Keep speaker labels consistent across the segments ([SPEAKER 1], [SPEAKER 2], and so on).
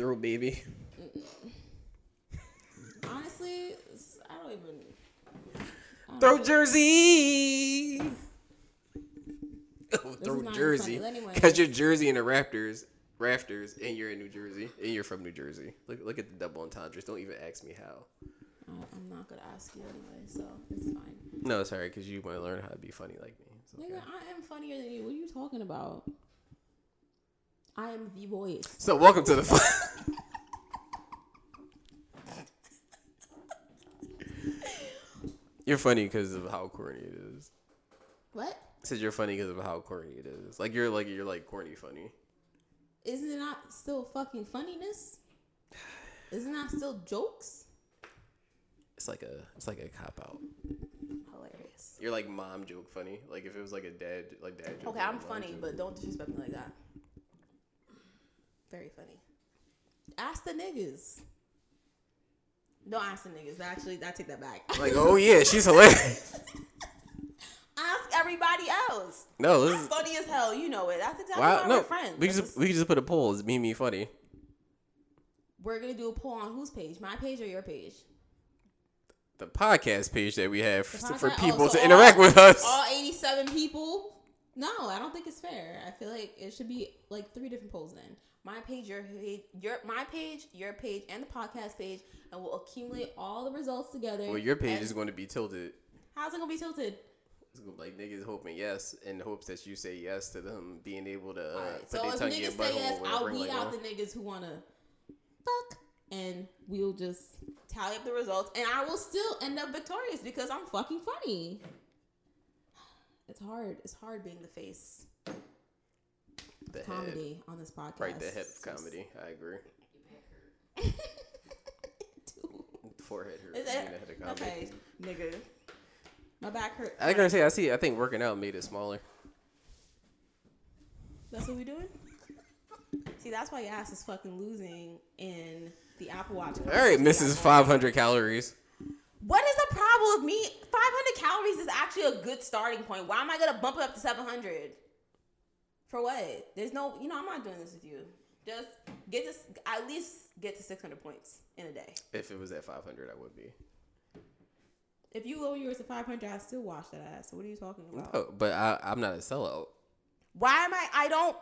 [SPEAKER 1] throat, baby.
[SPEAKER 2] Honestly, it's- I don't even.
[SPEAKER 1] Jersey. Oh,
[SPEAKER 2] is
[SPEAKER 1] throat
[SPEAKER 2] not
[SPEAKER 1] jersey.
[SPEAKER 2] funny. Anyway.
[SPEAKER 1] Because you're Jersey and the Raptors, rafters, and you're in New Jersey, and you're from New Jersey. Look, look at the double entendres. Don't even ask me how.
[SPEAKER 2] I- I'm not gonna ask you anyway, so it's fine.
[SPEAKER 1] No, sorry, because you want to learn how to be funny like me. It's okay.
[SPEAKER 2] Nigga, I am funnier than you. What are you talking about? I am the voice.
[SPEAKER 1] So welcome to the. Fun- you're funny because of how corny it is.
[SPEAKER 2] What?
[SPEAKER 1] Said you're funny because of how corny it is. Like you're like you're like corny funny.
[SPEAKER 2] Isn't it not still fucking funniness? Isn't that still jokes?
[SPEAKER 1] It's like a it's like a cop out.
[SPEAKER 2] Hilarious.
[SPEAKER 1] You're like mom joke funny. Like if it was like a dad like dad joke.
[SPEAKER 2] Okay, I'm funny,
[SPEAKER 1] joke.
[SPEAKER 2] but don't disrespect me like that. Very funny. Ask the niggas. Don't ask the niggas. Actually, I take that back.
[SPEAKER 1] like oh yeah, she's hilarious.
[SPEAKER 2] ask everybody else.
[SPEAKER 1] No, this is
[SPEAKER 2] funny as hell. You know it. That's exactly
[SPEAKER 1] wow.
[SPEAKER 2] why
[SPEAKER 1] No,
[SPEAKER 2] we're friends.
[SPEAKER 1] we just
[SPEAKER 2] just-
[SPEAKER 1] we just put a poll. Is me me funny?
[SPEAKER 2] we're gonna do a poll on whose page, my page or your page.
[SPEAKER 1] The podcast page that we have
[SPEAKER 2] The
[SPEAKER 1] for
[SPEAKER 2] oh,
[SPEAKER 1] people
[SPEAKER 2] so
[SPEAKER 1] to interact
[SPEAKER 2] all-
[SPEAKER 1] with us.
[SPEAKER 2] All 87 people. No, I don't think it's fair. I feel like it should be like three different polls then. My page, your page, your my page, your page, and the podcast page, and we'll accumulate all the results together.
[SPEAKER 1] well, your page is going to be tilted.
[SPEAKER 2] How's it gonna be tilted?
[SPEAKER 1] It's gonna be like niggas hoping yes, in hopes that you say yes to them being able to uh,
[SPEAKER 2] Alright,
[SPEAKER 1] put
[SPEAKER 2] so
[SPEAKER 1] their tongue in your butthole.
[SPEAKER 2] yes, I'll weed
[SPEAKER 1] light
[SPEAKER 2] out
[SPEAKER 1] on.
[SPEAKER 2] the niggas who wanna fuck, and we'll just tally up the results, and I will still end up victorious because I'm fucking funny. It's hard. It's hard being the face
[SPEAKER 1] the head,
[SPEAKER 2] comedy on this podcast.
[SPEAKER 1] right? The head of
[SPEAKER 2] just-
[SPEAKER 1] comedy. I agree. Forehead hurt. Head of.
[SPEAKER 2] Okay, nigga. My back hurt.
[SPEAKER 1] I gonna say I see. I think working out made it smaller.
[SPEAKER 2] That's what we doing? See, that's why your ass is fucking losing in the Apple Watch.
[SPEAKER 1] All right, Mrs. 500 calories.
[SPEAKER 2] What is the problem with me? 500 calories is actually a good starting point. Why am I gonna bump it up to 700? For what? There's no, you know, I'm not doing this with you. Just get to at least get to 600 points in a day.
[SPEAKER 1] If it was at 500, I would be.
[SPEAKER 2] If you lower yours to 500, I still wash that ass. So what are you talking about?
[SPEAKER 1] Oh, but I, I'm not a sellout.
[SPEAKER 2] Why am I? I don't.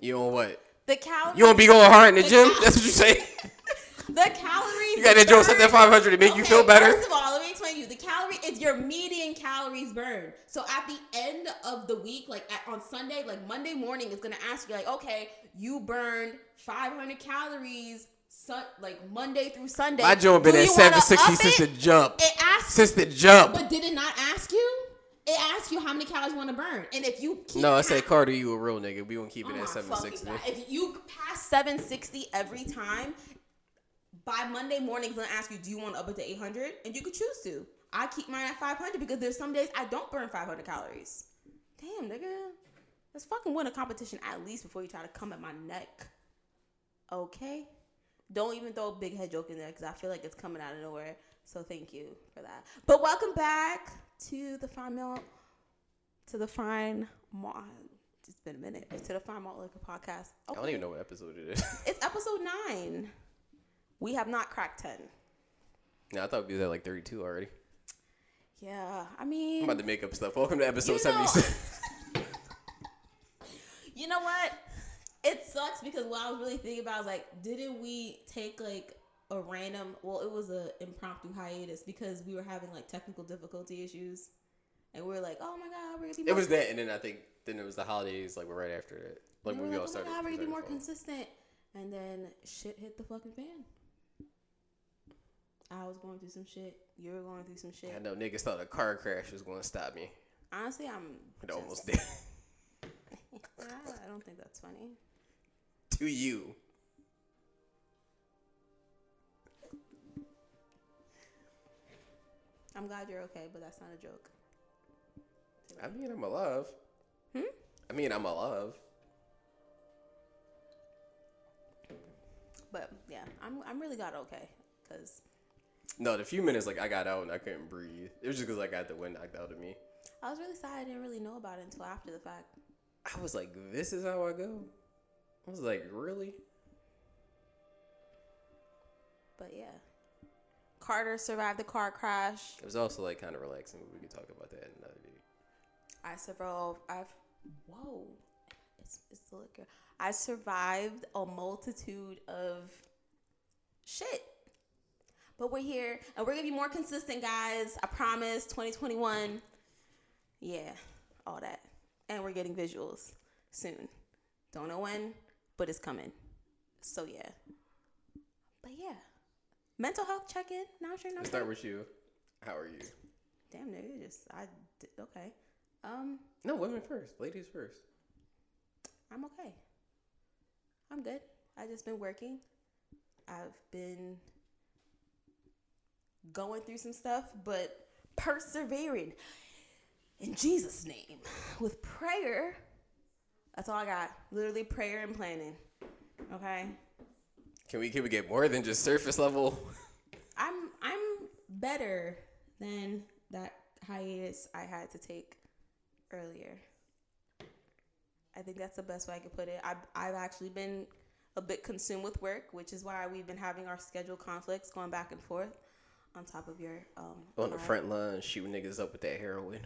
[SPEAKER 1] You know what?
[SPEAKER 2] The calories.
[SPEAKER 1] You won't be going hard in the gym? That's what you say.
[SPEAKER 2] The calories.
[SPEAKER 1] You got joke set that 500 to make you feel better.
[SPEAKER 2] First of all, let me explain to you. The calorie is your median calories burned. So at the end of the week, like at, on Sunday, like Monday morning, it's gonna ask you like, okay, you burned 500 calories. Sun, like Monday through Sunday.
[SPEAKER 1] My joint been at 760 since
[SPEAKER 2] it?
[SPEAKER 1] the jump.
[SPEAKER 2] It asks,
[SPEAKER 1] Since the jump.
[SPEAKER 2] but did it not ask you? It asks you how many calories you want to burn, and if you keep
[SPEAKER 1] No, I said
[SPEAKER 2] pa-
[SPEAKER 1] Carter, you a real nigga. We won't keep
[SPEAKER 2] Oh
[SPEAKER 1] it at 760.
[SPEAKER 2] God. If you pass 760 every time, by Monday morning, it's gonna ask you, do you want to up it to 800? And you could choose to. I keep mine at 500 because there's some days I don't burn 500 calories. Damn, nigga. Let's fucking win a competition at least before you try to come at my neck. Okay? Don't even throw a big head joke in there because I feel like it's coming out of nowhere. So thank you for that. But welcome back to the Fine Malt, to the Fine Malt. It's been a minute. To the Fine Malt Liquor Podcast.
[SPEAKER 1] I don't even know what episode it is.
[SPEAKER 2] It's episode nine. We have not cracked 10.
[SPEAKER 1] no, I thought we was at like 32 already.
[SPEAKER 2] Yeah, I
[SPEAKER 1] I'm
[SPEAKER 2] mean,
[SPEAKER 1] about to make up stuff. Welcome to episode
[SPEAKER 2] You know-
[SPEAKER 1] 76.
[SPEAKER 2] you know what? It sucks because what I was really thinking about was like, didn't we take like a random? Well, it was an impromptu hiatus because we were having like technical difficulty issues, and we were like, oh my god, we're gonna be.
[SPEAKER 1] it was that, and then I think then it was the holidays, like we're right after it. Like
[SPEAKER 2] we
[SPEAKER 1] when
[SPEAKER 2] were
[SPEAKER 1] we all
[SPEAKER 2] like, oh my god, we're gonna be more consistent, and then shit hit the fucking fan. I was going through some shit. You were going through some shit.
[SPEAKER 1] I know niggas thought a car crash was going to stop me.
[SPEAKER 2] Honestly, I'm.
[SPEAKER 1] It
[SPEAKER 2] just-
[SPEAKER 1] almost did.
[SPEAKER 2] I don't think that's funny.
[SPEAKER 1] to you.
[SPEAKER 2] I'm glad you're okay, but that's not a joke.
[SPEAKER 1] I mean, I'm alive.
[SPEAKER 2] Hmm?
[SPEAKER 1] I mean, I'm alive.
[SPEAKER 2] But yeah, I'm I'm really got okay because
[SPEAKER 1] No, the few minutes like I got out and I couldn't breathe. It was just because I got the wind knocked out of me.
[SPEAKER 2] I was really sad I didn't really know about it until after the fact.
[SPEAKER 1] I was like, this is how I go. I was like, really?
[SPEAKER 2] But yeah, Carter survived the car crash.
[SPEAKER 1] It was also like kind of relaxing. We could talk about that another day.
[SPEAKER 2] I survived. I've whoa, it's it's the liquor. I survived a multitude of shit. But we're here and we're gonna be more consistent, guys. I promise. 2021. Yeah, all that. And we're getting visuals soon. Don't know when, but it's coming. So yeah. But yeah. Mental health check in. Now sure,
[SPEAKER 1] Let's start with you. How are you?
[SPEAKER 2] Damn nigga, just I did, okay. Um,
[SPEAKER 1] No, women first. Ladies first.
[SPEAKER 2] I'm okay. I'm good. I just been working. I've been going through some stuff, but persevering in Jesus' name with prayer. That's all I got. Literally prayer and planning. Okay.
[SPEAKER 1] Can we can we get more than just surface level?
[SPEAKER 2] I'm I'm better than that hiatus I had to take earlier. I think that's the best way I could put it. I've I've actually been a bit consumed with work, which is why we've been having our schedule conflicts going back and forth. On top of your um,
[SPEAKER 1] On the front line, shooting niggas up with that heroin.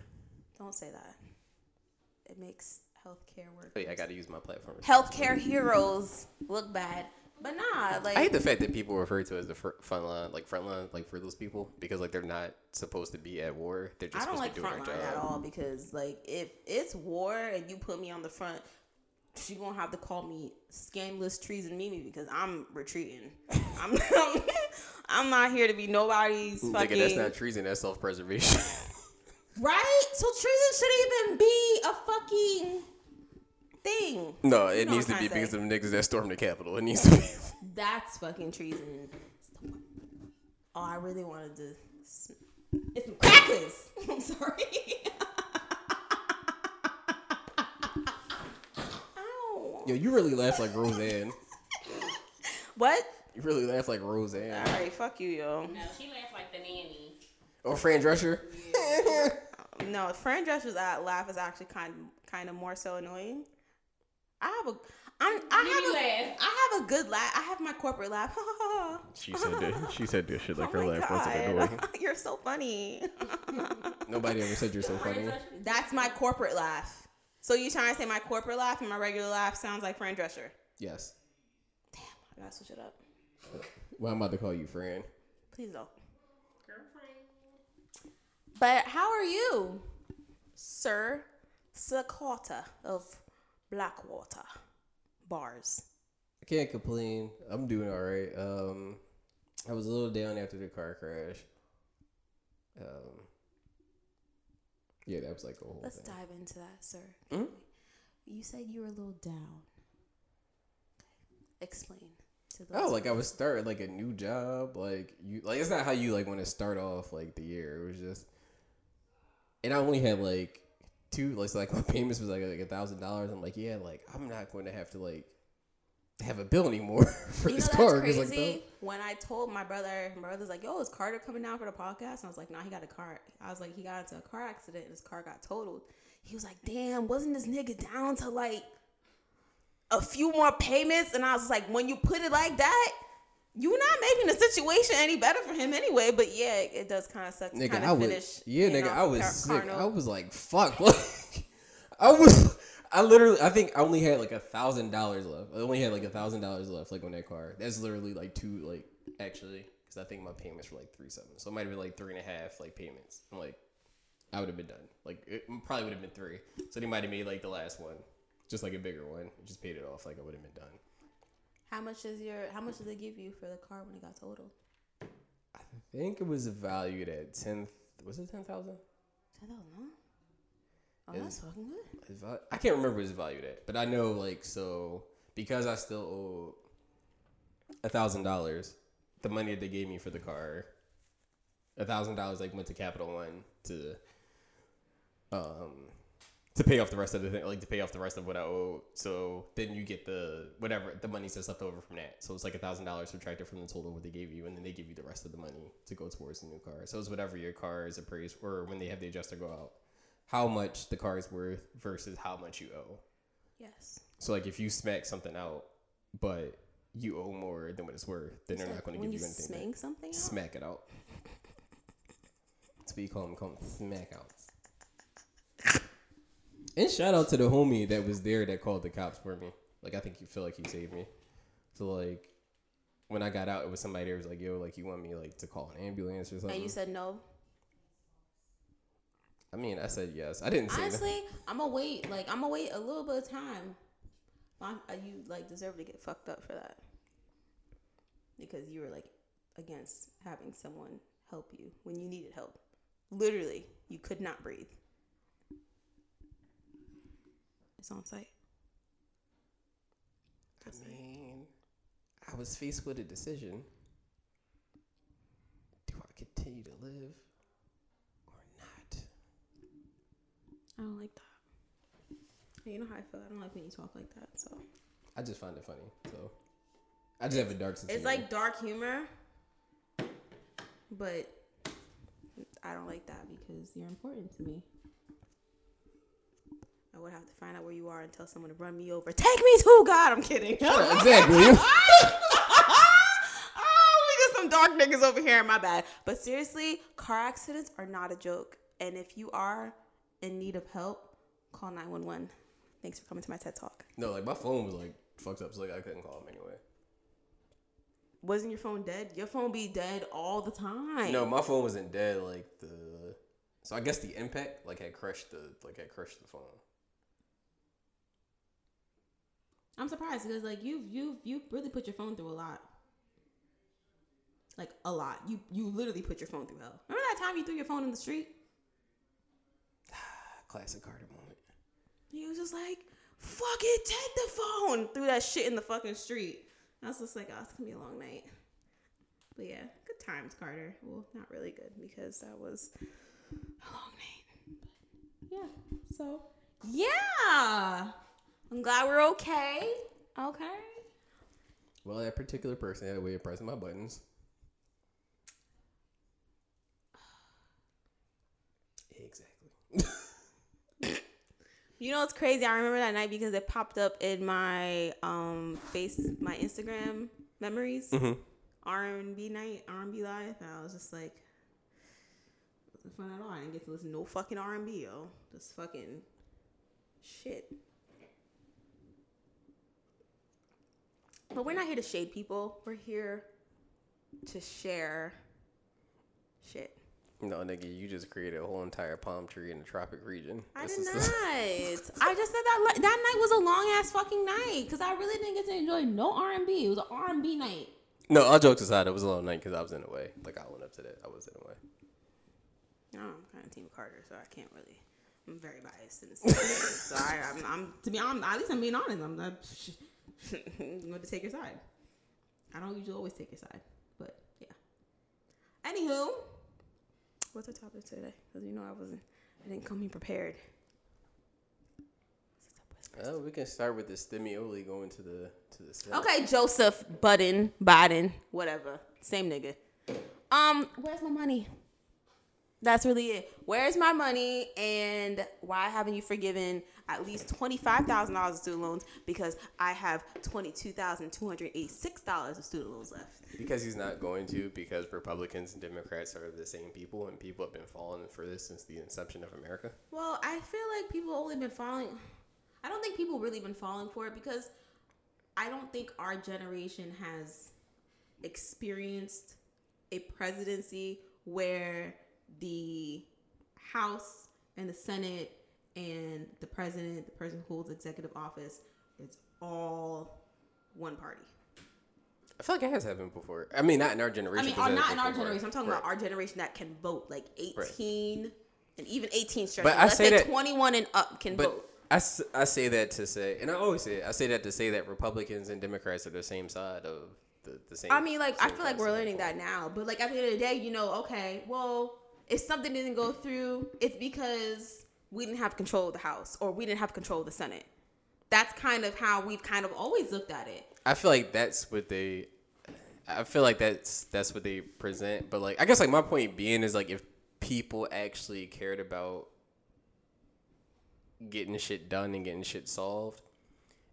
[SPEAKER 2] Don't say that. It makes healthcare work.
[SPEAKER 1] Oh yeah, I got to use my platform.
[SPEAKER 2] Healthcare heroes look bad, but nah. Like
[SPEAKER 1] I hate the fact that people refer to it as the fr- front line, like front line, like for those people, because like they're not supposed to be at war. They're just
[SPEAKER 2] I don't
[SPEAKER 1] supposed
[SPEAKER 2] like
[SPEAKER 1] to be doing
[SPEAKER 2] frontline
[SPEAKER 1] their
[SPEAKER 2] at
[SPEAKER 1] job.
[SPEAKER 2] all because like if it's war and you put me on the front, you gonna have to call me scandalous treason Mimi because I'm retreating. I'm I'm not here to be nobody's
[SPEAKER 1] Nigga,
[SPEAKER 2] fucking
[SPEAKER 1] that's not treason. That's self preservation.
[SPEAKER 2] right. So treason shouldn't even be a fucking thing.
[SPEAKER 1] no,
[SPEAKER 2] You
[SPEAKER 1] it
[SPEAKER 2] know
[SPEAKER 1] needs to be because of the niggas that stormed the Capitol. It needs to be.
[SPEAKER 2] That's fucking treason. Oh, I really wanted to. It's some crackers. I'm sorry. Ow.
[SPEAKER 1] Yo, you really laugh like Roseanne.
[SPEAKER 2] What?
[SPEAKER 1] You really laugh like Roseanne.
[SPEAKER 2] All right, fuck you, yo.
[SPEAKER 3] No, she laughed like the nanny.
[SPEAKER 1] Or Fran Drescher.
[SPEAKER 2] No, Fran Drescher's uh, laugh is actually kind kind of more so annoying. I have a, I'm, I have a,
[SPEAKER 3] laugh.
[SPEAKER 2] I have a good laugh. I have my corporate laugh.
[SPEAKER 1] She said that. She said this shit like
[SPEAKER 2] oh
[SPEAKER 1] her laugh wasn't annoying.
[SPEAKER 2] God. You're so funny.
[SPEAKER 1] Nobody ever said you're so funny.
[SPEAKER 2] That's my corporate laugh. So you trying to say my corporate laugh and my regular laugh sounds like Fran Drescher?
[SPEAKER 1] Yes.
[SPEAKER 2] Damn, I gotta switch it up.
[SPEAKER 1] Well, I'm about to call you friend.
[SPEAKER 2] Please don't.
[SPEAKER 3] Girlfriend.
[SPEAKER 2] But how are you, Sir Sakata of Blackwater Bars?
[SPEAKER 1] I can't complain. I'm doing all right. Um, I was a little down after the car crash. Um, yeah, that was like a whole
[SPEAKER 2] Let's
[SPEAKER 1] thing.
[SPEAKER 2] dive into that, sir.
[SPEAKER 1] Mhm.
[SPEAKER 2] You said you were a little down. Explain to those.
[SPEAKER 1] Oh, like I was starting like a new job. Like you, like it's not how you like want to start off like the year. It was just, and I only had like two. Like so, like my payments was like like a thousand dollars. I'm like, yeah, like I'm not going to have to like have a bill anymore for
[SPEAKER 2] You
[SPEAKER 1] this
[SPEAKER 2] that's
[SPEAKER 1] car.
[SPEAKER 2] crazy.
[SPEAKER 1] like,
[SPEAKER 2] when I told my brother, my brother's like, "Yo, is Carter coming down for the podcast?" And I was like, "Nah, he got a car." I was like, "He got into a car accident and his car got totaled." He was like, "Damn, wasn't this nigga down to like a few more payments?" And I was like, "When you put it like that." You're not making the situation any better for him anyway, but yeah, it does kind of suck
[SPEAKER 1] nigga, I was yeah, nigga, I was sick.
[SPEAKER 2] car
[SPEAKER 1] I was like, fuck. Like, I was, I literally, I think I only had like a thousand dollars left. I only had like a thousand dollars left, like on that car. That's literally like two, like actually, because I think my payments were like three something, so it might have been like three and a half, like payments. I'm like, I would have been done. Like, it probably would have been three. So they might have made like the last one, just like a bigger one, just paid it off. Like I would have been done.
[SPEAKER 2] How much is your? How much did they give you for the car when it got totaled?
[SPEAKER 1] I think it was valued at ten. Was it ten thousand?
[SPEAKER 2] Ten thousand? Oh, that's fucking good.
[SPEAKER 1] I can't remember his value at, but I know like so because I still owe a thousand dollars, the money that they gave me for the car, a thousand dollars like went to Capital One to um to pay off the rest of the thing, like to pay off the rest of what I owe. So then you get the whatever the money that's left over from that. So it's like a thousand dollars subtracted from the total what they gave you, and then they give you the rest of the money to go towards the new car. So it's whatever your car is appraised, or when they have the adjuster go out, how much the car is worth versus how much you owe.
[SPEAKER 2] Yes.
[SPEAKER 1] So like if you smack something out, but you owe more than what it's worth, then they're not going to give
[SPEAKER 2] you
[SPEAKER 1] you anything.
[SPEAKER 2] smack something out.
[SPEAKER 1] Smack it out. That's what you call them. Call them smack outs. And shout out to the homie that was there that called the cops for me. Like I think you feel like he saved me. So like when I got out, it was somebody there was like, "Yo, like you want me like to call an ambulance or something?"
[SPEAKER 2] And you said no.
[SPEAKER 1] I mean, I said yes. I didn't.
[SPEAKER 2] Honestly, I'm gonna wait. Like I'm gonna wait a little bit of time. Uh, You like deserve to get fucked up for that because you were like against having someone help you when you needed help. Literally, you could not breathe. It's on site.
[SPEAKER 1] I mean, I was faced with a decision. Do I continue to live or not?
[SPEAKER 2] I don't like that. You know how I feel. I don't like when you talk like that. So
[SPEAKER 1] I just find it funny. So I just have a dark sense.
[SPEAKER 2] it's like dark humor, but I don't like that because you're important to me. I would have to find out where you are and tell someone to run me over. Take me to God. I'm kidding.
[SPEAKER 1] Exactly.
[SPEAKER 2] oh, we just some dark niggas over here. My bad. But seriously, car accidents are not a joke. And if you are in need of help, call 911. Thanks for coming to my TED Talk.
[SPEAKER 1] no, like my phone was like fucked up, so like I couldn't call him anyway.
[SPEAKER 2] Wasn't your phone dead? Your phone be dead all the time.
[SPEAKER 1] No, my phone wasn't dead. Like the, so I guess the impact like had crushed the like had crushed the phone.
[SPEAKER 2] I'm surprised because like you've you've you really put your phone through a lot. Like a lot. You you literally put your phone through hell. Remember that time you threw your phone in the street?
[SPEAKER 1] Classic Carter moment.
[SPEAKER 2] He was just like, "Fuck it, take the phone." Threw that shit in the fucking street. I was just like, "Oh, it's gonna be a long night." But yeah, good times, Carter. Well, not really good because that was a long night. But yeah. So yeah, I'm glad we're okay. Okay.
[SPEAKER 1] Well, that particular person had a way of pressing my buttons. Exactly.
[SPEAKER 2] You know what's crazy? I remember that night because it popped up in my um face, my Instagram memories.
[SPEAKER 1] Mhm.
[SPEAKER 2] R and B night, R and B live, and I was just like, wasn't fun at all. I didn't get to listen to no fucking R and B, yo. Just fucking shit. But we're not here to shade people. We're here to share shit.
[SPEAKER 1] No, nigga, you just created a whole entire palm tree in the tropic region.
[SPEAKER 2] I
[SPEAKER 1] This
[SPEAKER 2] did
[SPEAKER 1] is
[SPEAKER 2] not. I just said that that night was a long ass fucking night because I really didn't get to enjoy no R and B. It was an R and B night.
[SPEAKER 1] no, all jokes aside, it was a long night because I was in the way. Like I went up to that, I was in the way.
[SPEAKER 2] Know, I'm kind of Team Carter, so I can't really. I'm very biased in this. so I, I'm, I'm to be honest. At least I'm being honest. I'm not I'm going to take your side. I don't usually always take your side, but yeah. Anywho, what's our topic today? Because you know I wasn't. I didn't come here prepared.
[SPEAKER 1] Oh, we can start with the Stimioli going to the to the Senate.
[SPEAKER 2] Okay, Joseph Budden, Biden, whatever. Same nigga. Um, where's my money? That's really it. Where's my money and why haven't you forgiven at least $25,000 of student loans? Because I have $22,286 of student loans left.
[SPEAKER 1] Because he's not going to, because Republicans and Democrats are the same people, and people have been falling for this since the inception of America.
[SPEAKER 2] Well, I feel like people only been falling. I don't think people really been falling for it because I don't think our generation has experienced a presidency where the House and the Senate and the president, the person who holds executive office, it's all one party.
[SPEAKER 1] I feel like it has happened before. I mean, not in our generation.
[SPEAKER 2] I mean,
[SPEAKER 1] it
[SPEAKER 2] uh,
[SPEAKER 1] not
[SPEAKER 2] in our
[SPEAKER 1] before.
[SPEAKER 2] generation. I'm talking
[SPEAKER 1] Right.
[SPEAKER 2] about our generation that can vote, like 18 and even 18 straight.
[SPEAKER 1] But I
[SPEAKER 2] Let's
[SPEAKER 1] say that-
[SPEAKER 2] 21 and up can vote.
[SPEAKER 1] I, I say that to say, and I always say it, I say that to say that Republicans and Democrats are the same side of the, the same.
[SPEAKER 2] I mean, like, I feel like we're learning that now. But, like, at the end of the day, you know, okay, well, if something didn't go through, it's because we didn't have control of the House or we didn't have control of the Senate. That's kind of how we've kind of always looked at it.
[SPEAKER 1] I feel like that's what they. I feel like that's that's what they present, but like I guess like my point being is like if people actually cared about getting shit done and getting shit solved,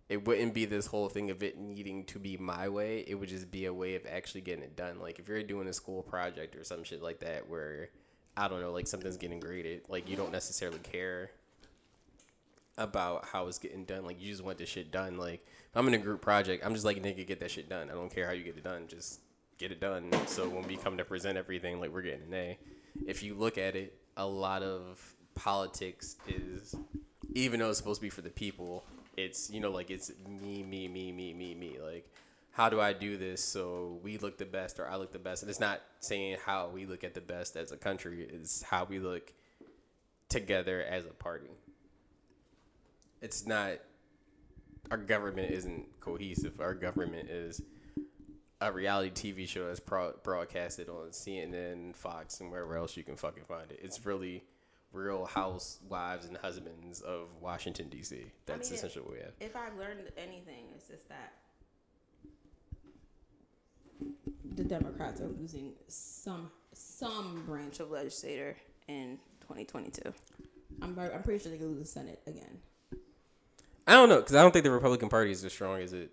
[SPEAKER 1] it wouldn't be this whole thing of it needing to be my way. It would just be a way of actually getting it done. Like if you're doing a school project or some shit like that, where I don't know, like something's getting graded, like you don't necessarily care about how it's getting done. Like you just want this shit done. Like if I'm in a group project, I'm just like nigga, get that shit done. I don't care how you get it done, just get it done. So when we come to present everything, like we're getting an A. If you look at it, a lot of politics is, even though it's supposed to be for the people, it's you know like it's me, me, me, me, me, me. Like how do I do this so we look the best or I look the best? And it's not saying how we look at the best as a country. It's how we look together as a party it's not our government isn't cohesive. Our government is a reality TV show that's pro- broadcasted on CNN, Fox, and wherever else you can fucking find it. It's really real housewives and husbands of Washington D.C. That's
[SPEAKER 2] mean,
[SPEAKER 1] essentially what we have.
[SPEAKER 2] If I've learned anything, it's just that the Democrats are losing some some branch of legislator in 2022. I'm I'm pretty sure they're gonna lose the Senate again.
[SPEAKER 1] I don't know because I don't think the Republican Party is as strong as it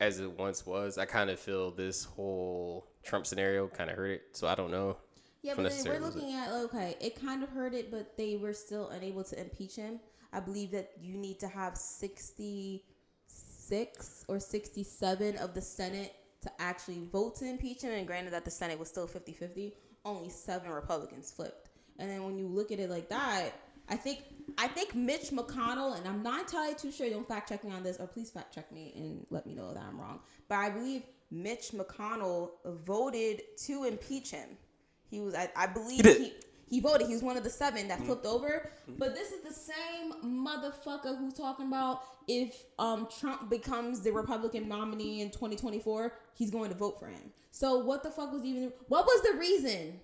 [SPEAKER 1] as it once was. I kind of feel this whole Trump scenario kind of hurt it. So I don't know.
[SPEAKER 2] Yeah, but we're
[SPEAKER 1] necessarily was it.
[SPEAKER 2] looking at okay, it kind of hurt it, but they were still unable to impeach him. I believe that you need to have 66 or 67 of the Senate to actually vote to impeach him. And granted that the Senate was still 50 50, only seven Republicans flipped. And then when you look at it like that, I think I think Mitch McConnell, and I'm not entirely too sure. Don't fact check me on this, or please fact check me and let me know that I'm wrong. But I believe Mitch McConnell voted to impeach him. He was, I, I believe,
[SPEAKER 1] did.
[SPEAKER 2] he, he voted. He was one of the seven that flipped over. But this is the same motherfucker who's talking about if um Trump becomes the Republican nominee in 2024, he's going to vote for him. So what the fuck was even? What was the reason?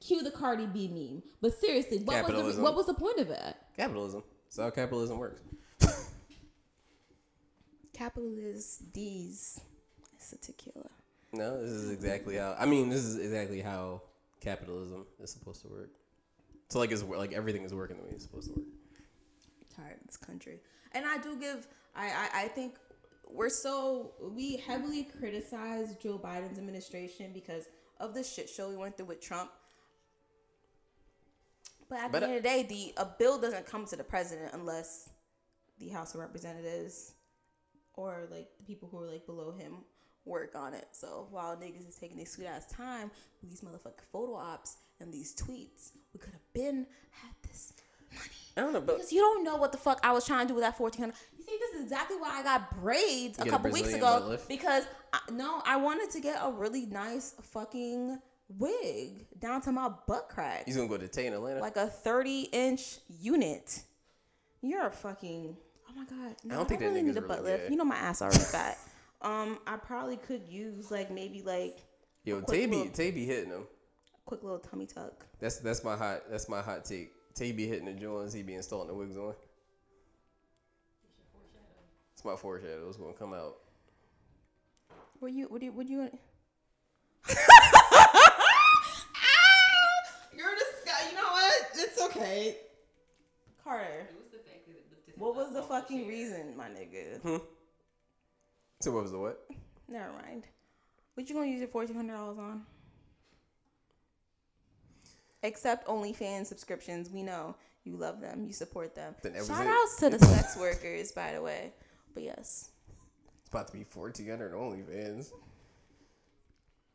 [SPEAKER 2] Cue the Cardi B meme. But seriously, what was the, what was the point of it?
[SPEAKER 1] Capitalism. That's how capitalism works.
[SPEAKER 2] Capitalist D's. It's a tequila.
[SPEAKER 1] No, this is exactly how. I mean, this is exactly how capitalism is supposed to work. So like it's like everything is working the way it's supposed to work.
[SPEAKER 2] tired of this country. And I do give I, I I think we're so we heavily criticize Joe Biden's administration because of the shit show we went through with Trump. But at
[SPEAKER 1] But,
[SPEAKER 2] the end of the day, the a bill doesn't come to the president unless the House of Representatives or like the people who are like below him work on it. So while niggas is taking these sweet ass time with these motherfucking photo ops and these tweets, we could have been had this money.
[SPEAKER 1] I don't know, but
[SPEAKER 2] Because you don't know what the fuck I was trying to do with that fourteen hundred. You see, this is exactly why I got braids a
[SPEAKER 1] get a
[SPEAKER 2] couple weeks ago. Because I, no, I wanted to get a really nice fucking wig down to my butt crack,
[SPEAKER 1] he's gonna go to Tay in Atlanta.
[SPEAKER 2] like a thirty inch unit. You're a fucking. Oh my god! No, I
[SPEAKER 1] don't think I
[SPEAKER 2] really need a
[SPEAKER 1] really
[SPEAKER 2] butt lift.
[SPEAKER 1] good.
[SPEAKER 2] You know my ass already fat. Um, I probably could use like maybe like
[SPEAKER 1] Yo, Tay be Tay be hitting him.
[SPEAKER 2] Quick little tummy tuck.
[SPEAKER 1] That's that's my hot that's my hot take. Tay be hitting the joints. He be installing the wigs on. It's my foreshadow. It's gonna come out.
[SPEAKER 2] What you? What do you? What do you? You're just. You know what? It's okay. Carter,
[SPEAKER 3] was the fact that it lifted him
[SPEAKER 2] what was the fucking reason, my nigga? Hmm?
[SPEAKER 1] So what was the what?
[SPEAKER 2] Never mind. What you gonna use your fourteen hundred dollars on? Except OnlyFans subscriptions. We know you love them. You support them.
[SPEAKER 1] Then that was
[SPEAKER 2] Shout
[SPEAKER 1] it.
[SPEAKER 2] outs to the sex workers, by the way. But yes.
[SPEAKER 1] It's about to be fourteen hundred OnlyFans.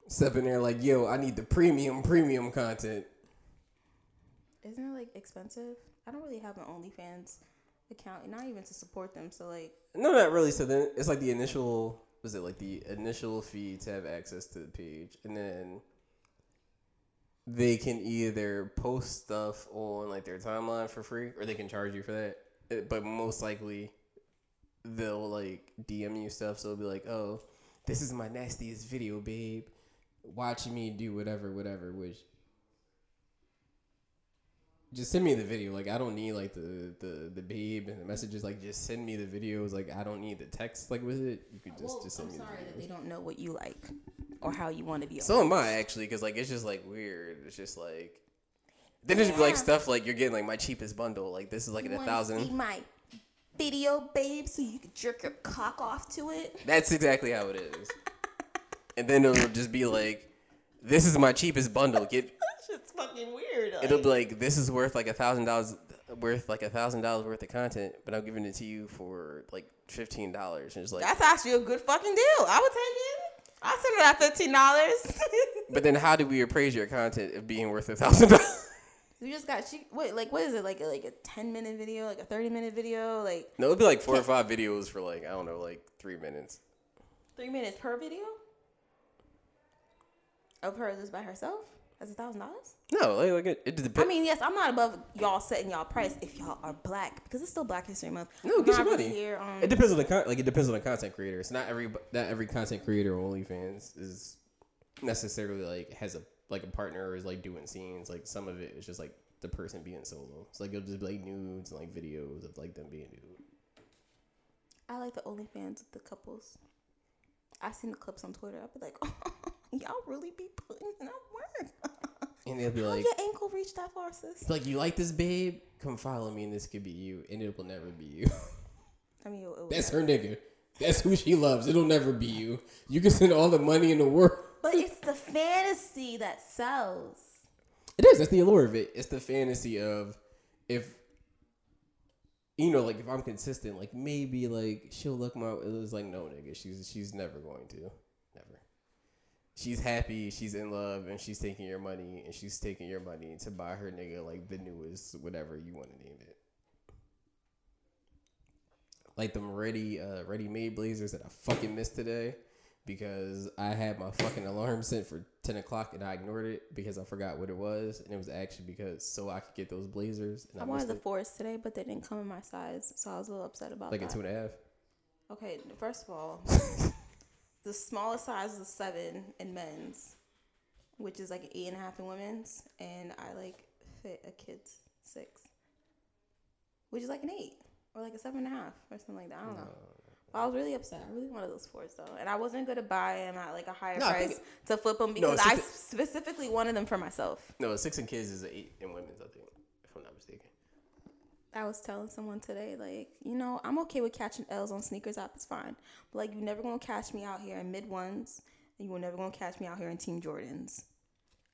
[SPEAKER 1] Step in there like, yo, I need the premium premium content.
[SPEAKER 2] Isn't it like expensive? I don't really have an OnlyFans account, not even to support them. So like,
[SPEAKER 1] No, not really. So then it's like the initial was it like the initial fee to have access to the page, and then they can either post stuff on like their timeline for free, or they can charge you for that. Uh, But most likely, they'll like DM you stuff. So it'll be like, oh, this is my nastiest video, babe. Watch me do whatever, whatever. Which just send me the video. Like I don't need like the the the babe and the messages. Like just send me the videos. Like I don't need the text like with it. You could just
[SPEAKER 2] well,
[SPEAKER 1] just send
[SPEAKER 2] I'm
[SPEAKER 1] me
[SPEAKER 2] sorry
[SPEAKER 1] the
[SPEAKER 2] that they don't know what you like or how you want to be.
[SPEAKER 1] So am I actually, because like it's just like weird. It's just like then there's like stuff like you're getting like my cheapest bundle. Like this is like
[SPEAKER 2] You
[SPEAKER 1] at a thousand.
[SPEAKER 2] See my video, babe, so you can jerk your cock off to it.
[SPEAKER 1] That's exactly how it is. and then it'll just be like, "This is my cheapest bundle. Get."
[SPEAKER 2] Shit's fucking weird.
[SPEAKER 1] It'll be like, "This is worth like a thousand dollars." Worth like a thousand dollars worth of content, but I'm giving it to you for like fifteen dollars, and it's like,
[SPEAKER 2] That's actually a good fucking deal. I would take it. I send it at fifteen dollars.
[SPEAKER 1] but then how do we appraise your content of being worth a thousand dollars?
[SPEAKER 2] you just got she wait like what is it like a, like a ten minute video like a thirty minute video like
[SPEAKER 1] No, it'd be like four or five videos for like I don't know, like three minutes.
[SPEAKER 2] three minutes per video of her just by herself. A thousand dollars.
[SPEAKER 1] No, like, like it, it depends.
[SPEAKER 2] I mean, yes, I'm not above y'all setting y'all price if y'all are black because it's still Black History Month.
[SPEAKER 1] No, get your money.
[SPEAKER 2] Here, um,
[SPEAKER 1] it depends on the con- like it depends on the content creator. It's not every not every content creator on OnlyFans is necessarily like has a like a partner or is like doing scenes. Like some of it is just like the person being solo. It's like it'll just be like nudes and like videos of like them being nude.
[SPEAKER 2] I like the OnlyFans with the couples. I seen the clips on Twitter. I'll be like, y'all really be putting in that work.
[SPEAKER 1] And they'll be
[SPEAKER 2] How
[SPEAKER 1] like,
[SPEAKER 2] your ankle reach that far, sis?
[SPEAKER 1] like you like this babe? Come follow me and this could be you, and it will never be you.
[SPEAKER 2] I mean, it, it was
[SPEAKER 1] That's her nigga. That's who she loves. It'll never be you. You can spend all the money in the world.
[SPEAKER 2] But it's the fantasy that sells.
[SPEAKER 1] It is. That's the allure of it. It's the fantasy of if you know, like if I'm consistent, like maybe like she'll look my. It was like no nigga. She's she's never going to, never. She's happy. She's in love, and she's taking your money, and she's taking your money to buy her nigga like the newest whatever you want to name it. Like them ready, uh, Readymade blazers that I fucking missed today because I had my fucking alarm set for ten o'clock and I ignored it because I forgot what it was, and it was actually because so I could get those blazers. And
[SPEAKER 2] I
[SPEAKER 1] I,
[SPEAKER 2] wanted the fours today, but they didn't come in my size, so I was a little upset about
[SPEAKER 1] like a
[SPEAKER 2] that.
[SPEAKER 1] two and a half.
[SPEAKER 2] Okay, first of all, the smallest size is a seven in men's, which is like an eight and a half in women's, and I like fit a kid's six, which is like an eight or like a seven and a half or something like that. I don't know. But I was really upset. I really wanted those fours though, and I wasn't gonna buy them at like a higher
[SPEAKER 1] No,
[SPEAKER 2] price to flip them because
[SPEAKER 1] it's
[SPEAKER 2] I specifically wanted them for myself.
[SPEAKER 1] No, a six in kids is an eight in women's. I think, if I'm not mistaken.
[SPEAKER 2] I was telling someone today, like, you know, I'm okay with catching L's on SNKRS app. It's fine. But like, you're never gonna catch me out here in mid ones, and you were never gonna catch me out here in Team Jordans.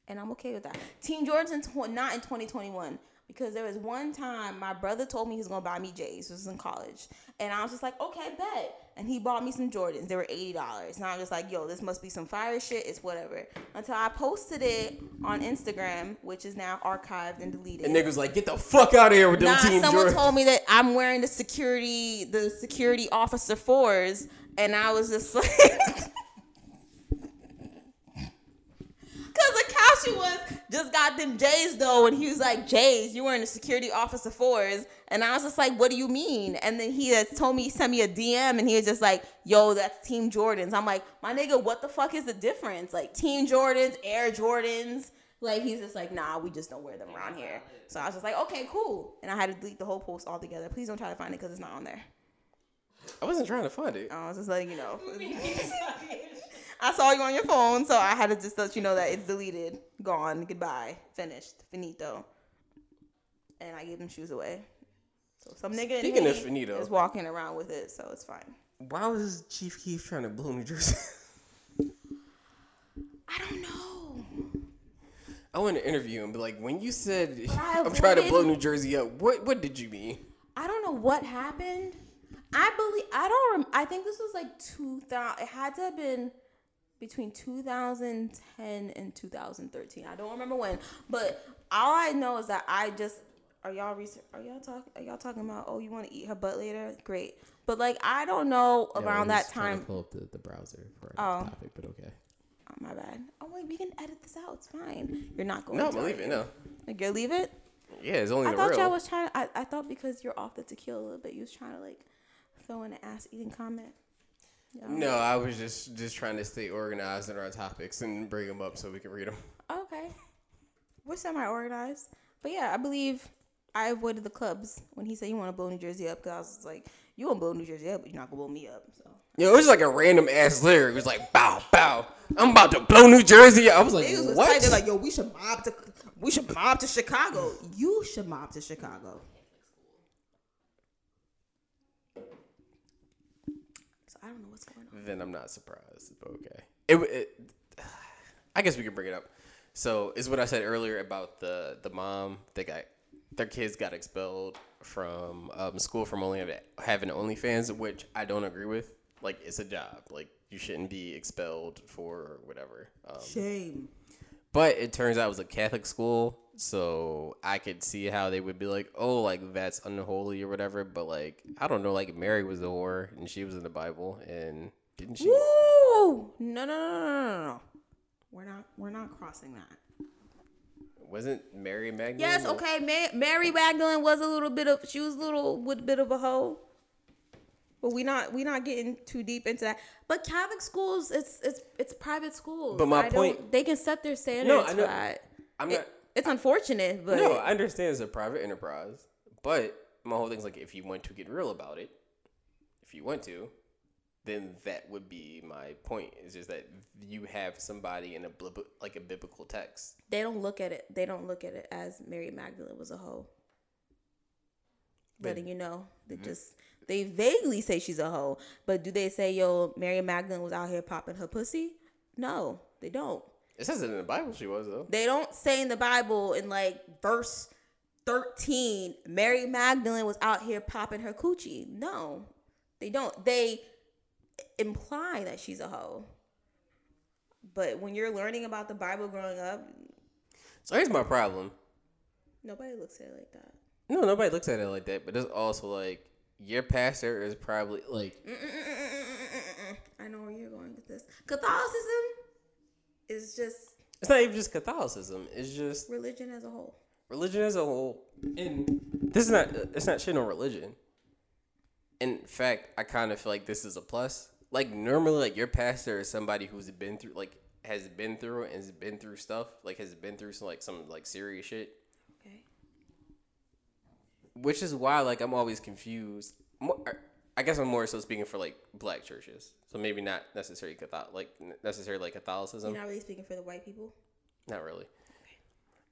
[SPEAKER 2] And I'm okay with that. Team Jordans in tw- not in 2021 because there was one time my brother told me he was gonna buy me J's. This was in college, and I was just like, okay, bet. And he bought me some Jordans. They were eighty dollars, and I was just like, yo, this must be some fire shit. It's whatever. Until I posted it on Instagram, which is now archived and deleted.
[SPEAKER 1] And niggas like, get the fuck out of here with them
[SPEAKER 2] Nah,
[SPEAKER 1] team
[SPEAKER 2] someone
[SPEAKER 1] Jordans.
[SPEAKER 2] told me that I'm wearing the security, the security officer fours, and I was just like, because Akashi was just got them J's though, and he was like, J's, you were in the security officer fours, and I was just like, what do you mean? And then he had told me, he sent me a DM, and he was just like, yo, that's Team Jordans. I'm like, my nigga, what the fuck is the difference? Like Team Jordans, Air Jordans. Like he's just like, nah, we just don't wear them around here. So I was just like, okay, cool. And I had to delete the whole post altogether. Please don't try to find it because it's not on there.
[SPEAKER 1] I wasn't trying to find it.
[SPEAKER 2] I was just letting you know. I saw you on your phone, so I had to just let you know that it's deleted, gone, goodbye, finished, finito. And I gave them shoes away. So some nigga in
[SPEAKER 1] Speaking of finito.
[SPEAKER 2] is walking around with it, so it's fine.
[SPEAKER 1] Why was Chief Keef trying to blow New Jersey?
[SPEAKER 2] I don't know.
[SPEAKER 1] I want to interview him, but like when you said I'm trying to blow New Jersey up, what what did you mean?
[SPEAKER 2] I don't know what happened. I believe I don't. Rem- I think this was like 2000. It had to have been between 2010 and 2013. I don't remember when, but all I know is that I just are y'all research, are y'all talking are y'all talking about oh you want to eat her butt later? Great, but like I don't know around that time.
[SPEAKER 1] pull up the, the browser for
[SPEAKER 2] Oh.
[SPEAKER 1] topic, but okay.
[SPEAKER 2] Oh, my bad. Oh wait, we can edit this out. It's fine. You're not going.
[SPEAKER 1] No,
[SPEAKER 2] to
[SPEAKER 1] believe it. No,
[SPEAKER 2] Like you leave it.
[SPEAKER 1] yeah, it's only
[SPEAKER 2] I
[SPEAKER 1] the
[SPEAKER 2] thought
[SPEAKER 1] real.
[SPEAKER 2] y'all was trying. I, I thought because you're off the tequila a little bit, you was trying to like throw in an ass eating comment. Yeah.
[SPEAKER 1] no, I was just just trying to stay organized in our topics and bring them up so we can read them.
[SPEAKER 2] Okay. We're semi organized, but yeah, I believe I avoided the clubs when he said you want to blow New Jersey up because I was like, you want to blow New Jersey up, but you're not gonna blow me up. So
[SPEAKER 1] Yo, it was like a random ass lyric. It was like bow bow. I'm about to blow New Jersey. up. I was like,
[SPEAKER 2] niggas was
[SPEAKER 1] what?
[SPEAKER 2] tight. They're like, yo, we should mob to, we should mob to Chicago. You should mob to Chicago. I don't know what's going on.
[SPEAKER 1] Then I'm not surprised. But okay. It, it I guess we could bring it up. So is what I said earlier about the the mom that got their kids got expelled from um, school from only having- having OnlyFans, which I don't agree with. Like it's a job. Like you shouldn't be expelled for whatever. Um,
[SPEAKER 2] Shame.
[SPEAKER 1] but it turns out it was a Catholic school, so I could see how they would be like, oh, like that's unholy or whatever. But like I don't know, like Mary was the whore and she was in the Bible, and didn't she?
[SPEAKER 2] Woo! No, no, no, no, no, no. We're not. We're not crossing that.
[SPEAKER 1] Wasn't Mary Magdalene?
[SPEAKER 2] Yes. Okay. Ma- Mary Magdalene was a little bit of. She was a little with a bit of a hoe. But we not we not getting too deep into that. But Catholic schools, it's it's it's private schools.
[SPEAKER 1] But my
[SPEAKER 2] I don't-
[SPEAKER 1] point-
[SPEAKER 2] they can set their standards.
[SPEAKER 1] No, I
[SPEAKER 2] for
[SPEAKER 1] know-
[SPEAKER 2] that.
[SPEAKER 1] I'm
[SPEAKER 2] It-
[SPEAKER 1] not.
[SPEAKER 2] it's unfortunate, but
[SPEAKER 1] No, I understand it's a private enterprise, but my whole thing's like if you want to get real about it, if you want to, then that would be my point. It's just that you have somebody in a blib- like a biblical text.
[SPEAKER 2] they don't look at it. They don't look at it as Mary Magdalene was a hoe.
[SPEAKER 1] But-
[SPEAKER 2] Letting you know, they mm-hmm. just they vaguely say she's a hoe, but do they say yo Mary Magdalene was out here popping her pussy? No, they don't.
[SPEAKER 1] It says it in the Bible. She was though.
[SPEAKER 2] They don't say in the Bible in like verse 13, Mary Magdalene was out here popping her coochie. No, they don't. They imply that she's a hoe. But when you're learning about the Bible growing up,
[SPEAKER 1] So here's my problem.
[SPEAKER 2] nobody looks at it like that.
[SPEAKER 1] No, nobody looks at it like that. But it's also like your pastor is probably like
[SPEAKER 2] I know where you're going with this. Catholicism is just
[SPEAKER 1] it's not even just Catholicism. It's just
[SPEAKER 2] religion as a whole.
[SPEAKER 1] religion as a whole. And this is not it's not shit on religion. In fact, I kind of feel like this is a plus. Like normally, like your pastor is somebody who's been through like has been through and has been through stuff. Like has been through some like some like serious shit.
[SPEAKER 2] Okay.
[SPEAKER 1] Which is why like I'm always confused. Er, I guess I'm more so speaking for like black churches. So maybe not necessarily Catholic, like necessarily like Catholicism.
[SPEAKER 2] You're not really speaking for the white people?
[SPEAKER 1] Not really.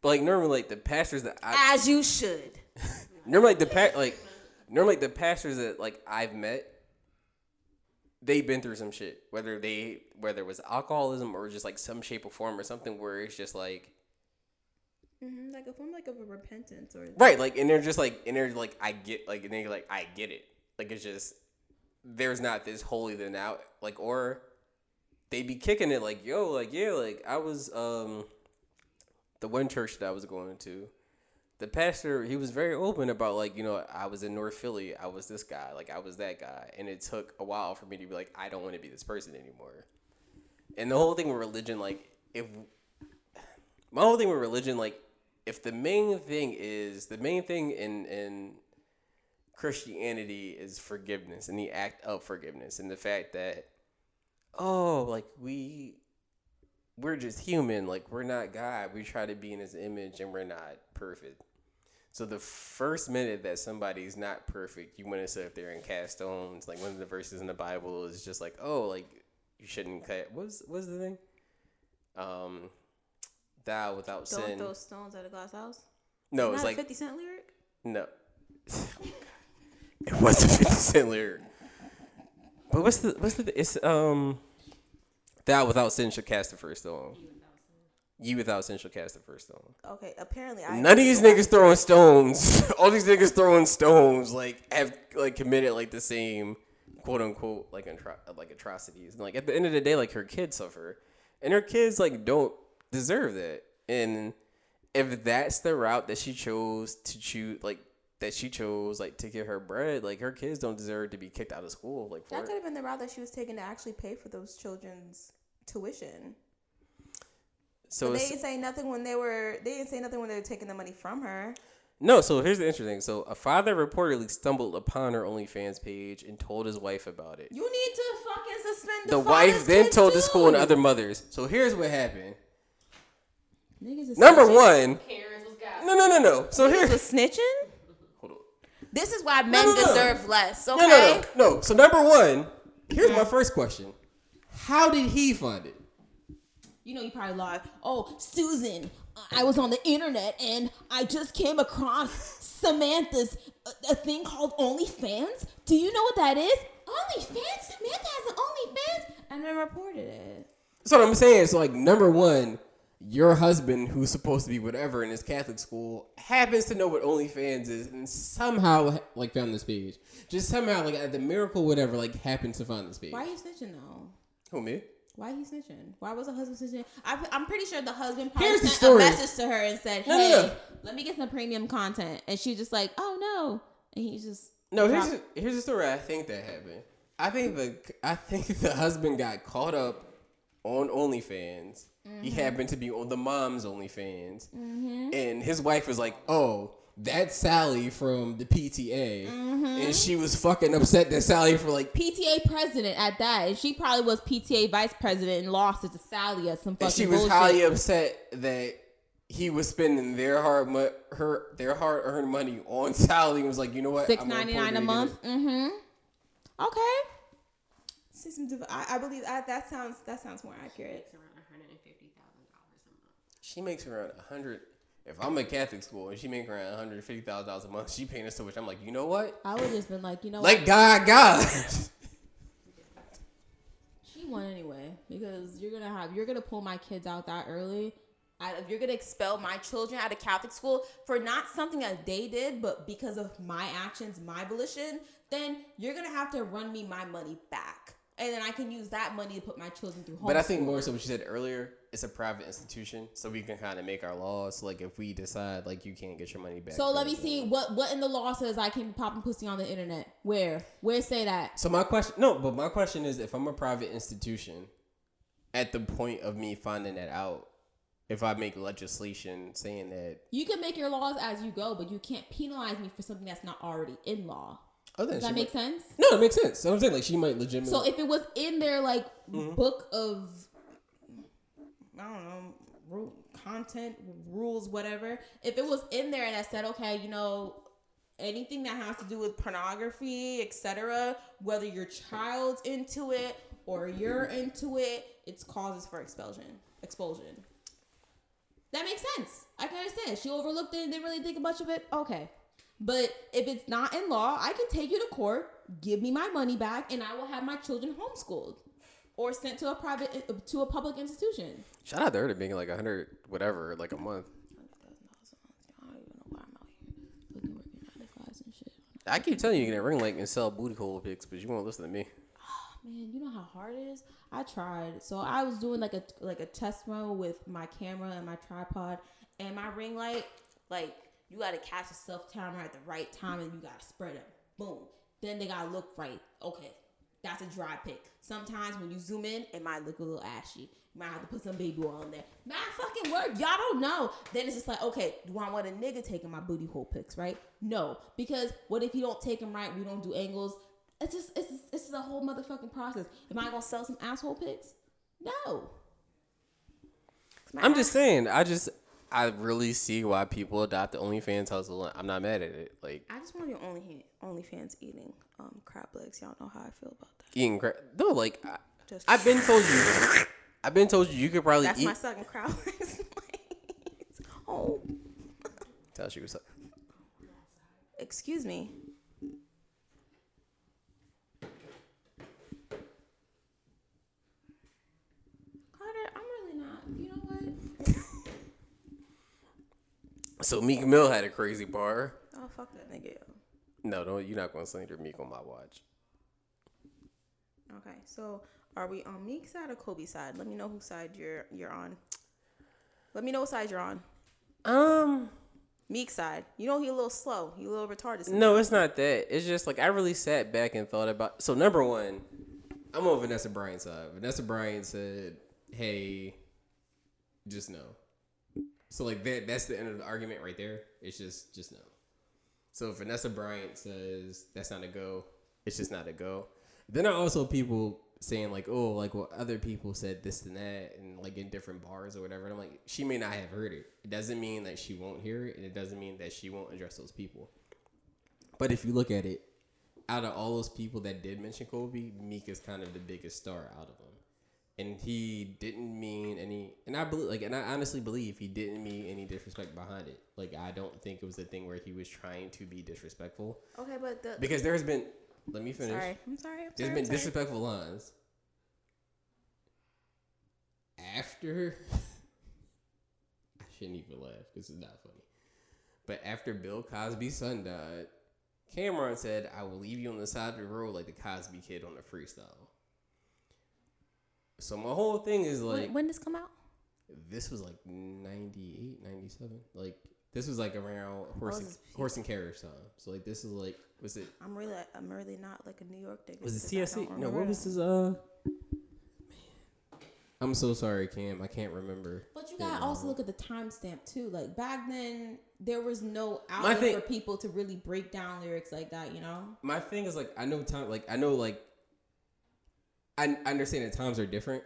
[SPEAKER 1] But like normally, like the pastors that I
[SPEAKER 2] As you should.
[SPEAKER 1] normally like the pa- like normally the pastors that like I've met, they've been through some shit. Whether they whether it was alcoholism or just like some shape or form or something where it's just like
[SPEAKER 2] hmm Like a form like of a repentance or
[SPEAKER 1] right, like and they're just like and they're like I get like and they're like I get it. Like it's just there's not this holy than out like or they'd be kicking it like yo like yeah like I was um the one church that I was going to the pastor he was very open about like you know I was in North Philly I was this guy like I was that guy. And it took a while for me to be like I don't want to be this person anymore. And the whole thing with religion like if my whole thing with religion like if the main thing is the main thing in in Christianity is forgiveness and the act of forgiveness and the fact that oh like we we're just human like we're not God. We try to be in his image and we're not perfect so the first minute that somebody's not perfect you want to sit up there and cast stones like one of the verses in the Bible is just like oh like you shouldn't cut what's what's the thing um thou without
[SPEAKER 2] don't
[SPEAKER 1] sin
[SPEAKER 2] throw stones at a glass house?
[SPEAKER 1] no it's
[SPEAKER 2] a
[SPEAKER 1] like
[SPEAKER 2] 50 Cent lyric?
[SPEAKER 1] no. it was a 50 Cent lyric. But what's the what's the it's um Thou without sin shall cast the first stone. You without Central cast the first stone.
[SPEAKER 2] Okay, apparently I
[SPEAKER 1] None of these niggas throwing stones. All these niggas throwing stones like have like committed like the same quote unquote like atro- like atrocities. And like at the end of the day, like her kids suffer, and her kids like don't deserve that. And if that's the route that she chose to choose, like that she chose like to get her bread, like her kids don't deserve to be kicked out of school. Like for
[SPEAKER 2] That could have been the route that she was taking to actually pay for those children's tuition.
[SPEAKER 1] So
[SPEAKER 2] But they didn't say nothing when they were. They didn't say nothing when they were taking the money from her.
[SPEAKER 1] No, so here's the interesting. So a father reportedly stumbled upon her OnlyFans page and told his wife about it.
[SPEAKER 2] You need to fucking suspend the.
[SPEAKER 1] The wife then
[SPEAKER 2] kids
[SPEAKER 1] told the school and other mothers. So here's what happened.
[SPEAKER 2] Niggas
[SPEAKER 1] Number one,
[SPEAKER 3] Karen's was got.
[SPEAKER 1] no, no, no, no. So
[SPEAKER 2] Niggas
[SPEAKER 1] here,
[SPEAKER 2] was snitching.
[SPEAKER 1] hold on.
[SPEAKER 2] This is why men
[SPEAKER 1] no, no.
[SPEAKER 2] deserve less. Okay.
[SPEAKER 1] No, no, no, no. So number one, here's my first question: How did he find it?
[SPEAKER 2] You know, you probably lied. Oh, Susan, I was on the internet and I just came across Samantha's a, a thing called OnlyFans. Do you know what that is? OnlyFans? Samantha has an OnlyFans, and then reported it.
[SPEAKER 1] That's what I'm saying. So like number one, your husband, who's supposed to be whatever in his Catholic school, happens to know what OnlyFans is, and somehow like found this page. Just somehow like at the miracle, whatever, like happens to find this page.
[SPEAKER 2] Why are you snitching though?
[SPEAKER 1] Who me?
[SPEAKER 2] Why he snitching? Why was the husband snitching? I, I'm pretty sure the husband probably
[SPEAKER 1] Here's
[SPEAKER 2] sent a message to her and said,
[SPEAKER 1] No,
[SPEAKER 2] "Hey,
[SPEAKER 1] no, no.
[SPEAKER 2] let me get some premium content," and she's just like, "Oh no," and he's just
[SPEAKER 1] No, here's a, here's the story. I think that happened. I think the I think the husband got caught up on OnlyFans. He mm-hmm. happened to be on the mom's OnlyFans, mm-hmm. and his wife was like, "Oh, that's Sally from the PTA," and she was fucking upset that Sally for like.
[SPEAKER 2] PTA president at that, and she probably was PTA vice president and lost it to Sally at some fucking
[SPEAKER 1] And she was
[SPEAKER 2] bullshit.
[SPEAKER 1] highly upset that he was spending their hard mo- her their hard earned money on Sally and was like, you know what,
[SPEAKER 2] Six
[SPEAKER 1] I'm gonna
[SPEAKER 2] ninety
[SPEAKER 1] report
[SPEAKER 2] nine a month. Mm-hmm. Okay. System div- I, I believe I, that sounds that sounds more accurate.
[SPEAKER 3] It's around $150,000 a month.
[SPEAKER 1] She makes around a hundred. If I'm a Catholic school and she makes around one hundred fifty thousand dollars a month, she paying us so much. I'm like, you know what?
[SPEAKER 2] I would just been like, you know,
[SPEAKER 1] Like
[SPEAKER 2] what?
[SPEAKER 1] God, God.
[SPEAKER 2] she won anyway because you're gonna have you're gonna pull my kids out that early. I, if you're gonna expel my children out of Catholic school for not something that they did, but because of my actions, my volition, then you're gonna have to run me my money back, and then I can use that money to put my children through.
[SPEAKER 1] but I think more so what you said earlier. It's a private institution, so we can kind of make our laws. Like if we decide like you can't get your money back.
[SPEAKER 2] So let me see what what in the law says I can pop popping pussy on the internet. Where where say that?
[SPEAKER 1] So my question, no, but my question is, if I'm a private institution, at the point of me finding that out, if I make legislation saying that,
[SPEAKER 2] You can make your laws as you go, but you can't penalize me for something that's not already in law.
[SPEAKER 1] then
[SPEAKER 2] Does that make
[SPEAKER 1] might-
[SPEAKER 2] sense?
[SPEAKER 1] No, it makes sense. So I'm saying like she might legitimately.
[SPEAKER 2] So if it was in their like
[SPEAKER 1] Mm-hmm.
[SPEAKER 2] book of I don't know content rules whatever, if it was in there and I said okay, you know anything that has to do with pornography, etc., whether your child's into it or you're into it, it's causes for expulsion. Expulsion. That makes sense. I can understand. She overlooked it and didn't really think much of it. Okay. But if it's not in law, I can take you to court, give me my money back, and I will have my children homeschooled or sent to a private to a public institution.
[SPEAKER 1] shout out to her to being like a hundred whatever like a month.
[SPEAKER 2] I don't even know why I'm out here fucking working nine to fives and shit.
[SPEAKER 1] I keep telling you you can ring like and sell booty hole pics, but you won't listen to me.
[SPEAKER 2] Oh, man, you know how hard it is. I tried. So I was doing like a like a test run with my camera and my tripod and my ring light. Like you got to catch a self timer at the right time and you got to spread it. Boom. Then they got to look right. Okay, that's a dry pick. Sometimes when you zoom in, it might look a little ashy. You might have to put some baby oil in there. Not fucking work. Y'all don't know. Then it's just like, okay, do I want a nigga taking my booty hole pics, right? No, because what if you don't take them right? We don't do angles. It's just it's just, it's just a whole motherfucking process. Am I gonna sell some asshole pics? No.
[SPEAKER 1] I'm just saying. I just I really see why people adopt the OnlyFans hustle. I'm not mad at it. Like
[SPEAKER 2] I just want your only OnlyFans eating um crab legs. Y'all know how I feel about that.
[SPEAKER 1] eating crap. No, like I,
[SPEAKER 2] Just
[SPEAKER 1] I've been told you. I've been told you you could probably
[SPEAKER 2] that's
[SPEAKER 1] eat.
[SPEAKER 2] my second crab legs. oh,
[SPEAKER 1] Tell she was.
[SPEAKER 2] excuse me. Carter, I'm really not. You know what?
[SPEAKER 1] So Meek Mill had a crazy bar.
[SPEAKER 2] Oh fuck that nigga.
[SPEAKER 1] No, no, you're not gonna slander Meek on my watch.
[SPEAKER 2] Okay, so are we on Meek's side or Kobe's side? Let me know whose side you're you're on. Let me know what side you're on.
[SPEAKER 1] Um,
[SPEAKER 2] Meek's side. You know he a little slow. He a little retarded.
[SPEAKER 1] no, it's not that. It's just like I really sat back and thought about. So number one, I'm on Vanessa Bryant's side. Vanessa Bryant said, "Hey, just no." So like that that's the end of the argument right there. It's just just no. So Vanessa Bryant says that's not a go, it's just not a go. Then are also people saying like, oh, like what other people said this and that, and like in different bars or whatever. And I'm like, she may not have heard it. It doesn't mean that she won't hear it, and it doesn't mean that she won't address those people. But if you look at it, out of all those people that did mention Kobe, Meek is kind of the biggest star out of them. And he didn't mean any, and I believe, like, and I honestly believe he didn't mean any disrespect behind it. Like, I don't think it was a thing where he was trying to be disrespectful
[SPEAKER 2] Okay, but the
[SPEAKER 1] because there has been let me finish.
[SPEAKER 2] Sorry, I'm sorry. I'm
[SPEAKER 1] There's
[SPEAKER 2] sorry.
[SPEAKER 1] been
[SPEAKER 2] sorry.
[SPEAKER 1] disrespectful lines. After, I shouldn't even laugh because it's not funny. But after Bill Cosby's son died, Cam'ron said, "I will leave you on the side of the road like the Cosby Kid on the freestyle." So my whole thing is like,
[SPEAKER 2] when, when this come out?
[SPEAKER 1] this was like 98, 97. Like this was like around horse and,
[SPEAKER 2] is peak.
[SPEAKER 1] horse and carriage time. So like this is like was it
[SPEAKER 2] I'm really, I'm really not like a New York nigga.
[SPEAKER 1] was it
[SPEAKER 2] because
[SPEAKER 1] CSC? No, what was
[SPEAKER 2] that.
[SPEAKER 1] his uh? Man. I'm so sorry, Cam. I can't remember.
[SPEAKER 2] But you gotta also look at the timestamp too. Like back then, there was no
[SPEAKER 1] My
[SPEAKER 2] outlet
[SPEAKER 1] thing-
[SPEAKER 2] for people to really break down lyrics like that. You know?
[SPEAKER 1] My thing is like I know time. Like I know like I, understand that times are different,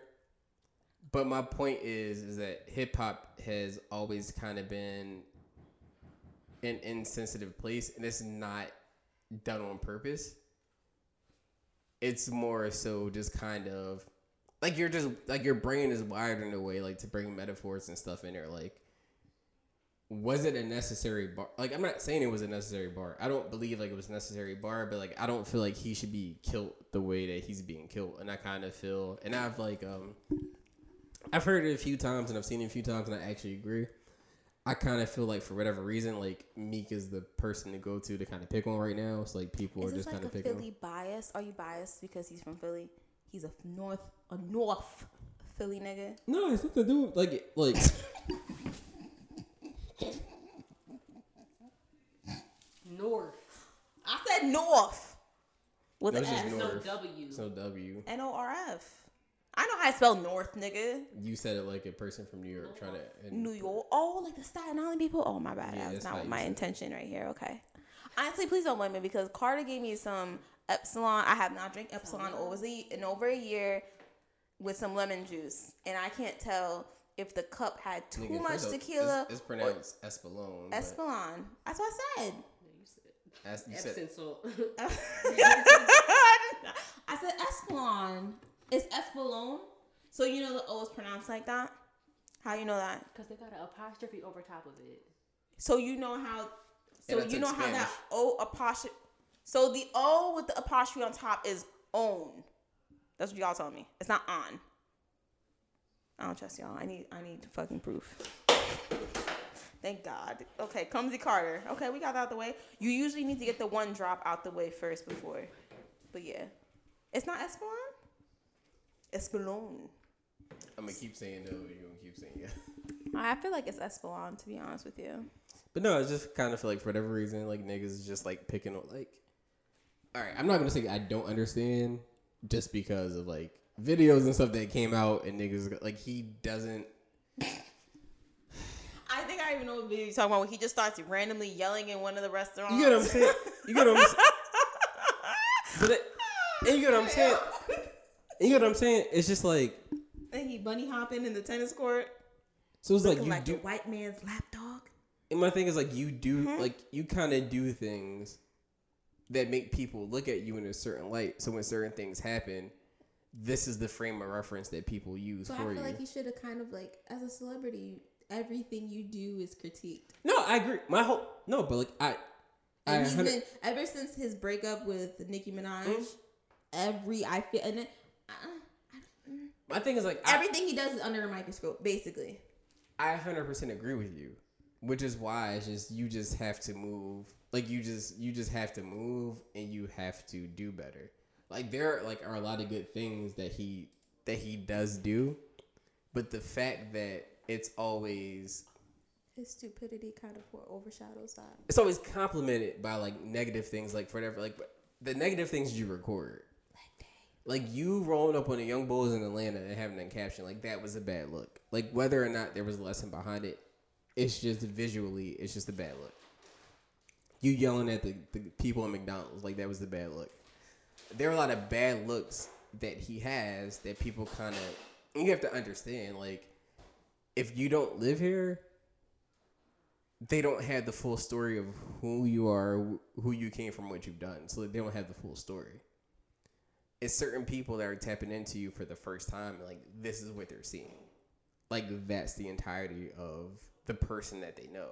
[SPEAKER 1] but my point is is that hip hop has always kind of been an insensitive place, and it's not done on purpose. It's more so just kind of like you're just like your brain is wired in a way like to bring metaphors and stuff in there. Like, was it a necessary bar? Like, I'm not saying it was a necessary bar. I don't believe like it was a necessary bar, but like I don't feel like he should be killed the way that he's being killed. And I kind of feel, and I've like um, I've heard it a few times and I've seen it a few times, and I actually agree. I kind of feel like for whatever reason, like Meek is the person to go to to kind of pick on right now. It's like people
[SPEAKER 2] Is
[SPEAKER 1] are just
[SPEAKER 2] like
[SPEAKER 1] kind of picking. on.
[SPEAKER 2] Philly bias? Are you biased because he's from Philly? He's a North, a North Philly nigga.
[SPEAKER 1] No, it's nothing to do like like.
[SPEAKER 3] North.
[SPEAKER 2] I said North with
[SPEAKER 1] No,
[SPEAKER 2] an
[SPEAKER 1] it's just
[SPEAKER 2] F.
[SPEAKER 3] No
[SPEAKER 1] North.
[SPEAKER 3] W.
[SPEAKER 1] So W.
[SPEAKER 2] N O R F. I know how to spell North, nigga.
[SPEAKER 1] You said it like a person from New York trying to. Uh-huh. And
[SPEAKER 2] New York. Oh, like the Staten Island people. Oh my bad.
[SPEAKER 1] Yeah,
[SPEAKER 2] That's
[SPEAKER 1] that's
[SPEAKER 2] not my
[SPEAKER 1] said it.
[SPEAKER 2] intention right here. Okay. Honestly, please don't blame me because Carter gave me some Epsilon. I have not drank Epsilon oh. over the in over a year with some lemon juice, and I can't tell if the cup had too
[SPEAKER 1] Nigga,
[SPEAKER 2] much tequila.
[SPEAKER 1] It's, it's pronounced Espelon. but
[SPEAKER 2] Espelon. That's what I said.
[SPEAKER 3] No, you said
[SPEAKER 1] as you said,
[SPEAKER 3] Epsom salt.
[SPEAKER 2] I said Espelon. It's Espelon. So you know the O is pronounced like that. How you know that?
[SPEAKER 3] Because they got an apostrophe over top of it.
[SPEAKER 2] So you know how. So
[SPEAKER 1] And
[SPEAKER 2] you know
[SPEAKER 1] took
[SPEAKER 2] how that O apostrophe. So the O with the apostrophe on top is own. That's what y'all telling me. It's not on. I don't trust y'all. I need. I need fucking proof. Thank God. Okay, clumsy Carter. Okay, we got that out the way. You usually need to get the one drop out the way first before. But yeah, it's not Espelon. Espelon.
[SPEAKER 1] I'm gonna keep saying no. You're gonna keep saying yeah.
[SPEAKER 2] I feel like it's Espelon to be honest with you.
[SPEAKER 1] But no, I just kind of feel like for whatever reason, like niggas is just like picking on like. All right, I'm not gonna say I don't understand, just because of like videos and stuff that came out and niggas like he doesn't.
[SPEAKER 2] I think I even know what video you're talking about. When he just starts randomly yelling in one of the restaurants.
[SPEAKER 1] You get what I'm saying? You get what I'm saying? It, and you get what I'm saying? You get what I'm saying? It's just like
[SPEAKER 2] And he bunny hopping in the tennis court,
[SPEAKER 1] so it's like you
[SPEAKER 2] like
[SPEAKER 1] do.
[SPEAKER 2] the white man's lapdog.
[SPEAKER 1] And my thing is like you do
[SPEAKER 2] Mm-hmm.
[SPEAKER 1] like you kind of do things that make people look at you in a certain light. So when certain things happen, this is the frame of reference that people use for you.
[SPEAKER 2] So I
[SPEAKER 1] for
[SPEAKER 2] feel
[SPEAKER 1] you.
[SPEAKER 2] like you should have kind of like, as a celebrity, everything you do is critiqued.
[SPEAKER 1] no, I agree. My whole no, but like I, I
[SPEAKER 2] And he's
[SPEAKER 1] hundred-
[SPEAKER 2] been ever since his breakup with Nicki Minaj.
[SPEAKER 1] Mm.
[SPEAKER 2] Every I feel and it, uh,
[SPEAKER 1] my thing is like I,
[SPEAKER 2] everything he does is under a microscope, basically.
[SPEAKER 1] I hundred percent agree with you, which is why it's just you just have to move. Like you just you just have to move and you have to do better. Like there like are a lot of good things that he that he does do, but the fact that it's always
[SPEAKER 2] His stupidity kind of overshadows that.
[SPEAKER 1] it's always complimented by like negative things like whatever like the negative things you record. Like you rolling up on the Young Bulls in Atlanta and having that caption, like that was a bad look. Like whether or not there was a lesson behind it, it's just visually, it's just a bad look. You yelling at the, the people at McDonald's, like that was the bad look. There are a lot of bad looks that he has that people kind of, you have to understand, like, if you don't live here, they don't have the full story of who you are, who you came from, what you've done. So they don't have the full story. It's certain people that are tapping into you for the first time, like this is what they're seeing. Like that's the entirety of the person that they know.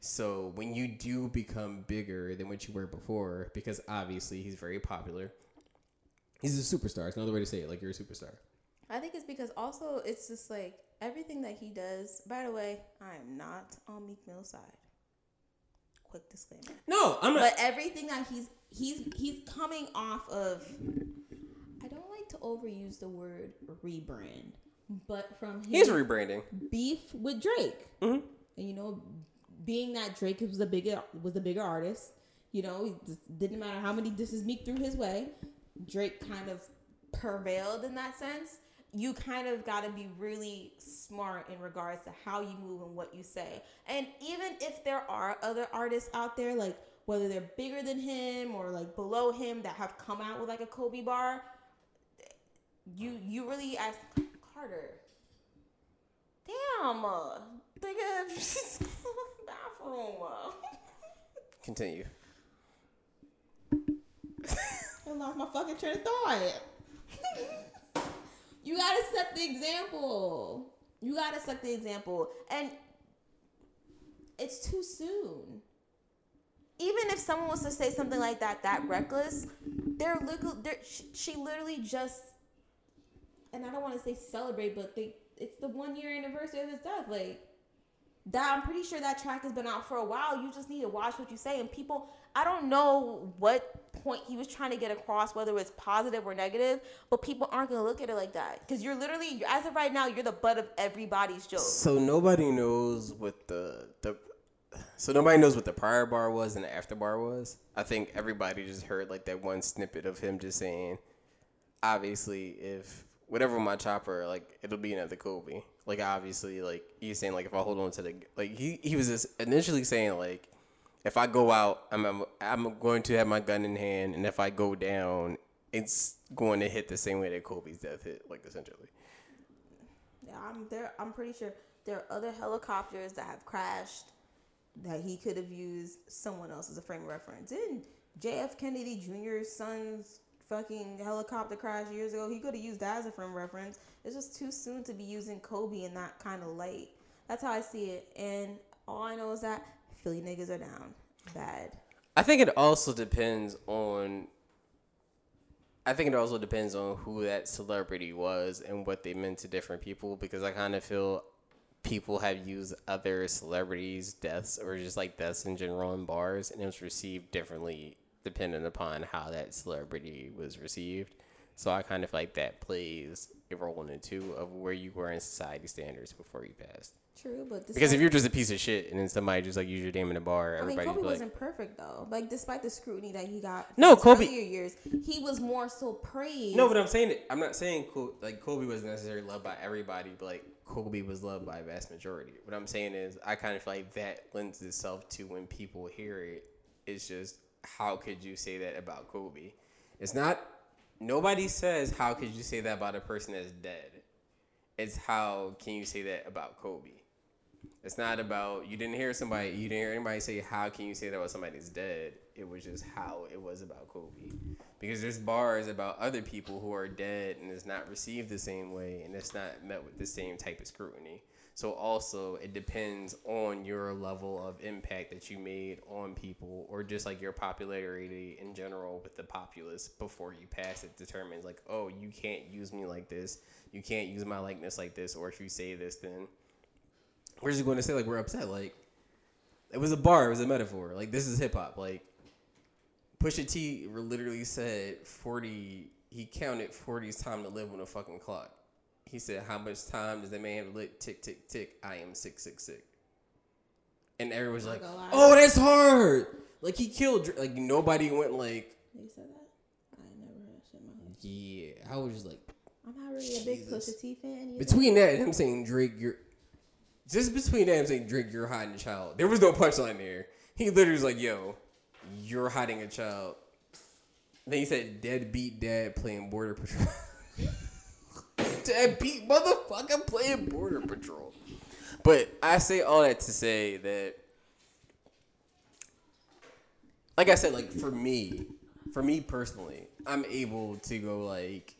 [SPEAKER 1] So when you do become bigger than what you were before, because obviously he's very popular, he's a superstar. It's another way to say it. Like you're a superstar.
[SPEAKER 2] I think it's because also it's just like everything that he does. By the way, I am not on Meek Mill's side. Quick disclaimer.
[SPEAKER 1] No, I'm not.
[SPEAKER 2] But everything that he's he's he's coming off of I don't like to overuse the word rebrand, but from
[SPEAKER 1] He's
[SPEAKER 2] his
[SPEAKER 1] rebranding.
[SPEAKER 2] beef with Drake.
[SPEAKER 1] Mhm.
[SPEAKER 2] And you know, being that Drake was the bigger was the bigger artist, you know, it didn't matter how many disses Meek threw his way, Drake kind of prevailed in that sense. You kind of got to be really smart in regards to how you move and what you say. And even if there are other artists out there, like whether they're bigger than him or like below him that have come out with like a Kobe bar, you you really ask Carter. Damn, uh, nigga, bathroom. Uh.
[SPEAKER 1] Continue.
[SPEAKER 2] I lost my fucking train of thought. you gotta set the example. You gotta set the example, and it's too soon. Even if someone was to say something like that, that reckless, they're they're, she, she literally just, and I don't want to say celebrate, but they, it's the one year anniversary of his death. Like, that I'm pretty sure that track has been out for a while. You just need to watch what you say. And people, I don't know what point he was trying to get across, whether it's positive or negative, but people aren't gonna look at it like that because you're literally, as of right now, you're the butt of everybody's joke.
[SPEAKER 1] So nobody knows what the the so nobody knows what the prior bar was and the after bar was. I think everybody just heard like that one snippet of him just saying, obviously, if whatever my chopper, like it'll be another Kobe. Like obviously, like he's saying, like if I hold on to the like he he was just initially saying like if I go out, I'm I'm, going to have my gun in hand, and if I go down, it's going to hit the same way that Kobe's death hit, like essentially.
[SPEAKER 2] Yeah, I'm there. I'm pretty sure there are other helicopters that have crashed that he could have used someone else as a frame of reference. Didn't JF Kennedy Jr.'s son's fucking helicopter crash years ago? He could have used that as a frame of reference. It's just too soon to be using Kobe in that kind of light. That's how I see it. And all I know is that Philly niggas are down bad.
[SPEAKER 1] I think it also depends on. I think it also depends on who that celebrity was and what they meant to different people because I kind of feel people have used other celebrities' deaths or just like deaths in general in bars and it was received differently depending upon how that celebrity was received. So I kind of like that plays a role in it too of where you were in society standards before you passed.
[SPEAKER 2] True, but this
[SPEAKER 1] Because if you're just a piece of shit and then somebody just like use your name in a bar,
[SPEAKER 2] I mean,
[SPEAKER 1] everybody's
[SPEAKER 2] Kobe
[SPEAKER 1] like,
[SPEAKER 2] wasn't perfect though. Like, despite the scrutiny that he got,
[SPEAKER 1] No,
[SPEAKER 2] from his
[SPEAKER 1] Kobe-
[SPEAKER 2] earlier years, he was more so praised.
[SPEAKER 1] No, but I'm saying it. I'm not saying Kobe, like Kobe was necessarily loved by everybody, but like Kobe was loved by a vast majority. What I'm saying is, I kind of feel like that lends itself to when people hear it. It's just how could you say that about Kobe? It's not. Nobody says how could you say that about a person that's dead. It's how can you say that about Kobe? It's not about you didn't hear somebody you didn't hear anybody say how can you say that about somebody that's dead. It was just how it was about Kobe. Because there's bars about other people who are dead and it's not received the same way and it's not met with the same type of scrutiny. So also it depends on your level of impact that you made on people or just like your popularity in general with the populace before you pass it determines like, oh, you can't use me like this. You can't use my likeness like this or if you say this then we're just going to say like we're upset. Like it was a bar, it was a metaphor. Like this is hip hop. Like Pusha T literally said forty. He counted 40's time to live on a fucking clock. He said, "How much time does that man have lit? Tick tick tick. I am sick sick sick." And everyone's like, "Oh, that's hard." Like he killed. Like nobody went like,
[SPEAKER 2] You said that? I never heard that shit in my life.
[SPEAKER 1] "Yeah." I was just like,
[SPEAKER 2] I'm not really a big
[SPEAKER 1] Jesus.
[SPEAKER 2] Pusha T fan. either.
[SPEAKER 1] between that and him saying Drake, you're just between him saying Drake, you're hiding a child. There was no punchline there. He literally was like, "Yo, you're hiding a child." Then he said, "Deadbeat dad playing border patrol." Deadbeat motherfucker playing border patrol. But I say all that to say that, like I said, like for me, for me personally, I'm able to go like,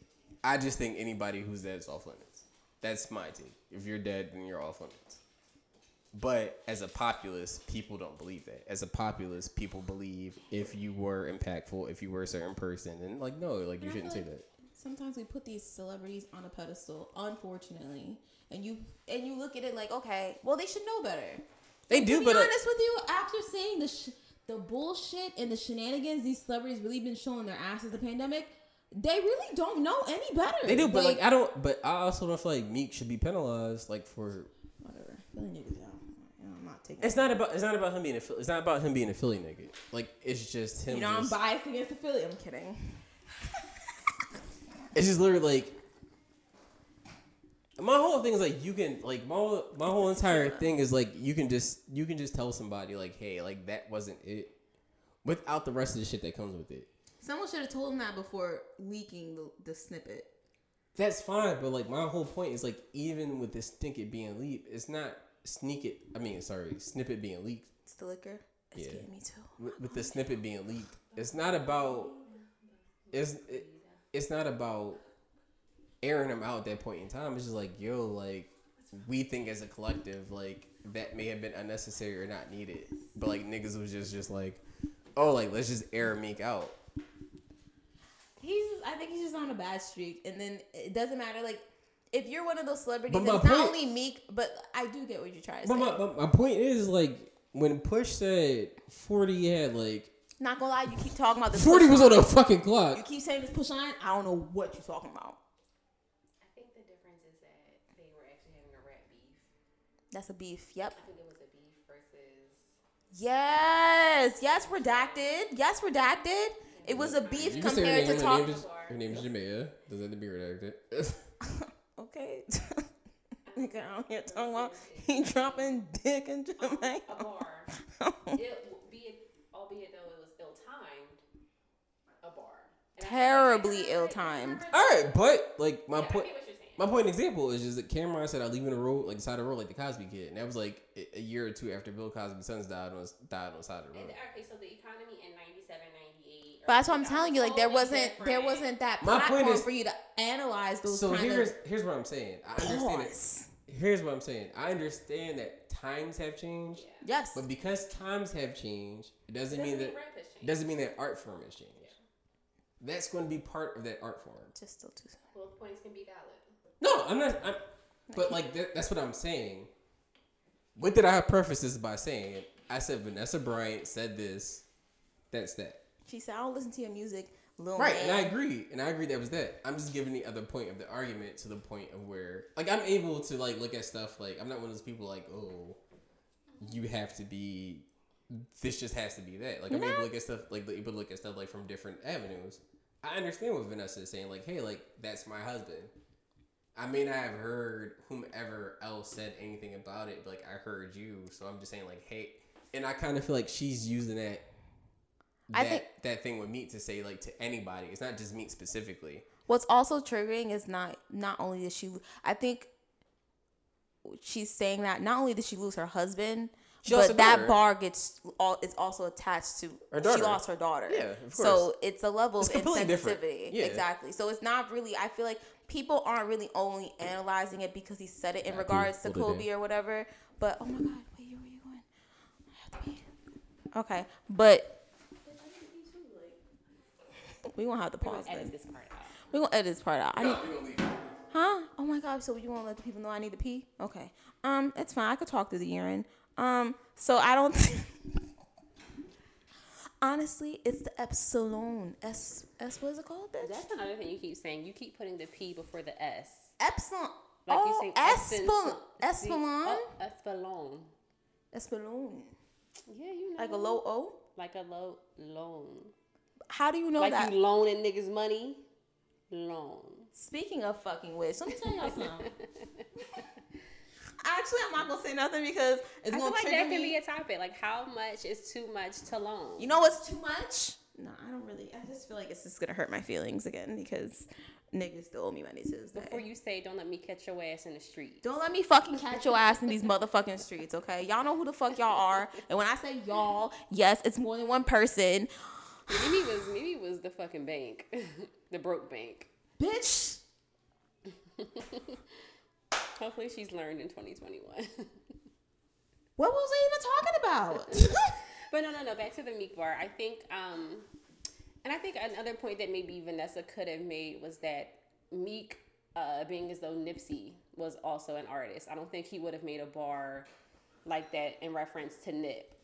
[SPEAKER 1] I just think anybody who's dead is off limits. That's my take. If you're dead, then you're off limits. But as a populace, people don't believe that. As a populace, people believe if you were impactful, if you were a certain person, and like no, like you shouldn't say
[SPEAKER 2] like
[SPEAKER 1] that.
[SPEAKER 2] Sometimes we put these celebrities on a pedestal, unfortunately, and you and you look at it like, okay, well they should know better.
[SPEAKER 1] They do,
[SPEAKER 2] be
[SPEAKER 1] but uh,
[SPEAKER 2] honest with you, after seeing the sh- the bullshit and the shenanigans these celebrities really been showing their asses the pandemic, they really don't know any better.
[SPEAKER 1] they do. But like I don't. But I also don't feel like Meek should be penalized. Like for
[SPEAKER 2] whatever. Niggas out. I'm not taking.
[SPEAKER 1] it's not about it's not about him being a Philly- it's not about him being a Philly nigga. Like it's just him.
[SPEAKER 2] You know, I'm biased against the Philly. I'm kidding.
[SPEAKER 1] It's just literally like my whole thing is like you can like my whole, my whole entire thing is like you can just you can just tell somebody like hey like that wasn't it without the rest of the shit that comes with it.
[SPEAKER 2] Someone should have told him that before leaking the, the snippet.
[SPEAKER 1] That's fine, but like my whole point is like even with this snippet being leaked, it's not sneak it. I mean, sorry, snippet being leaked.
[SPEAKER 2] It's the liquor. It's
[SPEAKER 1] Yeah.
[SPEAKER 2] getting me too.
[SPEAKER 1] With, with the snippet being leaked, it's not about it's it, it's not about airing them out at that point in time. It's just like yo, like we think as a collective, like that may have been unnecessary or not needed, but like niggas was just just like, oh, like let's just air Meek out.
[SPEAKER 2] He's. I think he's just on a bad streak, and then it doesn't matter. Like, if you're one of those celebrities,
[SPEAKER 1] But my
[SPEAKER 2] it's not
[SPEAKER 1] point-
[SPEAKER 2] only Meek, but I do get what you're trying to
[SPEAKER 1] But
[SPEAKER 2] say.
[SPEAKER 1] my, my, my point is like when Push said forty had like
[SPEAKER 2] not gonna lie, you keep talking about this.
[SPEAKER 1] forty
[SPEAKER 2] push
[SPEAKER 1] was on
[SPEAKER 2] line.
[SPEAKER 1] a fucking clock.
[SPEAKER 2] You keep saying this push line. I don't know what you're talking about.
[SPEAKER 3] I think the difference is that they were actually having a rat beef.
[SPEAKER 2] That's a beef. Yep.
[SPEAKER 3] I think it was a beef versus.
[SPEAKER 2] Yes. Yes. Redacted. Yes. Redacted. It was a beef
[SPEAKER 1] You can say her
[SPEAKER 2] compared
[SPEAKER 1] name.
[SPEAKER 2] to
[SPEAKER 1] Her name
[SPEAKER 2] talk.
[SPEAKER 1] is her name is Jamea. Doesn't have to be redacted.
[SPEAKER 2] Okay. Nigga out here talking about he dropping dick in Jamaica.
[SPEAKER 3] A bar. it, be it, albeit though it was ill timed, a bar. And
[SPEAKER 2] Terribly ill-timed.
[SPEAKER 1] All right, but like my
[SPEAKER 3] Yeah,
[SPEAKER 1] point.
[SPEAKER 3] get what you're saying.
[SPEAKER 1] My point example is just that Cam'ron said I leave in the road like the side of the road like the Cosby kid, and that was like a- a year or two after Bill Cosby's sons died on died on the side of the road.
[SPEAKER 3] the- okay, so the economy in 97, 98. or
[SPEAKER 2] But that's what I'm telling you. Like there wasn't
[SPEAKER 3] totally
[SPEAKER 2] there wasn't that
[SPEAKER 1] My point
[SPEAKER 2] platform
[SPEAKER 1] is-
[SPEAKER 2] for you to analyze those
[SPEAKER 1] So
[SPEAKER 2] kind
[SPEAKER 1] here's
[SPEAKER 2] of
[SPEAKER 1] here's what I'm saying. I understand it. Here's what I'm saying. I understand that times have changed,
[SPEAKER 2] Yes.
[SPEAKER 1] but because times have changed, it doesn't
[SPEAKER 3] Doesn't
[SPEAKER 1] mean
[SPEAKER 3] mean
[SPEAKER 1] that
[SPEAKER 3] rap
[SPEAKER 1] doesn't mean that art form has changed. That's going to be part of that art form.
[SPEAKER 2] Just still too soon.
[SPEAKER 3] Both points can be valid.
[SPEAKER 1] No, I'm not. I'm, but like that, that's what I'm saying. What did I preface this by saying? I said Vanessa Bryant said this. That's that.
[SPEAKER 2] She said, "I don't listen to your music, little
[SPEAKER 1] Right,
[SPEAKER 2] man."
[SPEAKER 1] and I agree, and I agree that was that. I'm just giving the other point of the argument to the point of where, like, I'm able to like look at stuff like I'm not one of those people like, oh, you have to be, this just has to be that. Like, I'm able to look at stuff like able to look at stuff like from different avenues. I understand what Vanessa is saying, like, hey, like that's my husband. I may not have heard whomever else said anything about it, but like I heard you, so I'm just saying like, hey, and I kind of feel like she's using that that,
[SPEAKER 2] think-
[SPEAKER 1] that thing with Meek to say like to anybody. It's not just Meek specifically.
[SPEAKER 2] What's also triggering is not not only did she, I think she's saying that not only did she lose her husband,
[SPEAKER 1] She
[SPEAKER 2] but that
[SPEAKER 1] daughter.
[SPEAKER 2] bar gets all is also attached to
[SPEAKER 1] Her
[SPEAKER 2] she lost her daughter.
[SPEAKER 1] Yeah, of
[SPEAKER 2] So it's a level
[SPEAKER 1] It's
[SPEAKER 2] of insensitivity.
[SPEAKER 1] Yeah.
[SPEAKER 2] Exactly. So it's not really. I feel like people aren't really only analyzing it because he said it in
[SPEAKER 1] Happy
[SPEAKER 2] regards to. Kobe or whatever. But oh my god, wait, where are you going? I have to pee. Okay, but we won't have to pause
[SPEAKER 3] Edit
[SPEAKER 2] this.
[SPEAKER 3] this part out.
[SPEAKER 2] We gonna edit this part out. I need, huh? Oh my god! So you want to let the people know I need to pee? Okay. Um, it's fine. I could talk through the urine. Um, so I don't. Honestly, it's the epsilon. S S. What is it called, bitch?
[SPEAKER 3] That's another thing you keep saying. You keep putting the P before the S.
[SPEAKER 2] Epsilon.
[SPEAKER 3] Like
[SPEAKER 2] oh,
[SPEAKER 3] you say
[SPEAKER 2] espelon.
[SPEAKER 3] essence-
[SPEAKER 2] Espelon.
[SPEAKER 3] Oh, Espelon.
[SPEAKER 2] Espelon.
[SPEAKER 3] Yeah, you know.
[SPEAKER 2] Like a low O.
[SPEAKER 3] Like a low loan.
[SPEAKER 2] How do you know
[SPEAKER 3] like
[SPEAKER 2] that?
[SPEAKER 3] you loaning niggas money. Loan.
[SPEAKER 2] Speaking of fucking which, let me tell y'all something. Actually, I'm not gonna say nothing because it's
[SPEAKER 3] I feel
[SPEAKER 2] gonna
[SPEAKER 3] like
[SPEAKER 2] trigger
[SPEAKER 3] that can be a topic. Like how much is too much to loan?
[SPEAKER 2] You know what's too much? No, I don't really. I just feel like it's just gonna hurt my feelings again because niggas still owe me money to this day.
[SPEAKER 3] Before you say, don't let me catch your ass in the street.
[SPEAKER 2] Don't let me fucking catch your ass in these motherfucking streets, okay? Y'all know who the fuck y'all are. And when I say y'all, yes, it's more than one person.
[SPEAKER 3] It was it was the fucking bank, the broke bank.
[SPEAKER 2] Bitch.
[SPEAKER 3] Hopefully she's learned in 2021.
[SPEAKER 2] What was I even talking about?
[SPEAKER 3] But no, no, no. Back to the Meek bar. I think, um, and I think another point that maybe Vanessa could have made was that Meek, uh, being as though Nipsey was also an artist, I don't think he would have made a bar like that in reference to Nip.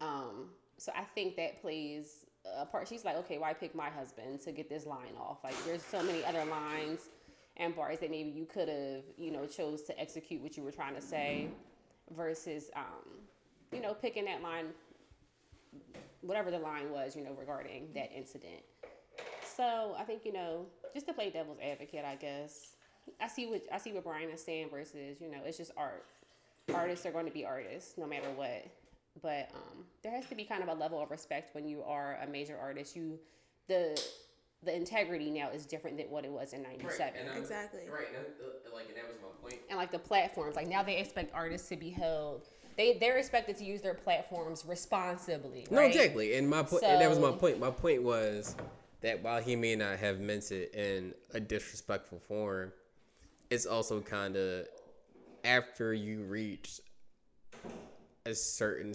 [SPEAKER 3] Um, so I think that plays a part. She's like, okay, why pick my husband to get this line off? Like, there's so many other lines and bars that maybe you could have, you know, chose to execute what you were trying to say, versus, um, you know, picking that line, whatever the line was, you know, regarding that incident. So I think you know, just to play devil's advocate, I guess I see what I see what Brian is saying versus you know, it's just art. Artists are going to be artists no matter what. But um, there has to be kind of a level of respect when you are a major artist. You the the integrity now is different than what it was in '97.
[SPEAKER 2] Exactly.
[SPEAKER 1] Right, and, uh, like, and that was my point.
[SPEAKER 3] and like the platforms like now they expect artists to be held they they're expected to use their platforms responsibly
[SPEAKER 1] No, exactly, and my point. and that was my point. My point was that while he may not have meant it in a disrespectful form, it's also kind of after you reach a certain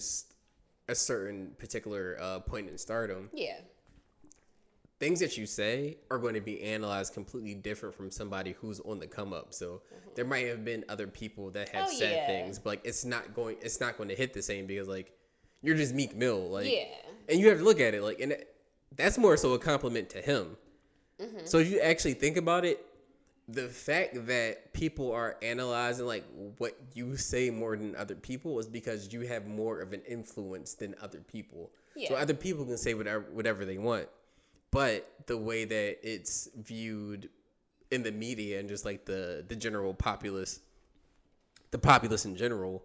[SPEAKER 1] a certain particular uh, point in stardom,
[SPEAKER 3] yeah
[SPEAKER 1] things that you say are going to be analyzed completely different from somebody who's on the come up. So there might have been other people that have
[SPEAKER 3] Oh,
[SPEAKER 1] said
[SPEAKER 3] yeah.
[SPEAKER 1] things, but like it's not going it's not going to hit the same because like you're just Meek Mill, like
[SPEAKER 3] Yeah.
[SPEAKER 1] and you have to look at it like and that's more so a compliment to him.
[SPEAKER 3] Mm-hmm.
[SPEAKER 1] So if you actually think about it, the fact that people are analyzing like what you say more than other people is because you have more of an influence than other people.
[SPEAKER 3] Yeah.
[SPEAKER 1] So other people can say whatever whatever they want. But the way that it's viewed in the media and just like the the general populace the populace in general,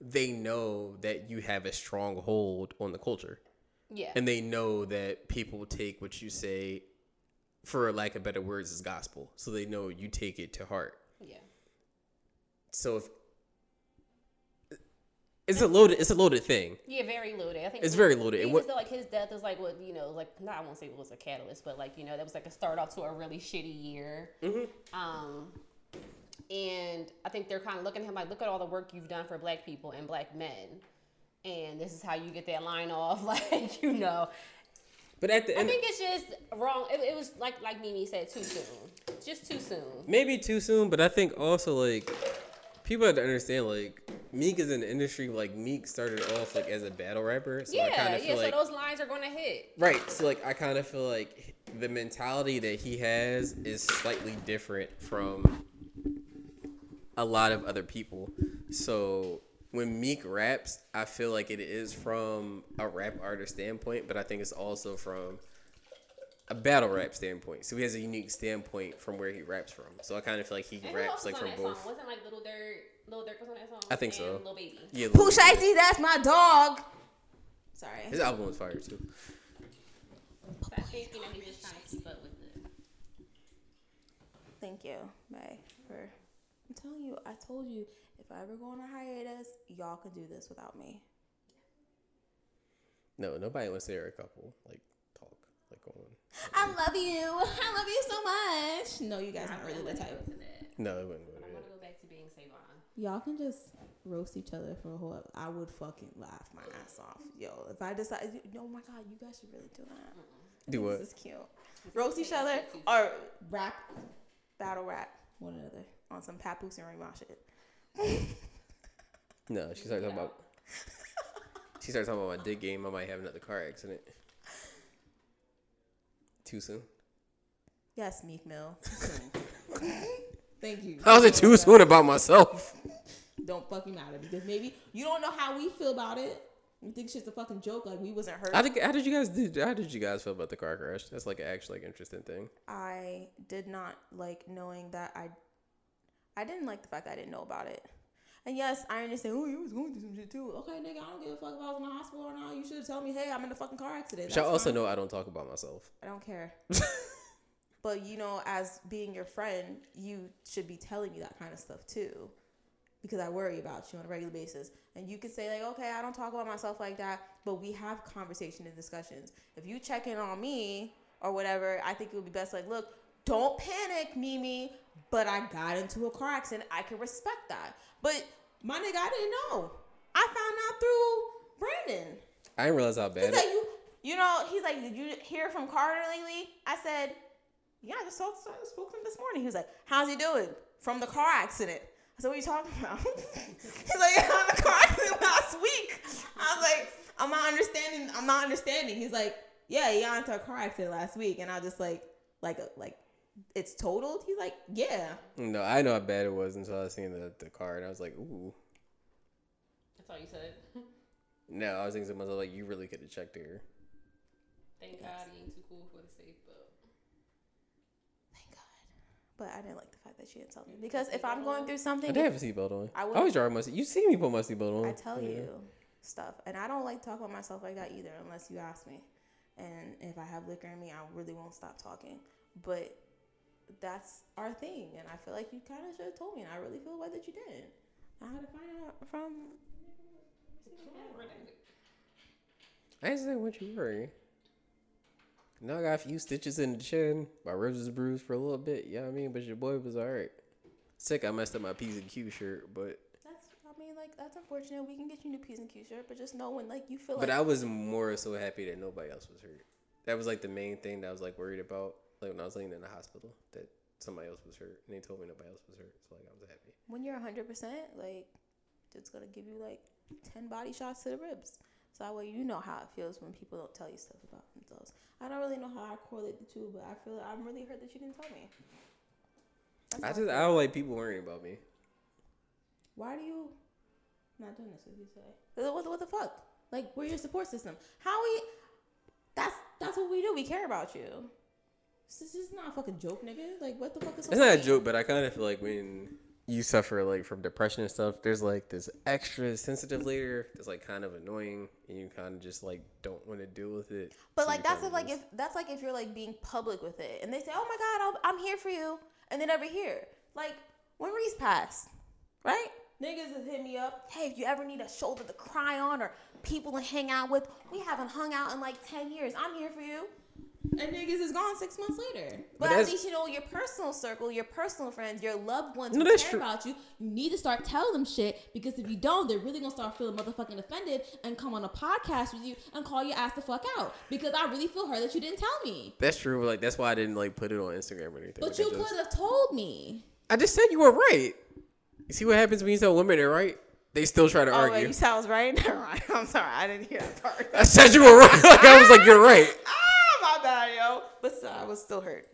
[SPEAKER 1] they know that you have a strong hold on the culture
[SPEAKER 3] yeah
[SPEAKER 1] and they know that people take what you say for lack of better words as gospel. So they know you take it to heart.
[SPEAKER 3] Yeah.
[SPEAKER 1] So if it's a loaded it's a loaded thing.
[SPEAKER 3] Yeah very loaded. I think
[SPEAKER 1] It's very loaded.
[SPEAKER 3] even
[SPEAKER 1] What-
[SPEAKER 3] though like his death is like what you know like not i won't say it was a catalyst but like you know that was like a start off to a really shitty year.
[SPEAKER 1] Mm-hmm.
[SPEAKER 3] um and i think they're kind of looking at him like look at all the work you've done for black people and black men. And this is how you get that line off like you know
[SPEAKER 1] but at the end, I
[SPEAKER 3] think it's just wrong. It, it was like like Mimi said, too soon. Just too soon.
[SPEAKER 1] maybe too soon but i think also like people have to understand like meek is in the industry like meek started off like as a battle rapper so i
[SPEAKER 3] yeah, yeah.
[SPEAKER 1] feel
[SPEAKER 3] so those lines are gonna hit.
[SPEAKER 1] Right. So like I kind of feel like the mentality that he has is slightly different from a lot of other people. So when Meek raps, I feel like it is from a rap artist standpoint, but I think it's also from a battle rap standpoint. So he has a unique standpoint from where he raps from. So I kind of feel like he
[SPEAKER 3] And
[SPEAKER 1] raps
[SPEAKER 3] else
[SPEAKER 1] like from both.
[SPEAKER 3] song? Wasn't like Lil Durk? Lil Durk was on that song.
[SPEAKER 1] I think
[SPEAKER 3] and
[SPEAKER 1] so.
[SPEAKER 3] Lil Baby.
[SPEAKER 1] Yeah,
[SPEAKER 2] Pooh Shiesty, that's my dog. Sorry.
[SPEAKER 1] his album was fire too.
[SPEAKER 3] So I think you know he's just trying to keep up with it.
[SPEAKER 2] Thank you, May, for. I'm telling you, I told you, if I ever go on a hiatus, y'all can do this without me.
[SPEAKER 1] No, nobody wants to hear a couple like talk like go on.
[SPEAKER 2] I love you. I love you so much. No, you guys aren't really
[SPEAKER 3] I'm
[SPEAKER 2] the
[SPEAKER 3] gonna
[SPEAKER 2] type.
[SPEAKER 3] go that.
[SPEAKER 1] No, it wouldn't go
[SPEAKER 3] I'm
[SPEAKER 1] there.
[SPEAKER 3] gonna go back to being Savon.
[SPEAKER 2] Y'all can just roast each other for a whole. I would fucking laugh my ass off, yo. If I decide, oh my god, you guys should really do that. I
[SPEAKER 1] Do
[SPEAKER 2] think
[SPEAKER 1] what?
[SPEAKER 2] This is cute. Roast each other or rap, battle rap one another on some Papoose and Remy Ma shit.
[SPEAKER 1] No, she started talking about. She started talking about my dick game. I might have another car accident. Too soon.
[SPEAKER 2] Yes, Meek Mill. Too soon. Thank you.
[SPEAKER 1] How's it too soon about myself?
[SPEAKER 2] Don't fucking matter because maybe you don't know how we feel about it. You think it's just a fucking joke, like we wasn't hurt.
[SPEAKER 1] How did, how did you guys do? How did you guys feel about the car crash? That's like an actually like interesting thing.
[SPEAKER 2] I did not like knowing that I I didn't like the fact I didn't know about it. And yes, I understand. Oh, you was going through some shit too. Okay, nigga, I don't give a fuck if I was in the hospital or not. You should tell me, hey, I'm in a fucking car accident.
[SPEAKER 1] Y'all also
[SPEAKER 2] fine.
[SPEAKER 1] know I don't talk about myself.
[SPEAKER 2] I don't care. but you know, as being your friend, you should be telling me that kind of stuff too, because I worry about you on a regular basis. And you could say like, okay, I don't talk about myself like that, but we have conversation and discussions. If you check in on me or whatever, I think it would be best like, look, don't panic, Mimi. But I got into a car accident. I can respect that. But my nigga, I didn't know. I found out through Brandon.
[SPEAKER 1] I didn't realize how
[SPEAKER 2] He's like, you, you know, he's like, did you hear from Carter lately? I said, yeah, I just spoke, I spoke to him this morning. He was like, how's he doing? From the car accident. I said, what are you talking about? he's like, yeah, on the car accident last week. I was like, I'm not understanding. I'm not understanding. He's like, yeah, he got into a car accident last week, and I was just like, like, like, it's totaled. He's like, yeah.
[SPEAKER 1] no, I know how bad it was until I seen the, the car, and I was like, ooh.
[SPEAKER 3] That's all you said.
[SPEAKER 1] No, I was thinking to myself like, you really could have checked her.
[SPEAKER 3] Thank God he ain't too cool for the safe, but
[SPEAKER 2] Thank God. But I didn't like the fact that she didn't tell me because if I'm going through something.
[SPEAKER 1] I
[SPEAKER 2] something,
[SPEAKER 1] did have a seatbelt on.
[SPEAKER 2] I
[SPEAKER 1] I, always drive my. seat- You see me put my seatbelt on.
[SPEAKER 2] I tell
[SPEAKER 1] Yeah.
[SPEAKER 2] you stuff, and I don't like to talk about myself like that either, unless you ask me. And if I have liquor in me, I really won't stop talking. But that's our thing, and I feel like you kind of should have told me, and I really feel like that you didn't. I had to find out from.
[SPEAKER 1] I didn't say what you were. Now I got a few stitches in the chin. My ribs was bruised for a little bit. You know what I mean? But your boy was alright. Sick, I messed up my P's and Q shirt, but
[SPEAKER 2] That's, I mean, like that's unfortunate. We can get you new P's and Q shirt, but just know when like you feel
[SPEAKER 1] but
[SPEAKER 2] like.
[SPEAKER 1] But I was more so happy that nobody else was hurt. That was like the main thing that I was like worried about. Like when I was laying in the hospital, that somebody else was hurt, and they told me nobody else was hurt. So like I was happy.
[SPEAKER 2] when you're 100%, like, it's gonna give you like 10 body shots to the ribs. So that way you know how it feels when people don't tell you stuff about themselves. I don't really know how I correlate the two, but I feel like I'm really hurt that you didn't tell me. That's
[SPEAKER 1] I just. I don't like people worrying about me.
[SPEAKER 2] Why do you not doing this? with you say? What, what the fuck? Like, we're your support system. How we? That's that's what we do. We care about you. This is not a fucking joke, nigga. Like, what the fuck is? so
[SPEAKER 1] It's not a joke, but I kind of feel like when you suffer like from depression and stuff, there's like this extra sensitive layer that's like kind of annoying, and you kind of just like don't want to deal with it.
[SPEAKER 2] But
[SPEAKER 1] So
[SPEAKER 2] like that's if like if that's like if you're like being public with it, and they say, "Oh my God, I'll, I'm here for you," and they never hear. Like when Reese passed, right? Niggas has hit me up. Hey, if you ever need a shoulder to cry on or people to hang out with, we haven't hung out in like ten years. I'm here for you. And niggas is gone six months later. But, at
[SPEAKER 1] that's-
[SPEAKER 2] least you know your personal circle, your personal friends, your loved ones
[SPEAKER 1] No,
[SPEAKER 2] who care
[SPEAKER 1] true.
[SPEAKER 2] about you. You need to start telling them shit because if you don't, they're really gonna start feeling motherfucking offended and come on a podcast with you and call your ass the fuck out. Because I really feel hurt that you didn't tell me.
[SPEAKER 1] That's true. Like that's why I didn't like put it on Instagram or anything.
[SPEAKER 2] But
[SPEAKER 1] Like,
[SPEAKER 2] you
[SPEAKER 1] I just-
[SPEAKER 2] could have told me.
[SPEAKER 1] I just said you were right. You see what happens when you tell women they're right? They still try to oh, argue.
[SPEAKER 2] You sounds right. Never mind. I'm sorry. I didn't hear that part.
[SPEAKER 1] I said you were right. like I was like, you're right.
[SPEAKER 2] Ah, bad, yo. But still, I was still hurt.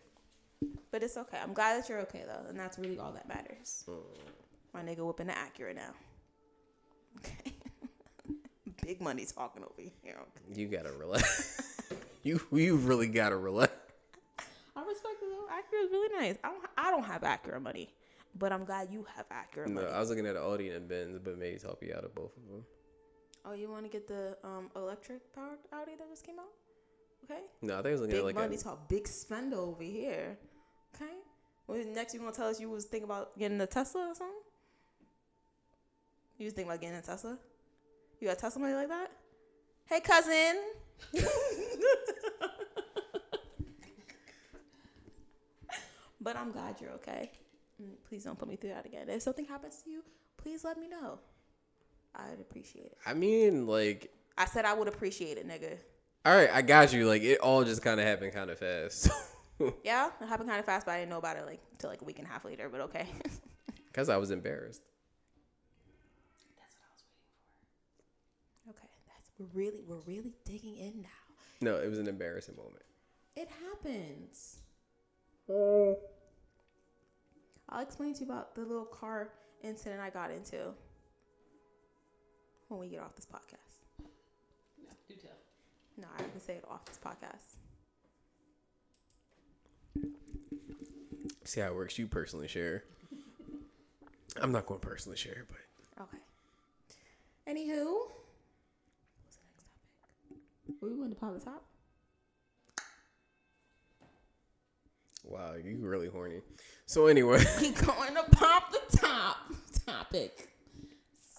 [SPEAKER 2] But it's okay. I'm glad that you're okay though, and that's really all that matters. My nigga whooping the Acura now. Okay. Big money talking over here.
[SPEAKER 1] You gotta relax. you you really gotta relax.
[SPEAKER 2] I respect it though. Acura is really nice. I don't. I don't have Acura money, but I'm glad you have Acura
[SPEAKER 1] No,
[SPEAKER 2] money.
[SPEAKER 1] I was looking at the Audi and Benz, but maybe help you out of both of them.
[SPEAKER 2] oh, you want to get the um electric powered Audi that just came out? Okay.
[SPEAKER 1] No, I think I was looking
[SPEAKER 2] Big
[SPEAKER 1] at like
[SPEAKER 2] money
[SPEAKER 1] a,
[SPEAKER 2] talk. Big spend over here. Okay. Well, next you gonna tell us you was thinking about getting a Tesla or something? You was thinking about getting a Tesla? You got Tesla money like that? Hey, cousin. but I'm glad you're okay. Mm, Please don't put me through that again. If something happens to you, please let me know. I'd appreciate it.
[SPEAKER 1] I mean, like,
[SPEAKER 2] I said I would appreciate it, nigga.
[SPEAKER 1] All right, I got you. Like, it all just kind of happened kind of fast.
[SPEAKER 2] Yeah, it happened kind of fast, but I didn't know about it like until like a week and a half later. But okay.
[SPEAKER 1] Because I was embarrassed. That's what I was waiting for.
[SPEAKER 2] Okay, that's we're really we're really digging in now.
[SPEAKER 1] No, it was an embarrassing moment.
[SPEAKER 2] It happens. Oh. I'll explain to you about the little car incident I got into when we get off this podcast.
[SPEAKER 3] no, do tell.
[SPEAKER 2] No, I can say it off this podcast.
[SPEAKER 1] See how it works. You personally share. I'm not going to personally share, but
[SPEAKER 2] Okay. Anywho, what's the next topic? Were we going to pop the top?
[SPEAKER 1] wow, you really horny. So anyway,
[SPEAKER 2] we going to pop the top topic.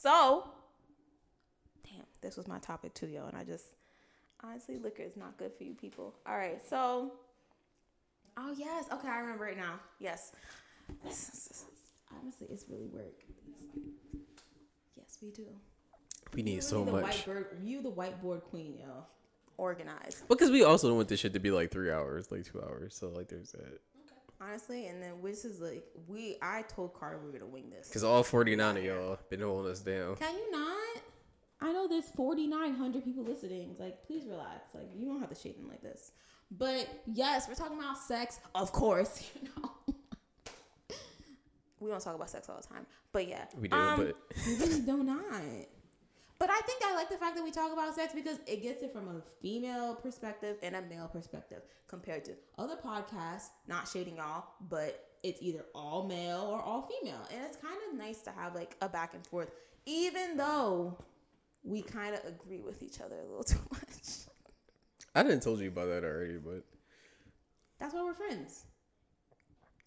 [SPEAKER 2] So, damn, this was my topic too, yo, and I just honestly, liquor is not good for you people. All right, so, oh yes, okay, I remember it now. Yes, This is- this is- honestly, it's really work. It's- yes, we do.
[SPEAKER 1] We need
[SPEAKER 2] You
[SPEAKER 1] so
[SPEAKER 2] the
[SPEAKER 1] much.
[SPEAKER 2] Whiteboard, you the whiteboard queen, yo. Organized.
[SPEAKER 1] Because we also don't want this shit to be like three hours, like two hours. So like there's that.
[SPEAKER 2] Honestly, and then which is like we I told Carter we are gonna wing this.
[SPEAKER 1] Because all 49 of y'all been holding us down.
[SPEAKER 2] Can you not? I know there's 4,900 people listening. Like, please relax. Like, you don't have to shade them like this. But yes, we're talking about sex, of course. You know, we don't talk about sex all the time. But yeah,
[SPEAKER 1] We do,
[SPEAKER 2] um,
[SPEAKER 1] but
[SPEAKER 2] we really do not. But I think I like the fact that we talk about sex because it gets it from a female perspective and a male perspective compared to other podcasts. Not shading y'all, but it's either all male or all female, and it's kind of nice to have like a back and forth, even though we kind of agree with each other a little too much.
[SPEAKER 1] I didn't told you about that already, but
[SPEAKER 2] That's why we're friends.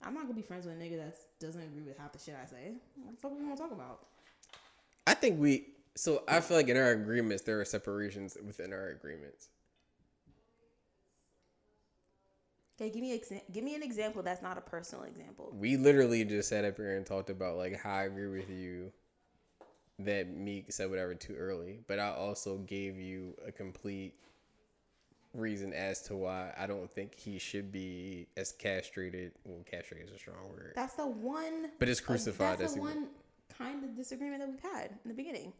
[SPEAKER 2] I'm not gonna be friends with a nigga that doesn't agree with half the shit I say. What the fuck we gonna talk about?
[SPEAKER 1] I think we. So I feel like in our agreements there are separations within our agreements.
[SPEAKER 2] Okay, give me exa- give me an example that's not a personal example.
[SPEAKER 1] We literally just sat up here and talked about like how I agree with you that Meek said whatever too early, but I also gave you a complete reason as to why I don't think he should be as castrated. Well, castrated is a strong word,
[SPEAKER 2] That's the one.
[SPEAKER 1] but it's crucified.
[SPEAKER 2] That's the one kind of disagreement that we've had in the beginning.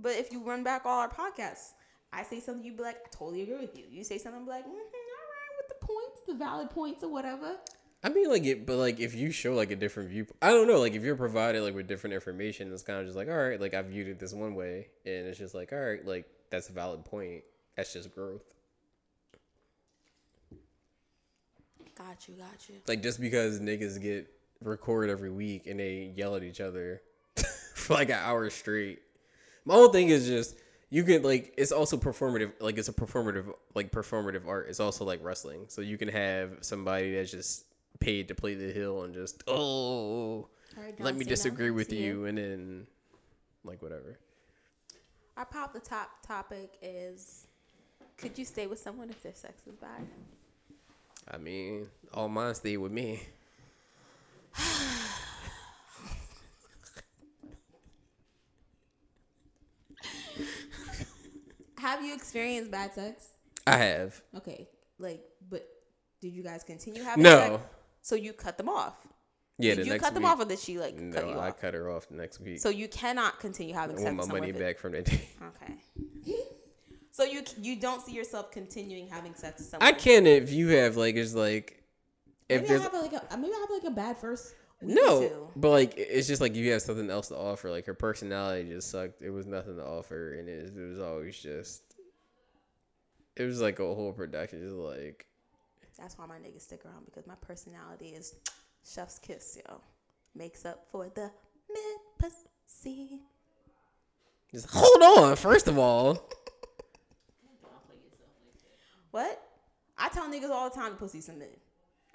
[SPEAKER 2] But if you run back all our podcasts, I say something, you'd be like, I totally agree with you. You say something, I'd be like, mm-hmm, all right, with the points, the valid points or whatever.
[SPEAKER 1] I mean, like it, but like if you show like a different view, I don't know. Like if you're provided like with different information, it's kind of just like, all right, like I viewed it this one way, and it's just like, all right, like that's a valid point. That's just growth.
[SPEAKER 2] Got you, got you.
[SPEAKER 1] Like just because niggas get record every week and they yell at each other for like an hour straight. My whole thing is just you can like it's also performative like it's a performative like performative art. It's also like wrestling. So you can have somebody that's just paid to play the hill and just oh
[SPEAKER 2] right,
[SPEAKER 1] let me disagree with you and then like whatever.
[SPEAKER 2] Our pop the top topic is could you stay with someone if their sex is bad?
[SPEAKER 1] I mean, all mine stay with me.
[SPEAKER 2] Have you experienced bad sex?
[SPEAKER 1] I have.
[SPEAKER 2] Okay, like, but did you guys continue having
[SPEAKER 1] No.
[SPEAKER 2] sex? So you cut them off.
[SPEAKER 1] Yeah,
[SPEAKER 2] did you cut them
[SPEAKER 1] week-
[SPEAKER 2] off or did she like cut you
[SPEAKER 1] No, I
[SPEAKER 2] off?
[SPEAKER 1] cut her off next week.
[SPEAKER 2] So you cannot continue having
[SPEAKER 1] I
[SPEAKER 2] sex
[SPEAKER 1] want my money back from that day.
[SPEAKER 2] Okay. So you you don't see yourself continuing having sex with someone?
[SPEAKER 1] I can if you have like it's like if
[SPEAKER 2] Maybe I have like a maybe I have like a bad first
[SPEAKER 1] no, but like it's just like you have something else to offer. Like her personality just sucked. It was nothing to offer, and it, it was always just. It was like a whole production, just like
[SPEAKER 2] That's why my niggas stick around because my personality is chef's kiss, yo. Makes up for the mid pussy.
[SPEAKER 1] just hold on. First of all,
[SPEAKER 2] What? I tell niggas all the time to pussy some men.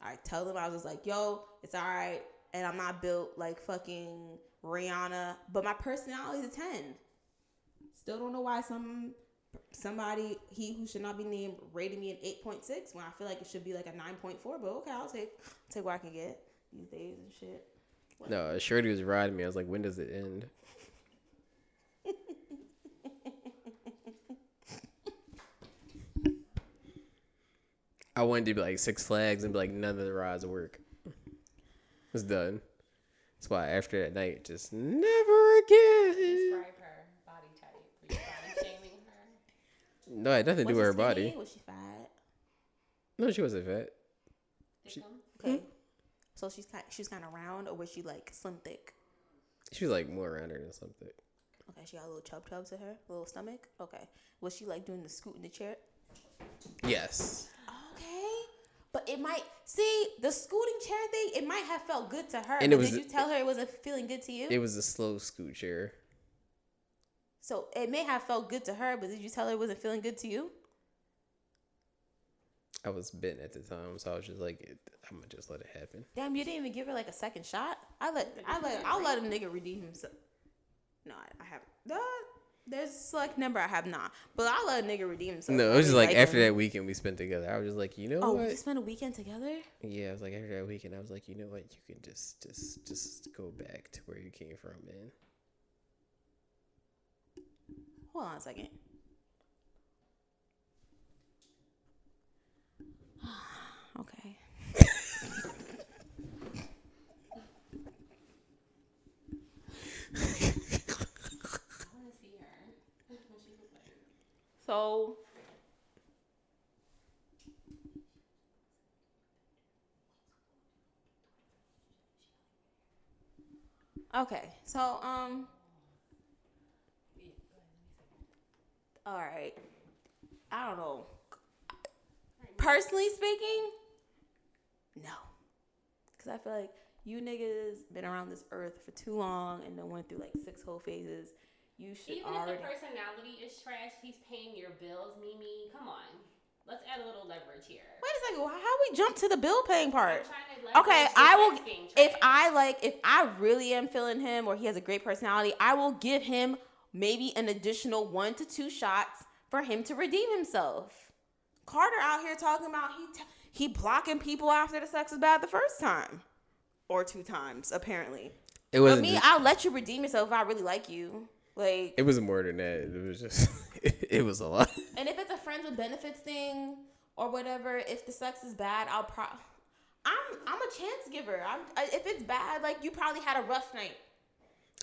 [SPEAKER 2] I tell them I was just like, yo, it's all right, and I'm not built like fucking Rihanna, but my personality is a ten. Still don't know why some somebody he who should not be named rated me an eight point six when I feel like it should be like a nine point four. But okay, I'll take take what I can get these days and shit.
[SPEAKER 1] no, uh, Shorty was riding me. I was like, when does it end? I wanted to be like Six Flags and be like, none of the rides work. It's done. That's why after that night, just never again.
[SPEAKER 3] Describe her body type. Were you body shaming her?
[SPEAKER 1] No, it had nothing to do with her
[SPEAKER 2] skinny?
[SPEAKER 1] body.
[SPEAKER 2] Was she fat?
[SPEAKER 1] No, she wasn't fat.
[SPEAKER 3] Thickum? Hmm?
[SPEAKER 2] Okay. So she's kind she's kind of round, or was she like slim thick?
[SPEAKER 1] She was like more rounder than something.
[SPEAKER 2] Okay, she got a little chub chub to her, a little stomach. Okay, was she like doing the scoot in the chair?
[SPEAKER 1] Yes.
[SPEAKER 2] Okay, but it might see the scooting chair thing. It might have felt good to her,
[SPEAKER 1] And
[SPEAKER 2] but
[SPEAKER 1] it was-
[SPEAKER 2] did you tell her it wasn't feeling good to you?
[SPEAKER 1] It was a slow scoot chair.
[SPEAKER 2] So it may have felt good to her, but did you tell her it wasn't feeling good to you?
[SPEAKER 1] I was bent at the time, so I was just like, I'm gonna just let it happen.
[SPEAKER 2] Damn, you didn't even give her like a second shot. I let I let I'll let a nigga redeem himself. No, I, I have. Uh, there's a select number I have not, but I'll let a nigga redeem himself.
[SPEAKER 1] No, it was just
[SPEAKER 2] really
[SPEAKER 1] like after
[SPEAKER 2] him.
[SPEAKER 1] that weekend we spent together. I was just like, you know
[SPEAKER 2] Oh,
[SPEAKER 1] what?
[SPEAKER 2] we spent a weekend together.
[SPEAKER 1] Yeah, I was like after that weekend, I was like, you know what? You can just, just, just go back to where you came from, man.
[SPEAKER 2] Hold on a second. okay.
[SPEAKER 3] I want to see her. What she look like.
[SPEAKER 2] So Okay. So um All right. I don't know. Personally speaking, no. Cuz I feel like you niggas been around this earth for too long and then went through like six whole phases. You should
[SPEAKER 3] Even
[SPEAKER 2] already
[SPEAKER 3] if the personality is trash, he's paying your bills, Mimi. Come on. Let's add a little leverage here.
[SPEAKER 2] Wait a second. How we jump to the bill paying part? Okay, I will. If. I like, if I really am feeling him, or he has a great personality, I will give him maybe an additional one to two shots for him to redeem himself. Carter out here talking about he t- he blocking people after the sex is bad the first time, or two times apparently.
[SPEAKER 1] It wasn't.
[SPEAKER 2] me,
[SPEAKER 1] just-
[SPEAKER 2] I'll let you redeem yourself if I really like you. Like,
[SPEAKER 1] it was more than that. It was just. it was a lot.
[SPEAKER 2] and if it's a friends with benefits thing or whatever, if the sex is bad, I'll pro. I'm I'm a chance giver. I'm if it's bad, like you probably had a rough night.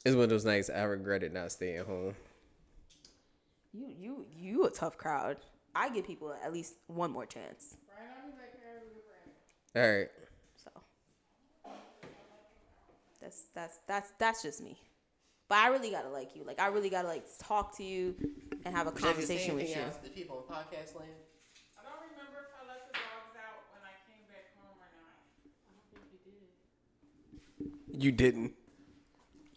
[SPEAKER 1] It's one of those nights I regretted not staying home.
[SPEAKER 2] You you you a tough crowd. I give people at least one more chance.
[SPEAKER 1] All right.
[SPEAKER 2] So that's that's that's that's just me. But I really gotta like you. Like I really gotta like talk to you and have a conversation with you.
[SPEAKER 1] The people in podcast land.
[SPEAKER 4] I don't remember if I let the dogs out when I came back home or not.
[SPEAKER 1] You didn't.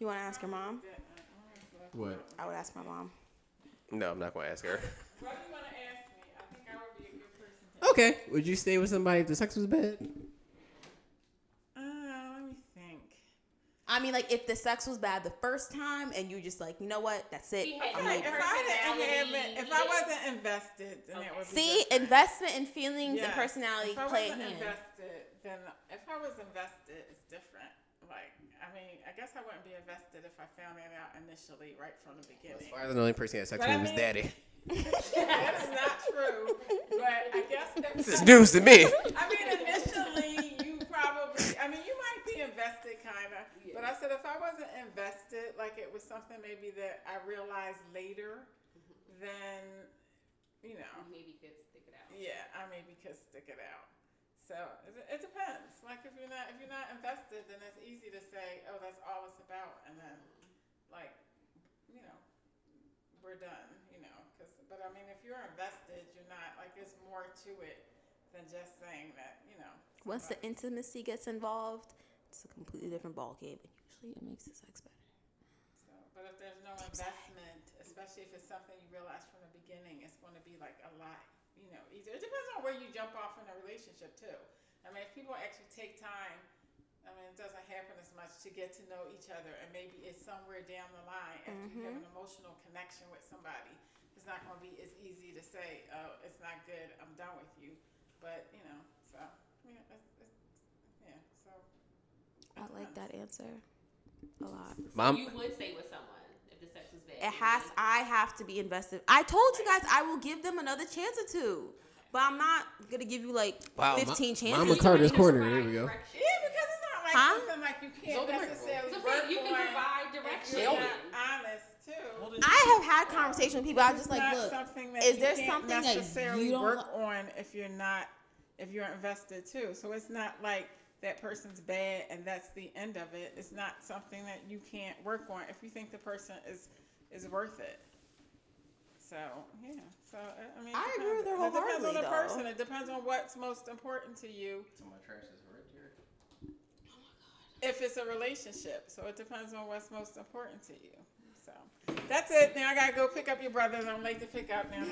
[SPEAKER 2] You wanna ask your mom?
[SPEAKER 1] What?
[SPEAKER 2] I would ask my mom.
[SPEAKER 1] No, I'm not gonna ask her.
[SPEAKER 4] What do you want to ask me? I think I would be a good person to
[SPEAKER 1] Okay. Would you stay with somebody if the sex was bad?
[SPEAKER 4] Uh, let me think.
[SPEAKER 2] I mean, like if the sex was bad the first time and you just like, you know what, that's it.
[SPEAKER 3] He
[SPEAKER 2] I'm
[SPEAKER 3] like.
[SPEAKER 4] If
[SPEAKER 3] a
[SPEAKER 4] I didn't have it, if I wasn't invested, then it would
[SPEAKER 2] See,
[SPEAKER 4] different.
[SPEAKER 2] investment and feelings and
[SPEAKER 4] Yes.
[SPEAKER 2] personality
[SPEAKER 4] If I
[SPEAKER 2] play a
[SPEAKER 4] wasn't invested, then if I was invested, it's different. Like, I mean, I guess I wouldn't be invested if I found that out initially, right from the
[SPEAKER 1] As
[SPEAKER 4] beginning.
[SPEAKER 1] far as the only person that sex
[SPEAKER 4] But
[SPEAKER 1] with
[SPEAKER 4] I
[SPEAKER 1] was daddy.
[SPEAKER 4] that is not true. But I guess if
[SPEAKER 1] This is news to me.
[SPEAKER 4] I mean, initially, you probably, I mean, you might be invested, kind of. But I said if I wasn't invested, like it was something maybe that I realized later, mm-hmm. then, you know,
[SPEAKER 3] maybe could stick it out.
[SPEAKER 4] yeah, I maybe could stick it out. So it, it depends. Like if you're not if you're not invested, then it's easy to say, oh, that's all it's about, and then, like, you know, we're done. You know, because but I mean, if you're invested, you're not like there's more to it than just saying that. You know.
[SPEAKER 2] Once the intimacy gets involved, it's a completely different ball game, and usually it makes the sex better.
[SPEAKER 4] So, but if there's no investment, especially if it's something you realize from the beginning, it's going to be like a lot, you know, easier. It depends on where you jump off in a relationship too. I mean, if people actually take time, I mean, it doesn't happen as much to get to know each other, and maybe it's somewhere down the line after you have an mm-hmm. emotional connection with somebody. It's not going to be as easy to say, "Oh, it's not good. I'm done with you." But you know, so yeah, it's, it's, yeah. So
[SPEAKER 2] I like that answer a lot.
[SPEAKER 1] Mom,
[SPEAKER 3] you would stay with someone if the sex was bad.
[SPEAKER 2] It has. I have to be invested. I told you guys I will give them another chance or two, but I'm not gonna give you like
[SPEAKER 1] Wow,
[SPEAKER 2] 15
[SPEAKER 1] Ma-
[SPEAKER 2] chances.
[SPEAKER 1] Mama Carter's corner. There we go.
[SPEAKER 4] yeah, because it's not like
[SPEAKER 2] Huh?
[SPEAKER 4] something like you can't
[SPEAKER 1] Hold
[SPEAKER 4] necessarily
[SPEAKER 3] So
[SPEAKER 4] work
[SPEAKER 3] you can provide direction.
[SPEAKER 4] you're not honest too.
[SPEAKER 2] I have had conversations with people. I'm just like, look,
[SPEAKER 4] something that
[SPEAKER 2] is
[SPEAKER 4] you
[SPEAKER 2] there something that you don't
[SPEAKER 4] work on if you're not if you're invested too. So it's not like that person's bad and that's the end of it. It's not something that you can't work on if you think the person is is worth it. So yeah, so I- I mean,
[SPEAKER 2] I agree with her
[SPEAKER 4] depends. It depends on
[SPEAKER 2] wholeheartedly,
[SPEAKER 4] the
[SPEAKER 2] though.
[SPEAKER 4] person. It depends on what's most important to you. So my trash is right here. Oh my god. If it's a relationship. So it depends on what's most important to you. That's it. Now I gotta go pick up your brothers. I'm late to pick up now.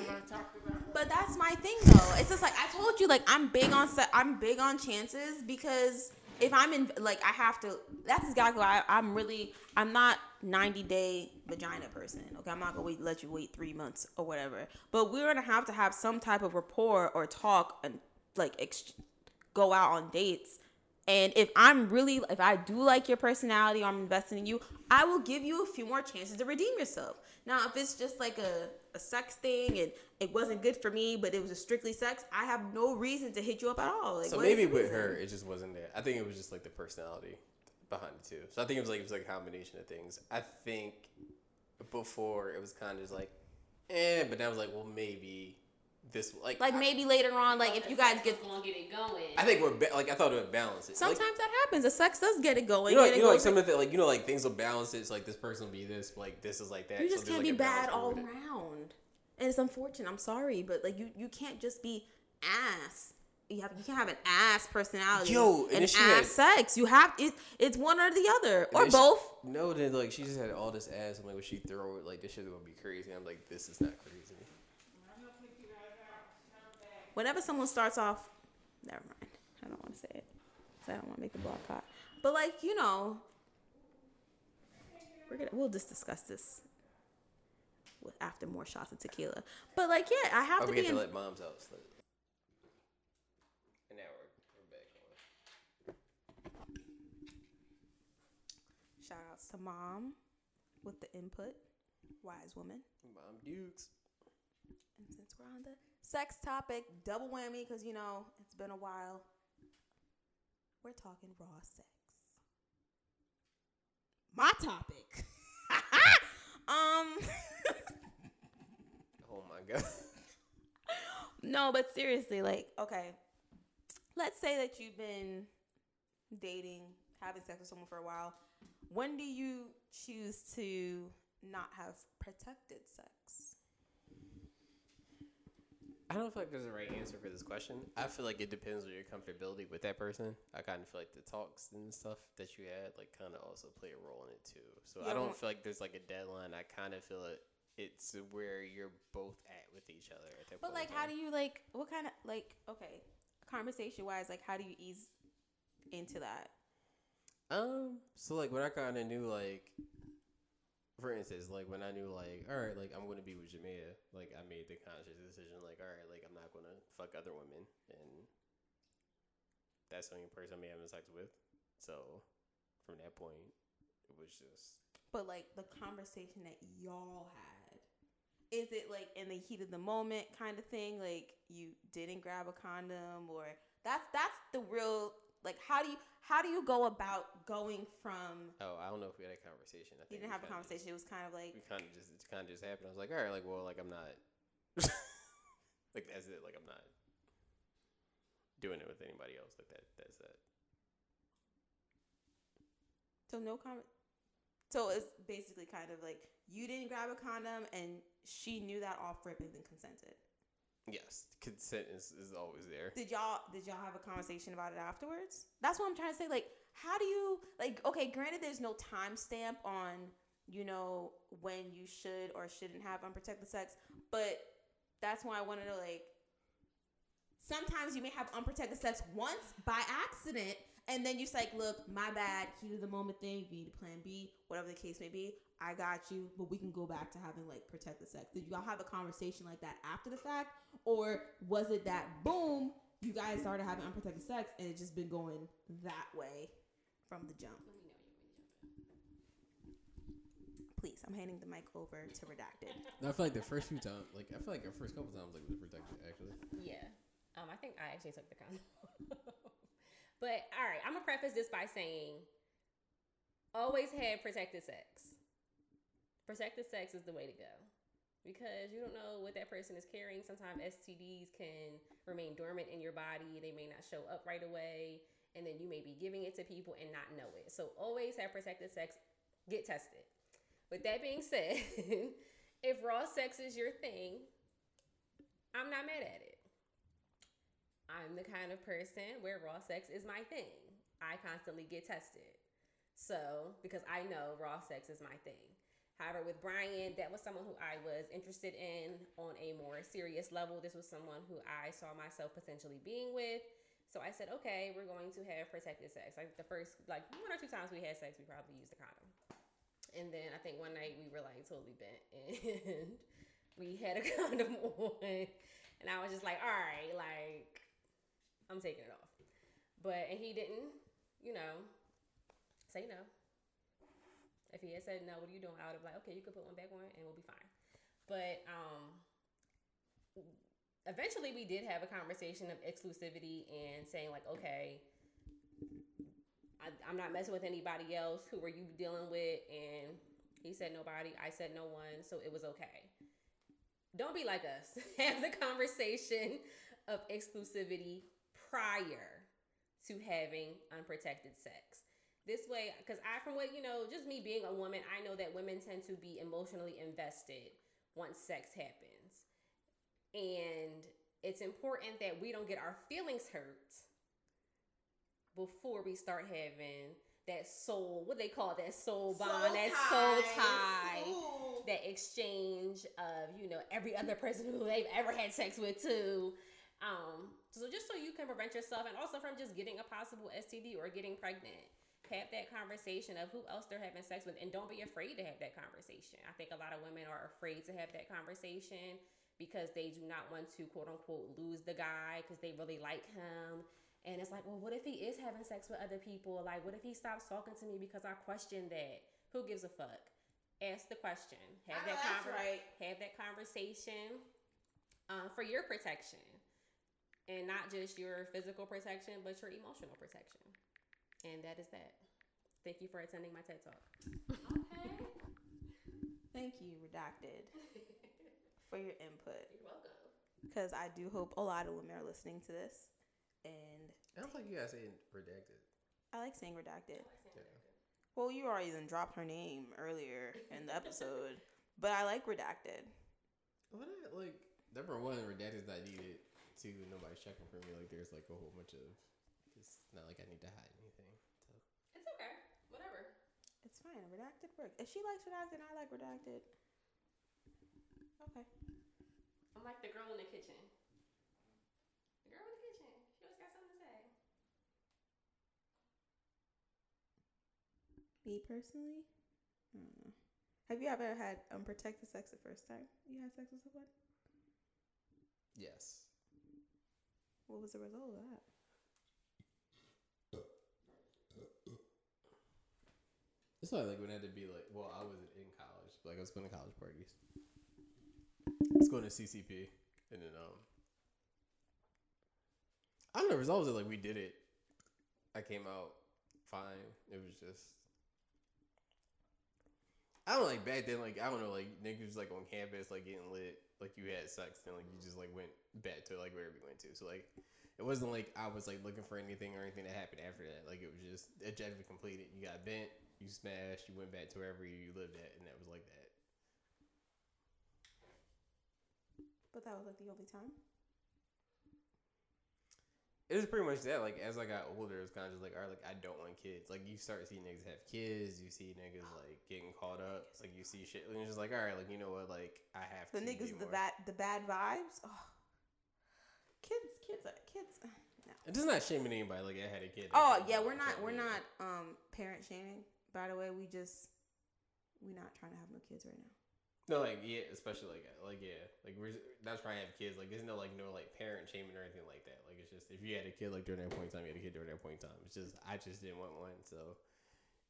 [SPEAKER 2] But that's my thing though. It's just like I told you, like I'm big on se- I'm big on chances because if I'm in like I have to. That's exactly why I, I'm really I'm not 90 day vagina person. Okay, I'm not gonna wait let you wait three months or whatever. But we're gonna have to have some type of rapport or talk and like ex- go out on dates And if I'm really, if I do like your personality or I'm investing in you, I will give you a few more chances to redeem yourself. Now, if it's just like a, a sex thing and it wasn't good for me, but it was a strictly sex, I have no reason to hit you up at all. Like,
[SPEAKER 1] So maybe with
[SPEAKER 2] reason?
[SPEAKER 1] her, it just wasn't there. I think it was just like the personality behind it too. So I think it was like it was like a combination of things. I think before it was kind of just like, eh, but now I was like, well, maybe this like
[SPEAKER 2] Like
[SPEAKER 1] I,
[SPEAKER 2] maybe later on, like if you guys get.
[SPEAKER 3] gonna get it going.
[SPEAKER 1] I think we're ba- like I thought it would balance it. Like,
[SPEAKER 2] Sometimes that happens. The sex does get it going.
[SPEAKER 1] you know,
[SPEAKER 2] and it
[SPEAKER 1] you know, like some of the like you know, like things will balance it. It's like this person will be this, but, like this is like that.
[SPEAKER 2] you
[SPEAKER 1] so
[SPEAKER 2] just
[SPEAKER 1] there's,
[SPEAKER 2] can't
[SPEAKER 1] like,
[SPEAKER 2] be bad all
[SPEAKER 1] with
[SPEAKER 2] around. And it's unfortunate. I'm sorry, but like you, you can't just be ass. You have you can't have an ass personality
[SPEAKER 1] Yo, and
[SPEAKER 2] and
[SPEAKER 1] she
[SPEAKER 2] ass
[SPEAKER 1] had-
[SPEAKER 2] sex. You have it. It's one or the other or
[SPEAKER 1] then she-
[SPEAKER 2] both.
[SPEAKER 1] No, then like she just had all this ass. I'm like, when she throw it, like this shit gonna be crazy. I'm like, this is not crazy.
[SPEAKER 2] Whenever someone starts off, never mind. I don't want to say it. 'cause I don't want to make the block hot. But like you know, we're gonna we'll just discuss this with after more shots of tequila. But like yeah, I have
[SPEAKER 1] Oh,
[SPEAKER 2] to
[SPEAKER 1] we
[SPEAKER 2] be.
[SPEAKER 1] get to
[SPEAKER 2] In,
[SPEAKER 1] let moms out. So. And now we're, we're back on.
[SPEAKER 2] Shout outs to mom with the input, wise woman.
[SPEAKER 1] Mom Dukes.
[SPEAKER 2] And since we're on the sex topic, double whammy because you know it's been a while. We're talking raw sex. My topic. um.
[SPEAKER 1] Oh my god.
[SPEAKER 2] no, but seriously, like, okay. Let's say that you've been dating, having sex with someone for a while. When do you choose to not have protected sex?
[SPEAKER 1] I don't feel like there's a right answer for this question. I feel like it depends on your comfortability with that person. I kind of feel like the talks and stuff that you had, like, kind of also play a role in it too. So
[SPEAKER 2] You
[SPEAKER 1] I don't feel like there's like a deadline. I kind of feel it. It's where you're both at with each other at that
[SPEAKER 2] But like, how do you like? What kind of like? Okay, conversation wise, like, how do you ease into that?
[SPEAKER 1] Um. So like when I kind of knew like, for instance, like when I knew like, all right, like I'm gonna be with Jamea, like I made the conscious decision, like, all right, like I'm not gonna fuck other women, and that's the only person I'm having sex with. So from that point, it was just
[SPEAKER 2] But like the conversation that y'all had, is it like in the heat of the moment kind of thing? Like you didn't grab a condom, or that's that's the real like how do you how do you go about going from
[SPEAKER 1] oh, I don't know if we had a conversation. I
[SPEAKER 2] you didn't have a conversation? It was kind of like
[SPEAKER 1] we kind of just it kind of just happened. I was like, all right, like well, like I'm not, like that's it. Like I'm not doing it with anybody else. Like that. That's that.
[SPEAKER 2] so no comment. So it's basically kind of like you didn't grab a condom and she knew that off rip and then consented.
[SPEAKER 1] Yes, consent is, is always there.
[SPEAKER 2] Did y'all did y'all have a conversation about it afterwards? That's what I'm trying to say. Like, how do you like? Okay, granted, there's no timestamp on you know when you should or shouldn't have unprotected sex, but that's why I wanted to like. Sometimes you may have unprotected sex once by accident, and then you're like, "Look, my bad, heat of the moment thing. We need a plan B, whatever the case may be. I got you, but we can go back to having like protected sex." Did y'all have a conversation like that after the fact, or was it that boom, you guys started having unprotected sex and it's just been going that way from the jump? Please, I'm handing the mic over to redacted.
[SPEAKER 1] I feel like the first few times, like I feel like the first couple times, like was protected actually.
[SPEAKER 3] Yeah. Um, I think I actually took the condom. but all right, I'm gonna preface this by saying, always had protected sex. Protected sex is the way to go because you don't know what that person is carrying. Sometimes STDs can remain dormant in your body; they may not show up right away, and then you may be giving it to people and not know it. So always have protected sex. Get tested. With that being said, if raw sex is your thing, I'm not mad at it. I'm the kind of person where raw sex is my thing. I constantly get tested. So, because I know raw sex is my thing. However, with Brian, that was someone who I was interested in on a more serious level. This was someone who I saw myself potentially being with. So I said, okay, we're going to have protected sex. Like the first, like one or two times we had sex, we probably used a condom. And then I think one night we were like totally bent and we had a condom on. And I was just like, all right, like, I'm taking it off. But, and he didn't you know, say no. If he had said no, what are you doing? I would have like, okay, you can put one back on and we'll be fine. But um eventually we did have a conversation of exclusivity and saying like, okay, I, I'm not messing with anybody else. Who were you dealing with? And he said nobody. I said no one. So it was okay. Don't be like us. have the conversation of exclusivity prior to having unprotected sex. This way, because I, from what you know, just me being a woman, I know that women tend to be emotionally invested once sex happens. And it's important that we don't get our feelings hurt before we start having that soul, what they call that soul bond, that soul tie,
[SPEAKER 2] Ooh.
[SPEAKER 3] that exchange of, you know, every other person who they've ever had sex with too. Um, so just so you can prevent yourself and also from just getting a possible STD or getting pregnant. Have that conversation of who else they're having sex with and don't be afraid to have that conversation. I think a lot of women are afraid to have that conversation because they do not want to quote unquote lose the guy because they really like him. And it's like, well, what if he is having sex with other people? Like, what if he stops talking to me because I questioned that? Who gives a fuck? Ask the question. Have that
[SPEAKER 2] that's
[SPEAKER 3] conver-
[SPEAKER 2] right.
[SPEAKER 3] Have that conversation um, for your protection, and not just your physical protection, but your emotional protection. And that is that. Thank you for attending my TED Talk.
[SPEAKER 2] Okay. Thank you, Redacted, for your input.
[SPEAKER 3] You're welcome.
[SPEAKER 2] Because I do hope a lot of women are listening to this. And
[SPEAKER 1] I don't think you guys say redacted.
[SPEAKER 2] I like saying Redacted.
[SPEAKER 1] Yeah.
[SPEAKER 2] Well, you already then dropped her name earlier in the episode. but I like Redacted.
[SPEAKER 1] What I, like number one, redacted is not needed. Two, nobody's checking for me. Like there's like a whole bunch of. It's not like I need to hide anything. So
[SPEAKER 3] It's okay. Whatever.
[SPEAKER 2] It's fine. Redacted works. If she likes Redacted, I like Redacted. Okay.
[SPEAKER 3] I'm like the girl in the kitchen. The girl in the kitchen. She always got something to say.
[SPEAKER 2] Me personally, I don't know. Have you ever had unprotected sex the first time you had sex with someone?
[SPEAKER 1] yes,
[SPEAKER 2] What was the result of that?
[SPEAKER 1] It's not like when I had to be like. Well, I wasn't in college, but like I was going to college parties. I was going to CCP, and then um, I don't know. The result was that, like we did it. I came out fine. It was just. I don't like back then, like I don't know, like niggas like on campus, like getting lit, like you had sex, and like you just like went back to like wherever you went to. So like, it wasn't like I was like looking for anything or anything that happened after that. Like it was just objectively completed. You got bent, you smashed, you went back to wherever you lived at, and that was like that.
[SPEAKER 2] But that was like the only time.
[SPEAKER 1] It was pretty much that. Like as I got older, it was kind of just like, all right, like I don't want kids. Like you start seeing niggas have kids, you see niggas like getting caught up, like you see shit, and it's just like, all right, like you know what, like I have
[SPEAKER 2] The
[SPEAKER 1] to.
[SPEAKER 2] niggas, the bad, the bad vibes. Oh. Kids, kids, kids. No.
[SPEAKER 1] It does not shaming anybody. Like I had a kid.
[SPEAKER 2] Oh yeah, we're not, we're not um parent shaming. By the way, we just we're not trying to have no kids right now.
[SPEAKER 1] No, like yeah, especially like uh, like yeah, like we're not trying to have kids. Like there's no like no like parent shaming or anything like that. Like it's just if you had a kid like during that point in time, you had a kid during that point in time. It's just I just didn't want one, so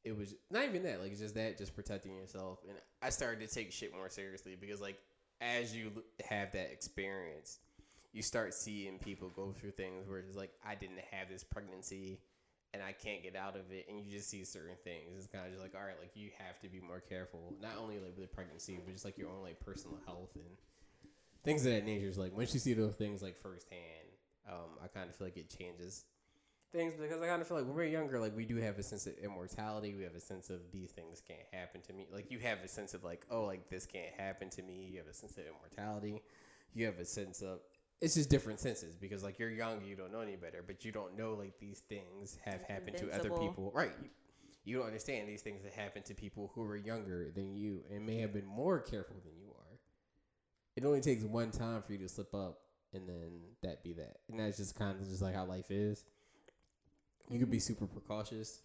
[SPEAKER 1] it was not even that. Like it's just that, just protecting yourself. And I started to take shit more seriously because like as you have that experience, you start seeing people go through things where it's like I didn't have this pregnancy and I can't get out of it, and you just see certain things. It's kind of just like, all right, like you have to be more careful, not only like with pregnancy, but just like your own like personal health and things of that nature. Is like once you see those things like firsthand, um, I kind of feel like it changes things because I kind of feel like when we're younger, like we do have a sense of immortality. We have a sense of these things can't happen to me. Like you have a sense of like, oh, like this can't happen to me. You have a sense of immortality. You have a sense of it's just different senses because like you're young, you don't know any better, but you don't know like these things have happened to other people, right? You, you don't understand these things that happen to people who are younger than you and may have been more careful than you are. It only takes one time for you to slip up, and then that be that, and that's just kind of just like how life is. You can be mm-hmm. super precautious.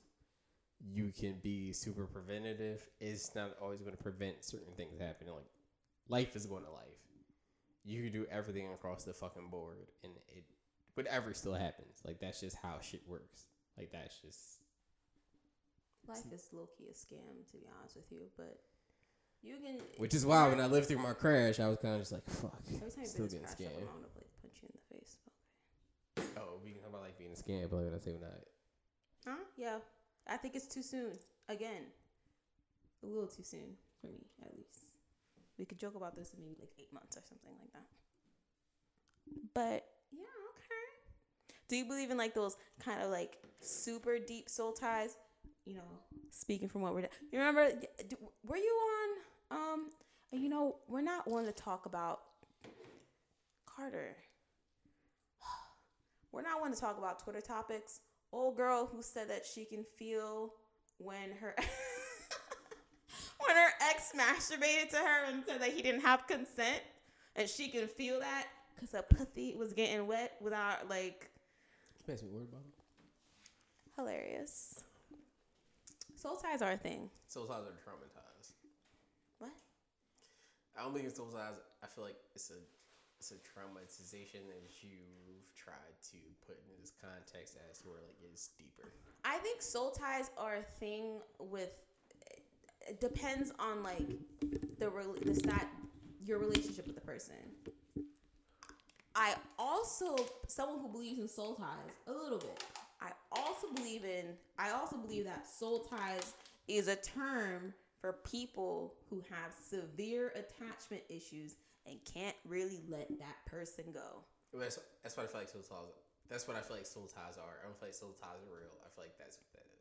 [SPEAKER 1] You can be super preventative. It's not always going to prevent certain things happening. Like life is going to life. You can do everything across the fucking board, and it whatever still happens. Like that's just how shit works. Like that's just
[SPEAKER 2] Life is low key a scam, to be honest with you. But you can.
[SPEAKER 1] Which is why when I lived through my crash, I was kind of just like, fuck,
[SPEAKER 2] every time
[SPEAKER 1] still getting
[SPEAKER 2] crash
[SPEAKER 1] scammed.
[SPEAKER 2] I'm gonna like punch you in the face.
[SPEAKER 1] Oh, we can talk about like being a scam, but I say we're not.
[SPEAKER 2] Huh? Yeah. I think it's too soon. Again, a little too soon for me, at least. We could joke about this in maybe like eight months or something like that. But yeah, okay. Do you believe in like those kind of like super deep soul ties? You know, speaking from what we're, you remember? Were you on? Um, you know, we're not one to talk about Carter. We're not one to talk about Twitter topics. Old girl who said that she can feel when her when her ex masturbated to her and said that he didn't have consent, and she can feel that because her pussy was getting wet without like
[SPEAKER 1] Can you pass me a word bottle?
[SPEAKER 2] hilarious. Soul ties are a thing.
[SPEAKER 1] Soul ties are traumatized.
[SPEAKER 2] What?
[SPEAKER 1] I don't think it's soul ties. I feel like it's a it's a traumatization that you've tried to put in this context as to where like it's deeper.
[SPEAKER 2] I think soul ties are a thing with. It depends on like the rel- the stat your relationship with the person. I also someone who believes in soul ties a little bit. I also believe in I also believe that soul ties is a term for people who have severe attachment issues and can't really let that person go.
[SPEAKER 1] That's, that's what I feel like soul ties. That's what I feel like soul ties are. I don't feel like soul ties are real. I feel like that's what that is.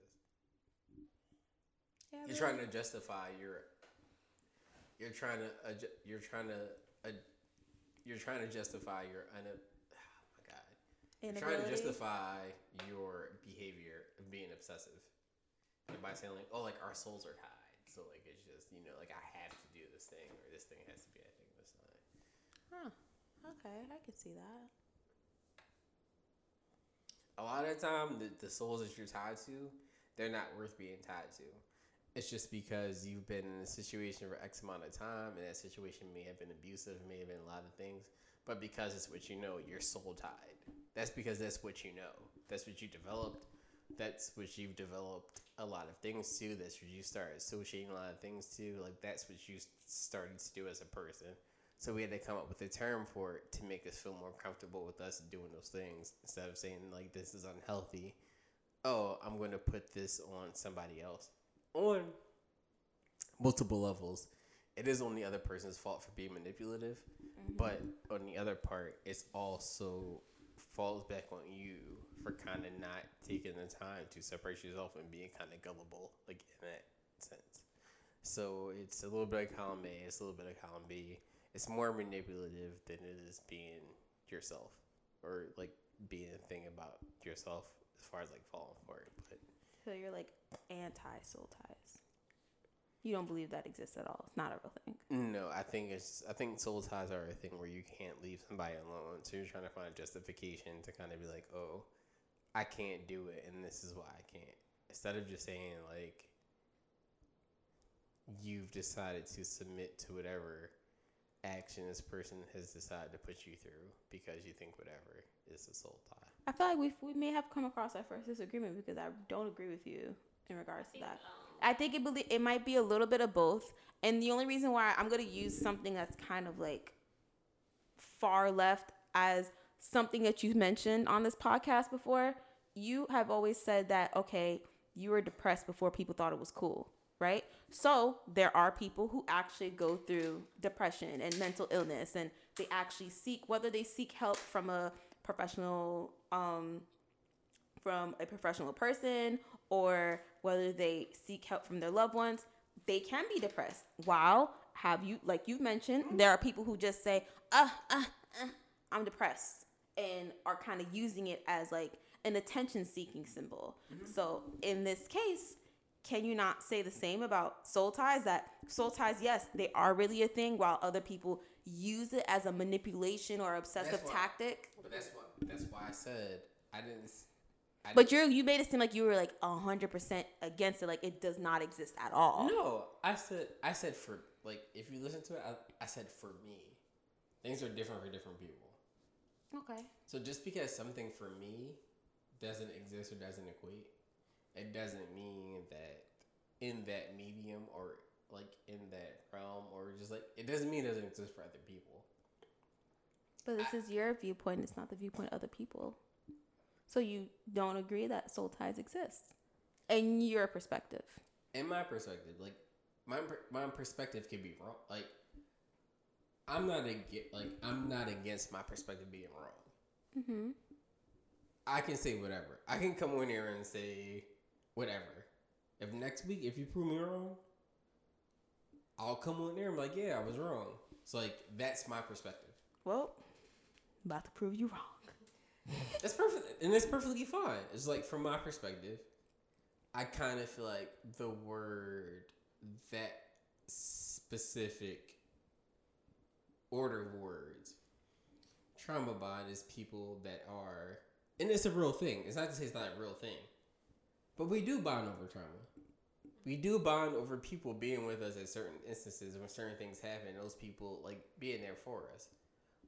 [SPEAKER 2] Yeah,
[SPEAKER 1] You're trying to justify your. You're trying to. adju- You're trying to. ad- You're trying to justify your. Un- oh my god. You're trying to justify your behavior of being obsessive, and by saying like, "Oh, like our souls are tied," so like it's just you know like I have to do this thing or this thing has to be a thing this time.
[SPEAKER 2] Huh. Okay, I can see that.
[SPEAKER 1] A lot of the time, the, the souls that you're tied to, they're not worth being tied to. It's just because you've been in a situation for X amount of time, and that situation may have been abusive, may have been a lot of things, but because it's what you know, you're soul tied. That's because that's what you know. That's what you developed. That's what you've developed a lot of things to. That's what you start associating a lot of things to. Like that's what you started to do as a person. So we had to come up with a term for it to make us feel more comfortable with us doing those things instead of saying like this is unhealthy. Oh, I'm going to put this on somebody else. On multiple levels, it is on the other person's fault for being manipulative, mm-hmm. but on the other part, it's also falls back on you for kind of not taking the time to separate yourself and being kind of gullible, like in that sense. So it's a little bit of column A, it's a little bit of column B. It's more manipulative than it is being yourself or like being a thing about yourself as far as like falling for it. But
[SPEAKER 2] So you're like anti soul ties. You don't believe that exists at all. It's not a real thing.
[SPEAKER 1] no, I think it's I think soul ties are a thing where you can't leave somebody alone. So you're trying to find justification to kind of be like, oh, I can't do it, and this is why I can't. Instead of just saying like, you've decided to submit to whatever action this person has decided to put you through because you think whatever is a soul tie.
[SPEAKER 2] I feel like we we may have come across our first disagreement because I don't agree with you in regards to that. I think it belie- it might be a little bit of both, and the only reason why I'm gonna use something that's kind of like far left as something that you've mentioned on this podcast before. You have always said that okay, you were depressed before people thought it was cool, right? So there are people who actually go through depression and mental illness, and they actually seek whether they seek help from a professional um, from a professional person or whether they seek help from their loved ones, they can be depressed. While have you, like you mentioned, there are people who just say, uh, uh, uh, I'm depressed and are kind of using it as like an attention seeking symbol. So in this case, can you not say the same about soul ties? That soul ties, yes, they are really a thing, while other people use it as a manipulation or obsessive
[SPEAKER 1] That's why-
[SPEAKER 2] tactic.
[SPEAKER 1] But that's what that's why I said I didn't. s- I
[SPEAKER 2] But you you made it seem like you were like hundred percent against it, like it does not exist at all.
[SPEAKER 1] No, I said I said for like if you listen to it, I, I said for me, things are different for different people.
[SPEAKER 2] Okay.
[SPEAKER 1] So just because something for me doesn't exist or doesn't equate, it doesn't mean that in that medium or like in that realm or just like it doesn't mean it doesn't exist for other people.
[SPEAKER 2] But this is your viewpoint. It's not the viewpoint of other people. So you don't agree that soul ties exist, in your perspective.
[SPEAKER 1] In my perspective, like my my perspective could be wrong. Like I'm not against like I'm not against my perspective being wrong.
[SPEAKER 2] Mm-hmm.
[SPEAKER 1] I can say whatever. I can come on here and say whatever. If next week, if you prove me wrong, I'll come on there and be like, yeah, I was wrong. So like that's my perspective.
[SPEAKER 2] Well, about to prove you wrong.
[SPEAKER 1] It's perfect, and it's perfectly fine. It's like from my perspective, I kind of feel like the word that specific order of words, trauma bond is people that are, and it's a real thing. It's not to say it's not a real thing, but we do bond over trauma. We do bond over people being with us at certain instances when certain things happen. Those people like being there for us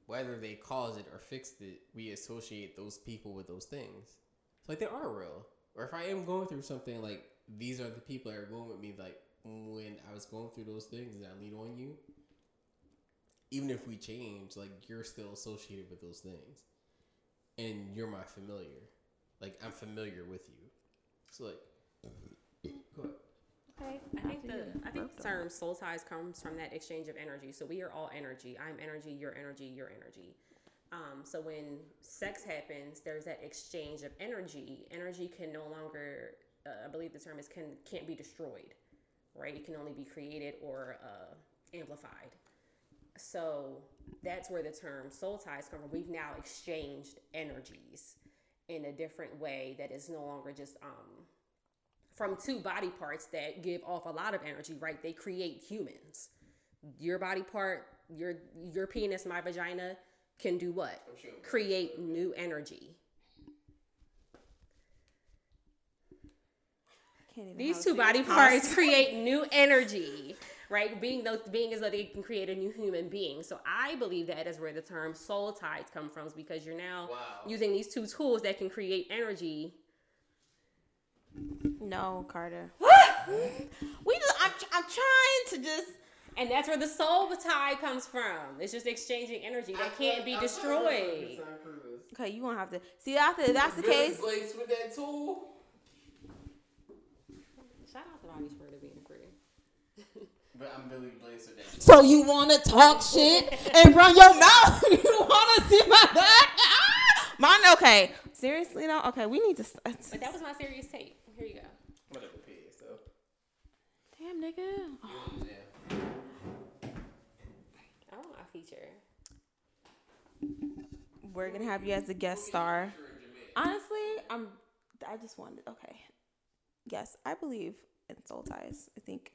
[SPEAKER 1] whether they caused it or fixed it, we associate those people with those things. So like they are real. Or if I am going through something like these are the people that are going with me like when I was going through those things and I lean on you. Even if we change, like you're still associated with those things. And you're my familiar. Like I'm familiar with you. So like go ahead.
[SPEAKER 3] I think the I think the term soul ties comes from that exchange of energy. So we are all energy. I'm energy. You're energy. You're energy. Um, so when sex happens, there's that exchange of energy. Energy can no longer, uh, I believe the term is can can't be destroyed, right? It can only be created or uh, amplified. So that's where the term soul ties come from. We've now exchanged energies in a different way that is no longer just um, from two body parts that give off a lot of energy, right? They create humans. Your body part, your your penis, my vagina, can do what?
[SPEAKER 1] Oh, sure.
[SPEAKER 3] Create new energy. These two body
[SPEAKER 2] conversation.
[SPEAKER 3] parts create new energy, right? Being those being as though they can create a new human being. So I believe that is where the term soul ties come from, is because you're now
[SPEAKER 1] Wow.
[SPEAKER 3] using these two tools that can create energy.
[SPEAKER 2] No, Carter. we just, I'm, I'm trying to just.
[SPEAKER 3] And that's where the soul tie comes from. It's just exchanging energy that can't be destroyed.
[SPEAKER 2] Okay, you gonna have to see after if that's the case.
[SPEAKER 1] Blaze with that tool.
[SPEAKER 3] Shout out to Bobby Shmurda being free.
[SPEAKER 1] But I'm Billy Blaze with that tool.
[SPEAKER 2] So you wanna talk shit and run your mouth? you wanna see my back? Ah! Mine. Okay. Seriously though. Okay, we need to. St- uh,
[SPEAKER 3] But that was my serious tape. Here you go.
[SPEAKER 1] I'm gonna go pay so.
[SPEAKER 2] Damn, nigga. Oh,
[SPEAKER 1] Yeah.
[SPEAKER 3] I want my feature.
[SPEAKER 2] We're gonna have you as a guest star. Honestly, I'm. I just wanted. Okay. Yes, I believe in soul ties. I think.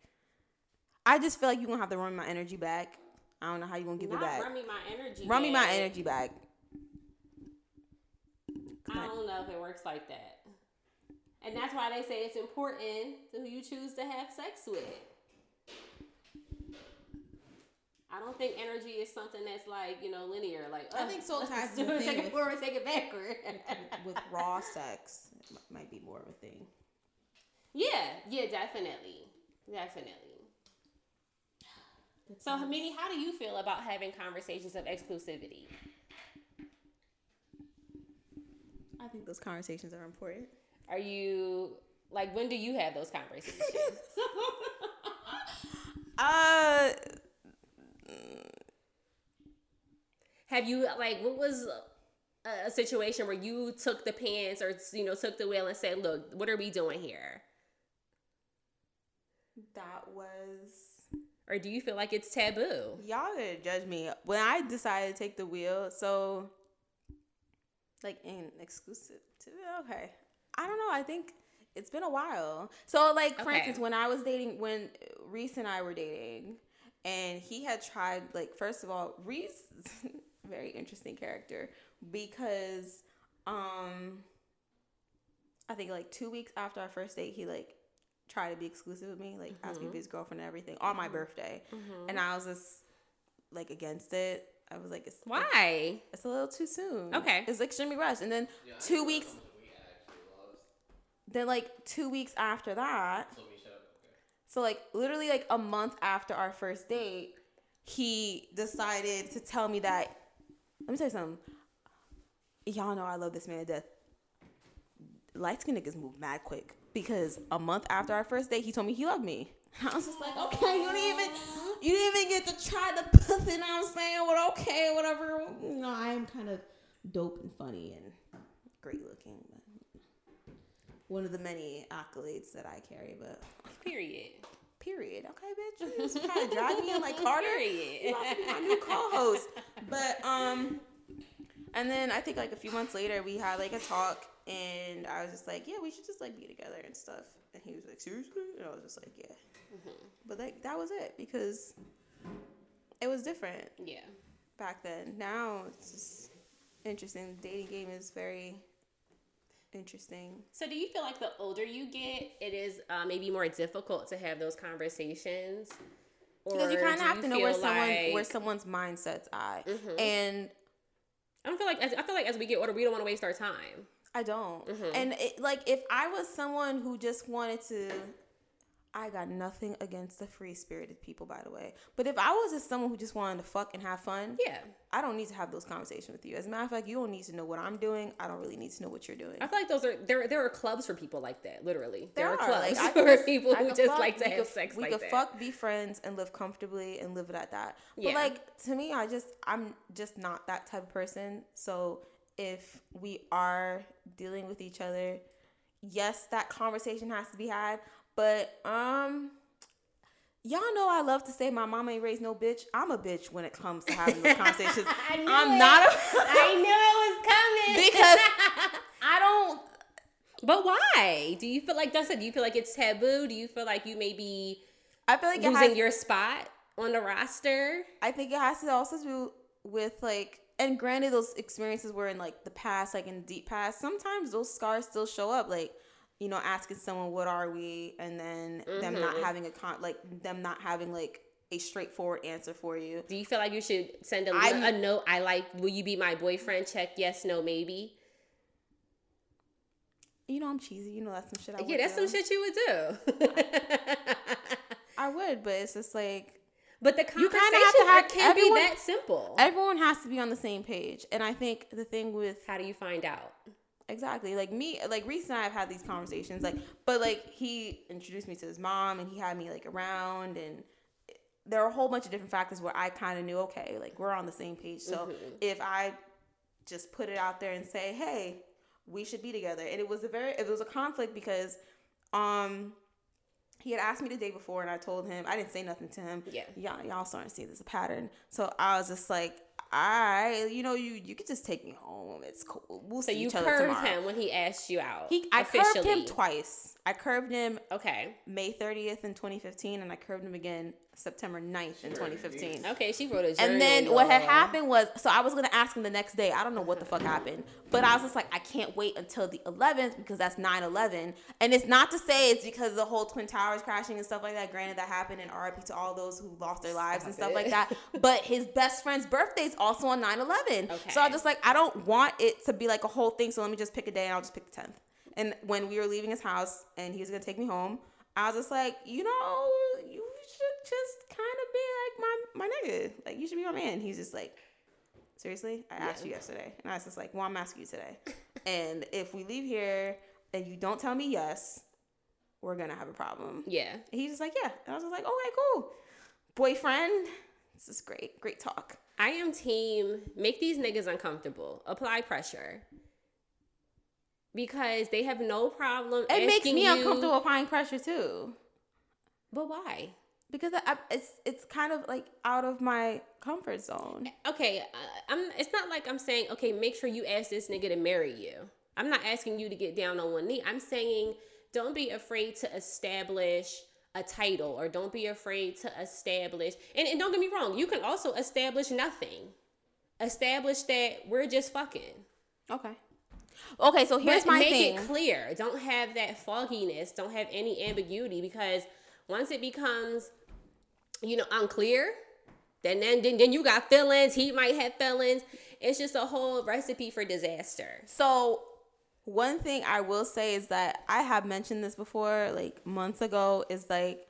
[SPEAKER 2] I just feel like you're gonna have to run my energy back. I don't know how you're gonna give
[SPEAKER 3] Not
[SPEAKER 2] it back.
[SPEAKER 3] run me my energy.
[SPEAKER 2] Run me my energy back.
[SPEAKER 3] I don't know if it works like that. And that's why they say it's important to who you choose to have sex with. I don't think energy is something that's like, you know, linear. Like,
[SPEAKER 2] I think soul ties
[SPEAKER 3] do it, take it forward, take it backward.
[SPEAKER 2] With raw sex, it might be more of a thing.
[SPEAKER 3] yeah, yeah, definitely. Definitely. So, Hamidi, how do you feel about having conversations of exclusivity?
[SPEAKER 2] I think those conversations are important.
[SPEAKER 3] Are you like when do you have those conversations?
[SPEAKER 2] Uh,
[SPEAKER 3] have you like what was a, a situation where you took the pants or you know took the wheel and said, "Look, what are we doing here?"
[SPEAKER 2] that was
[SPEAKER 3] Or do you feel like it's taboo?
[SPEAKER 2] y'all gonna judge me when I decided to take the wheel. So, like in exclusive to okay, I don't know. I think it's been a while. So, like for
[SPEAKER 3] Okay.
[SPEAKER 2] instance, when I was dating, when Reese and I were dating, and he had tried like first of all, Reese very interesting character because um I think like two weeks after our first date, he like tried to be exclusive with me, like asked me to be his girlfriend and everything on my mm-hmm. birthday, mm-hmm. and I was just like against it. I was like, it's
[SPEAKER 3] Why?
[SPEAKER 2] It's a little too soon.
[SPEAKER 3] Okay.
[SPEAKER 2] it's extremely rushed. And then two weeks, then like two weeks after that, So like literally like a month after our first date, he decided to tell me that. Let me tell you something. Y'all know I love this man to death. Light skin niggas move mad quick because a month after our first date, he told me he loved me. I was just like, okay, you didn't even you didn't even get to try the pussy. You know what I'm saying? Well, okay, whatever. You know, I am kind of dope and funny and great looking. But one of the many accolades that I carry, but
[SPEAKER 3] Period.
[SPEAKER 2] period. Okay, bitch. You just trying to drag me in like Carter.
[SPEAKER 3] Period.
[SPEAKER 2] You about to be my new co-host. But um, and then I think like a few months later we had like a talk, and I was just like, yeah, we should just like be together and stuff. And he was like, seriously? And I was just like, yeah. But like that was it because it was different
[SPEAKER 3] Yeah.
[SPEAKER 2] back then. Now it's just interesting. The dating game is very interesting.
[SPEAKER 3] So, do you feel like the older you get, it is uh, maybe more difficult to have those conversations? Or
[SPEAKER 2] Because you kind of have to know where
[SPEAKER 3] feel
[SPEAKER 2] someone where
[SPEAKER 3] like-
[SPEAKER 2] someone's mindset's at,
[SPEAKER 3] Mhm.
[SPEAKER 2] and
[SPEAKER 3] I don't feel like as, I feel like as we get older, we don't want to waste our time.
[SPEAKER 2] I don't.
[SPEAKER 3] Mhm.
[SPEAKER 2] And it, like, if I was someone who just wanted to, I got nothing against the free spirited people, by the way. But if I was just someone who just wanted to fuck and have fun,
[SPEAKER 3] Yeah,
[SPEAKER 2] I don't need to have those conversations with you. As a matter of fact, you don't need to know what I'm doing. I don't really need to know what you're doing.
[SPEAKER 3] I feel like those are there. There are clubs for people like that. Literally, there, are, clubs
[SPEAKER 2] Like,
[SPEAKER 3] for
[SPEAKER 2] just-
[SPEAKER 3] people who just
[SPEAKER 2] fuck,
[SPEAKER 3] like to have
[SPEAKER 2] could-
[SPEAKER 3] sex
[SPEAKER 2] We
[SPEAKER 3] like
[SPEAKER 2] could
[SPEAKER 3] that.
[SPEAKER 2] fuck, be friends, and live comfortably and live it at that. But
[SPEAKER 3] Yeah.
[SPEAKER 2] like to me, I just I'm just not that type of person. So if we are dealing with each other, yes, that conversation has to be had. But um. Y'all know I love to say my mama ain't raised no bitch. I'm a bitch when it comes to having those conversations.
[SPEAKER 3] I knew
[SPEAKER 2] I'm
[SPEAKER 3] it.
[SPEAKER 2] not a
[SPEAKER 3] I knew it was coming
[SPEAKER 2] because I don't
[SPEAKER 3] But why? Do you feel like that's it? Do you feel like it's taboo? Do you feel like you may be
[SPEAKER 2] I feel like it
[SPEAKER 3] losing
[SPEAKER 2] has,
[SPEAKER 3] your spot on the roster?
[SPEAKER 2] I think it has to also do with like, and granted, those experiences were in like the past, like in the deep past. Sometimes those scars still show up, like you know, asking someone what are we, and then them not
[SPEAKER 3] Mhm.
[SPEAKER 2] having a con, like them not having like a straightforward answer for you.
[SPEAKER 3] Do you feel like you should send a,
[SPEAKER 2] I'm-
[SPEAKER 3] a note? I like. Will you be my boyfriend? Check yes, no, maybe.
[SPEAKER 2] You know, I'm cheesy. You know, that's some shit I
[SPEAKER 3] yeah, that's
[SPEAKER 2] do.
[SPEAKER 3] some shit you would do.
[SPEAKER 2] I would, but it's just like
[SPEAKER 3] but the
[SPEAKER 2] You
[SPEAKER 3] conversation
[SPEAKER 2] have to have
[SPEAKER 3] can
[SPEAKER 2] everyone-
[SPEAKER 3] be that simple.
[SPEAKER 2] everyone has to be on the same page, and I think the thing with
[SPEAKER 3] How do you find out?
[SPEAKER 2] Exactly. Like me, like Reese and I have had these conversations. Like, but like he introduced me to his mom, and he had me like around, and there are a whole bunch of different factors where I kind of knew, okay, like we're on the same page. So
[SPEAKER 3] Mhm.
[SPEAKER 2] if I just put it out there and say, hey, we should be together, and it was a very, it was a conflict because, um, he had asked me the day before, and I told him I didn't say nothing to him.
[SPEAKER 3] Yeah.
[SPEAKER 2] y'all, y'all starting to see this a pattern. So I was just like, I, you know, you you could just take me home. It's cool. We'll
[SPEAKER 3] So
[SPEAKER 2] see
[SPEAKER 3] you
[SPEAKER 2] each other
[SPEAKER 3] curved
[SPEAKER 2] tomorrow.
[SPEAKER 3] him when he asked you out.
[SPEAKER 2] He, I curved him twice. I curved him
[SPEAKER 3] Okay.
[SPEAKER 2] May 30th in 2015, and I curved him again September 9th in 2015.
[SPEAKER 3] Okay. She wrote a journal.
[SPEAKER 2] And then what had happened was, so I was gonna ask him the next day. I don't know what the fuck happened, but I was just like, I can't wait until the 11th because that's 9/11. And it's not to say it's because the whole Twin Towers crashing and stuff like that. Granted, that happened, and RIP to all those who lost their lives and
[SPEAKER 3] Stop
[SPEAKER 2] stuff like that. But his best friend's birthday is also on 9/11. So I
[SPEAKER 3] Okay.
[SPEAKER 2] just like, I don't want it to be like a whole thing. So let me just pick a day, and I'll just pick the 10th. And when we were leaving his house, and he was gonna take me home, I was just like, you know, just kind of be like my my nigga. Like you should be my man. He's just like, seriously? I asked you yesterday, and I was just like, well, I'm asking you today. and if we leave here and you don't tell me yes, we're gonna have a problem.
[SPEAKER 3] Yeah.
[SPEAKER 2] And he's just like, yeah. And I was just like, okay, cool, boyfriend. This is great, great talk.
[SPEAKER 3] I am team make these niggas uncomfortable. Apply pressure. Because they have no problem.
[SPEAKER 2] It makes me
[SPEAKER 3] you-
[SPEAKER 2] uncomfortable applying pressure too.
[SPEAKER 3] But why?
[SPEAKER 2] Because I, it's it's kind of like out of my comfort zone.
[SPEAKER 3] Okay, uh, I'm. It's not like I'm saying, okay, make sure you ask this nigga to marry you. I'm not asking you to get down on one knee. I'm saying don't be afraid to establish a title or don't be afraid to establish. And, and don't get me wrong, you can also establish nothing. Establish that we're just fucking.
[SPEAKER 2] Okay. Okay, so here's
[SPEAKER 3] but
[SPEAKER 2] my
[SPEAKER 3] make
[SPEAKER 2] thing.
[SPEAKER 3] it clear. Don't have that fogginess. Don't have any ambiguity because once it becomes, you know, unclear, then then then, then you got feelings. He might have feelings. It's just a whole recipe for disaster.
[SPEAKER 2] So one thing I will say is that I have mentioned this before, like months ago, is like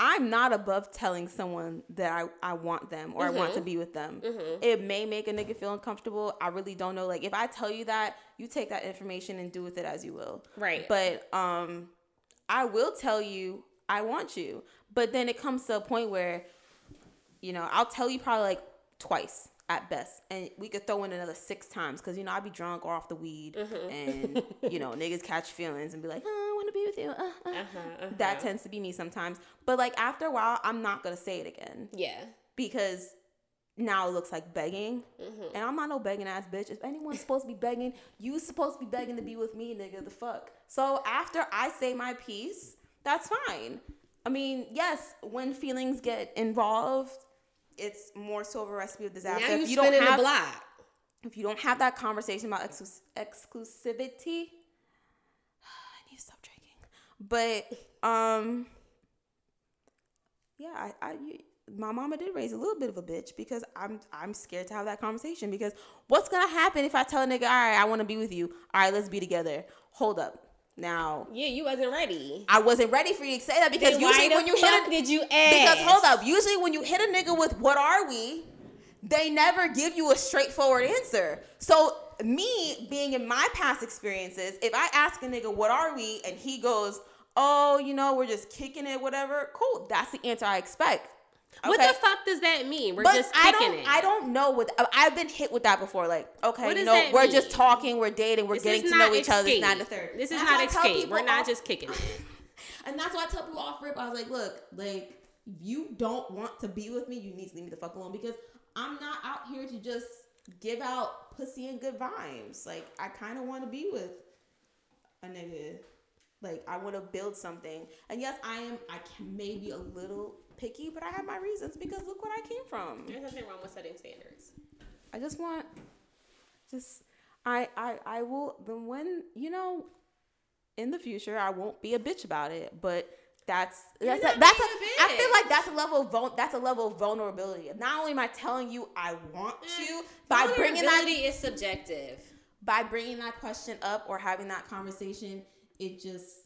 [SPEAKER 2] I'm not above telling someone that I, I want them or I want
[SPEAKER 3] Mm-hmm.
[SPEAKER 2] to be with them. It may make a nigga feel uncomfortable. I really don't know. Like if I tell you that, you take that information and do with it as you will.
[SPEAKER 3] Right.
[SPEAKER 2] But um I will tell you I want you. But then it comes to a point where, you know, I'll tell you probably like twice at best. And we could throw in another six times because, you know, I'd be drunk or off the weed.
[SPEAKER 3] Mm-hmm.
[SPEAKER 2] And, you know, niggas catch feelings and be like, oh, I want to be with you. Uh, uh.
[SPEAKER 3] Uh-huh,
[SPEAKER 2] That tends to be me sometimes. But like after a while, I'm not going to say it again
[SPEAKER 3] yeah.
[SPEAKER 2] because now it looks like begging.
[SPEAKER 3] Mm-hmm.
[SPEAKER 2] And I'm not no begging ass bitch. If anyone's supposed to be begging, you supposed to be begging to be with me, nigga. The fuck. So after I say my piece, that's fine. I mean, yes, when feelings get involved, it's more so of a recipe of disaster.
[SPEAKER 3] Now you
[SPEAKER 2] if you don't have,
[SPEAKER 3] the block.
[SPEAKER 2] if you don't have that conversation about exclus- exclusivity, I need to stop drinking. But um, yeah, I, I you, my mama did raise a little bit of a bitch because I'm I'm scared to have that conversation because what's gonna happen if I tell a nigga, all right, I want to be with you, all right, let's be together. Hold up, now
[SPEAKER 3] Yeah, you wasn't ready.
[SPEAKER 2] I wasn't ready for you to say that because
[SPEAKER 3] Then
[SPEAKER 2] usually when you hit a,
[SPEAKER 3] did you ask?
[SPEAKER 2] because hold up, usually when you hit a nigga with what are we, they never give you a straightforward answer. So me being in my past experiences, if I ask a nigga what are we and he goes, "Oh, you know, we're just kicking it, whatever." Cool, that's the answer I expect.
[SPEAKER 3] What the fuck does that mean? We're
[SPEAKER 2] But
[SPEAKER 3] just
[SPEAKER 2] I
[SPEAKER 3] kicking
[SPEAKER 2] don't,
[SPEAKER 3] it.
[SPEAKER 2] I don't know what uh, I've been hit with that before. Like, okay, you
[SPEAKER 3] does
[SPEAKER 2] know, we're
[SPEAKER 3] mean?
[SPEAKER 2] just talking, we're dating, we're
[SPEAKER 3] This
[SPEAKER 2] getting to know each other. It's not the third.
[SPEAKER 3] This is
[SPEAKER 2] That's
[SPEAKER 3] not escape. We're not
[SPEAKER 2] off-
[SPEAKER 3] just kicking it.
[SPEAKER 2] and that's why I tell people off rip. I was like, look, like if you don't want to be with me, you need to leave me the fuck alone because I'm not out here to just give out pussy and good vibes. Like I kind of want to be with a nigga. Like I want to build something. And yes, I am. I can maybe a little picky, but I have my reasons because look what I came from.
[SPEAKER 3] There's nothing wrong with setting standards.
[SPEAKER 2] I just want, just I I I will. Then when you know, in the future, I won't be a bitch about it. But that's that's a, that's a, I feel like that's a level of vul- that's a level of vulnerability. Not only am I telling you I want
[SPEAKER 3] Mm.
[SPEAKER 2] you by bringing that
[SPEAKER 3] is subjective.
[SPEAKER 2] by bringing that question up or having that conversation, it just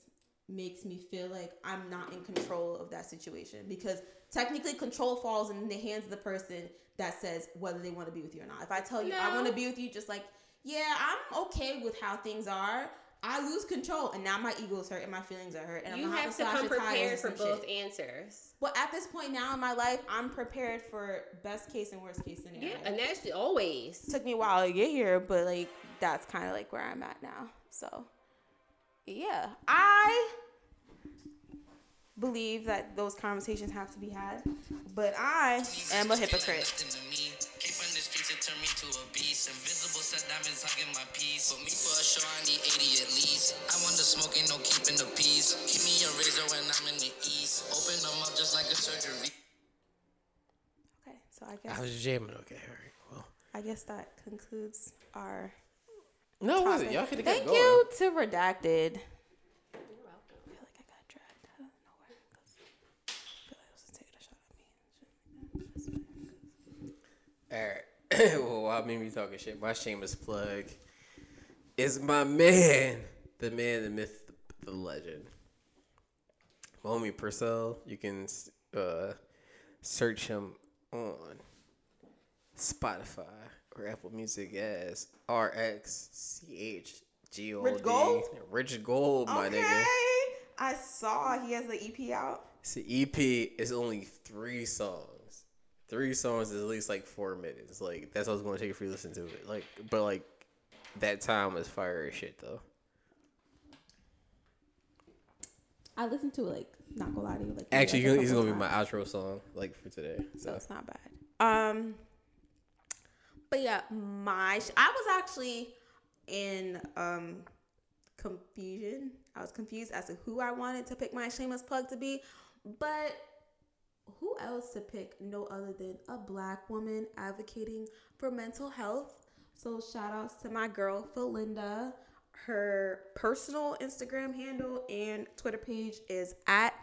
[SPEAKER 2] makes me feel like I'm not in control of that situation because technically control falls in the hands of the person that says whether they want to be with you or not. If I tell you I want to be with you, just like, yeah, I'm okay with how things are. I lose control, and now my ego is hurt and my feelings are hurt, and
[SPEAKER 3] You
[SPEAKER 2] I'm gonna
[SPEAKER 3] have to
[SPEAKER 2] slash
[SPEAKER 3] come
[SPEAKER 2] your
[SPEAKER 3] prepared for both
[SPEAKER 2] shit.
[SPEAKER 3] answers.
[SPEAKER 2] But at this point now in my life, I'm prepared for best case and worst case scenario
[SPEAKER 3] Yeah, and that's always.
[SPEAKER 2] took me a while to get here, but like that's kind of like where I'm at now. So, yeah, I believe that those conversations have to be had, but I am a hypocrite.
[SPEAKER 5] Came from the streets, it turned me to a beast. Invisible set diamonds hugging my piece. For me for show, I need 80 at least. I want the smoke, ain't no keeping the peace. Keep me a razor when I'm in the east. Open them up just like a surgery.
[SPEAKER 2] Okay, so I guess.
[SPEAKER 1] I was jamming. Okay, all right. Well,
[SPEAKER 2] I guess that concludes our.
[SPEAKER 1] no, it wasn't. Y'all could have
[SPEAKER 2] Thank
[SPEAKER 1] going.
[SPEAKER 2] you to redacted. I feel like I got dragged out of nowhere 'cause I feel like I was taking a shot at me.
[SPEAKER 1] All right. well, I mean me talking shit, my shameless plug is my man, the man, the myth, the legend. My homie Purcell. You can uh, search him on Spotify or Apple Music as R X C H G O D.
[SPEAKER 2] Rich Gold?
[SPEAKER 1] Rich Gold, my
[SPEAKER 2] okay,
[SPEAKER 1] nigga.
[SPEAKER 2] I saw he has the EP out.
[SPEAKER 1] It's the EP is only three songs. Three songs is at least like four minutes. Like that's what it's gonna take if you listen to it. Like, but like that time was fire as shit though.
[SPEAKER 2] I listened to it like not gonna lie to you like
[SPEAKER 1] Actually,
[SPEAKER 2] like,
[SPEAKER 1] he's gonna be my outro song like for today.
[SPEAKER 2] so
[SPEAKER 1] So
[SPEAKER 2] it's not bad. Um, but yeah, my sh- I was actually in um confusion. I was confused as to who I wanted to pick my shameless plug to be, but who else to pick? No other than a black woman advocating for mental health. So shout outs to my girl Felinda. Her personal Instagram handle and Twitter page is at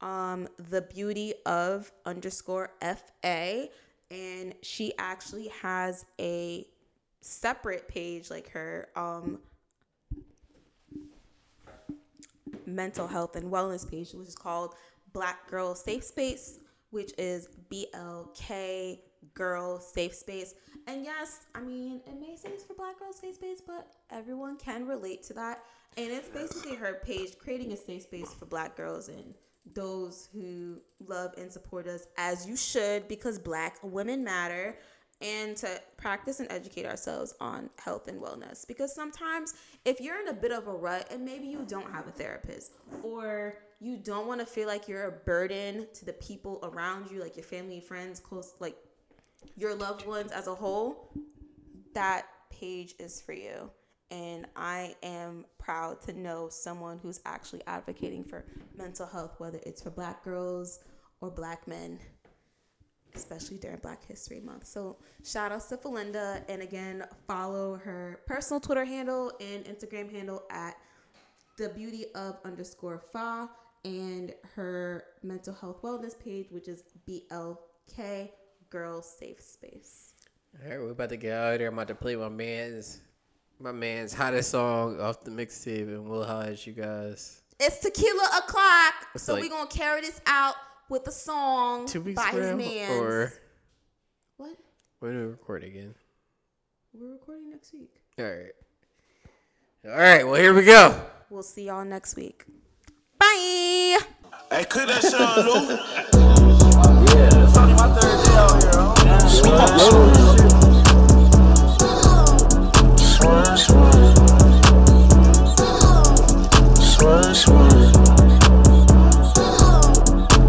[SPEAKER 2] um the beauty of underscore fa and she actually has a separate page like her um mental health and wellness page which is called Black Girl Safe Space, which is BLK Girl Safe Space. And yes, I mean, it may say it's for Black Girl Safe Space, but everyone can relate to that. And it's basically her page creating a safe space for Black girls and those who love and support us as you should because Black women matter and to practice and educate ourselves on health and wellness. Because sometimes, if you're in a bit of a rut and maybe you don't have a therapist, or you don't want to feel like you're a burden to the people around you, like your family, friends, close, like your loved ones as a whole, that page is for you. And I am proud to know someone who's actually advocating for mental health, whether it's for black girls or black men especially during Black History Month. So shout out to Felinda, and again, follow her personal Twitter handle and Instagram handle at the beauty of underscore fa and her mental health wellness page, which is BLK Girls Safe Space.
[SPEAKER 1] All right, we're about to get out of here. I'm about to play my man's my man's hottest song off the mixtape, and we'll holler at you guys.
[SPEAKER 2] It's tequila o'clock,
[SPEAKER 1] It's
[SPEAKER 2] so
[SPEAKER 1] like-
[SPEAKER 2] we're gonna carry this out with a song
[SPEAKER 1] Two weeks
[SPEAKER 2] by his man.
[SPEAKER 1] or
[SPEAKER 2] what?
[SPEAKER 1] when do we record again?
[SPEAKER 2] We're recording next week.
[SPEAKER 1] All right. All right. Well, here we go.
[SPEAKER 2] We'll see y'all next week. Bye.
[SPEAKER 6] Hey, could that Sean Lou? Yeah, it's only my third day out here. Swerve, swerve. Swerve, swerve.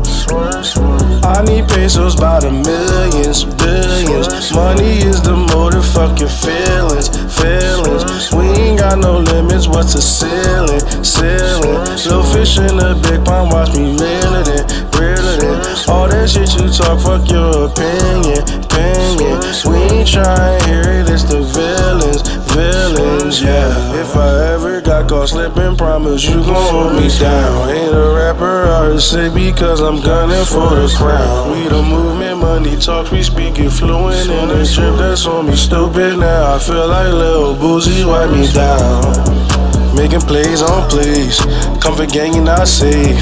[SPEAKER 6] Swerve, swerve. I need pesos by the millions, billions. Money is the motive, fuck your feelings, feelings. We ain't got no limits, what's the ceiling, ceiling? Little fish in the big pond, watch me reel it in, reel it in. All that shit you talk, fuck your opinion, opinion. We ain't trying to hear it, it's the villains, villains, yeah. If I ever got caught slipping, promise you gon' hold me down. Ain't a rapper, artist, say because I'm gunning for the crown. We the movement, money talks, we speak it fluent in a trip that's on me. Stupid now, I feel like Lil Boosie wipe me down. Making plays oh, on plays, comfort gang and I safe.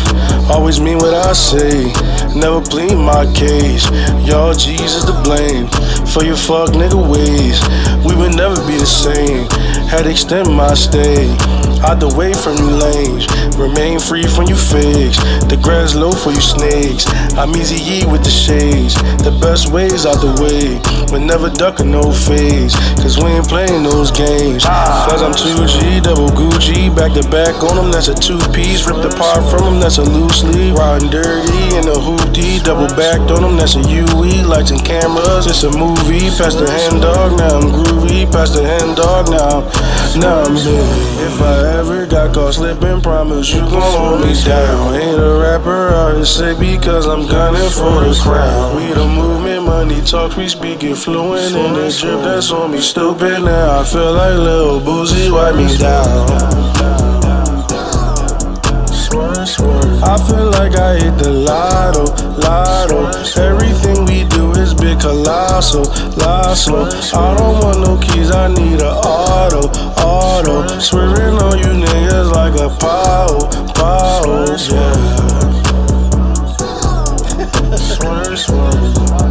[SPEAKER 6] Always mean what I say, never plead my case. Y'all Jesus to blame for your fuck nigga ways. We would never be the same. Had extend my stay. Out the way from you lanes, remain free from you fakes. The grass low for you snakes. I'm easy E with the shades. The best ways out the way, but never ducking no phase. Cause we ain't playing those games. Cause I'm 2G, double Gucci, back to back on them, that's a two piece. Ripped apart from them, that's a loose leaf. Riding dirty in a hoopty, double backed on them, that's a UE. Lights and cameras, it's a movie. Past the hand dog, now I'm groovy. Past the hand dog, now, now I'm big. If I ever got caught slipping, promise you gon' hold me down. Ain't a rapper, artist, say because I'm gunning for the crown. We the movement, money talks, we speak it fluent in the drip that's on me. Stupid now, I feel like Lil Boosie wipe me down. I feel like I hit the lotto, lotto. Everything big colossal, colossal. I don't want no keys, I need a auto, auto. Swearing on you niggas like a pow, pow, yeah. Swerve, swerve.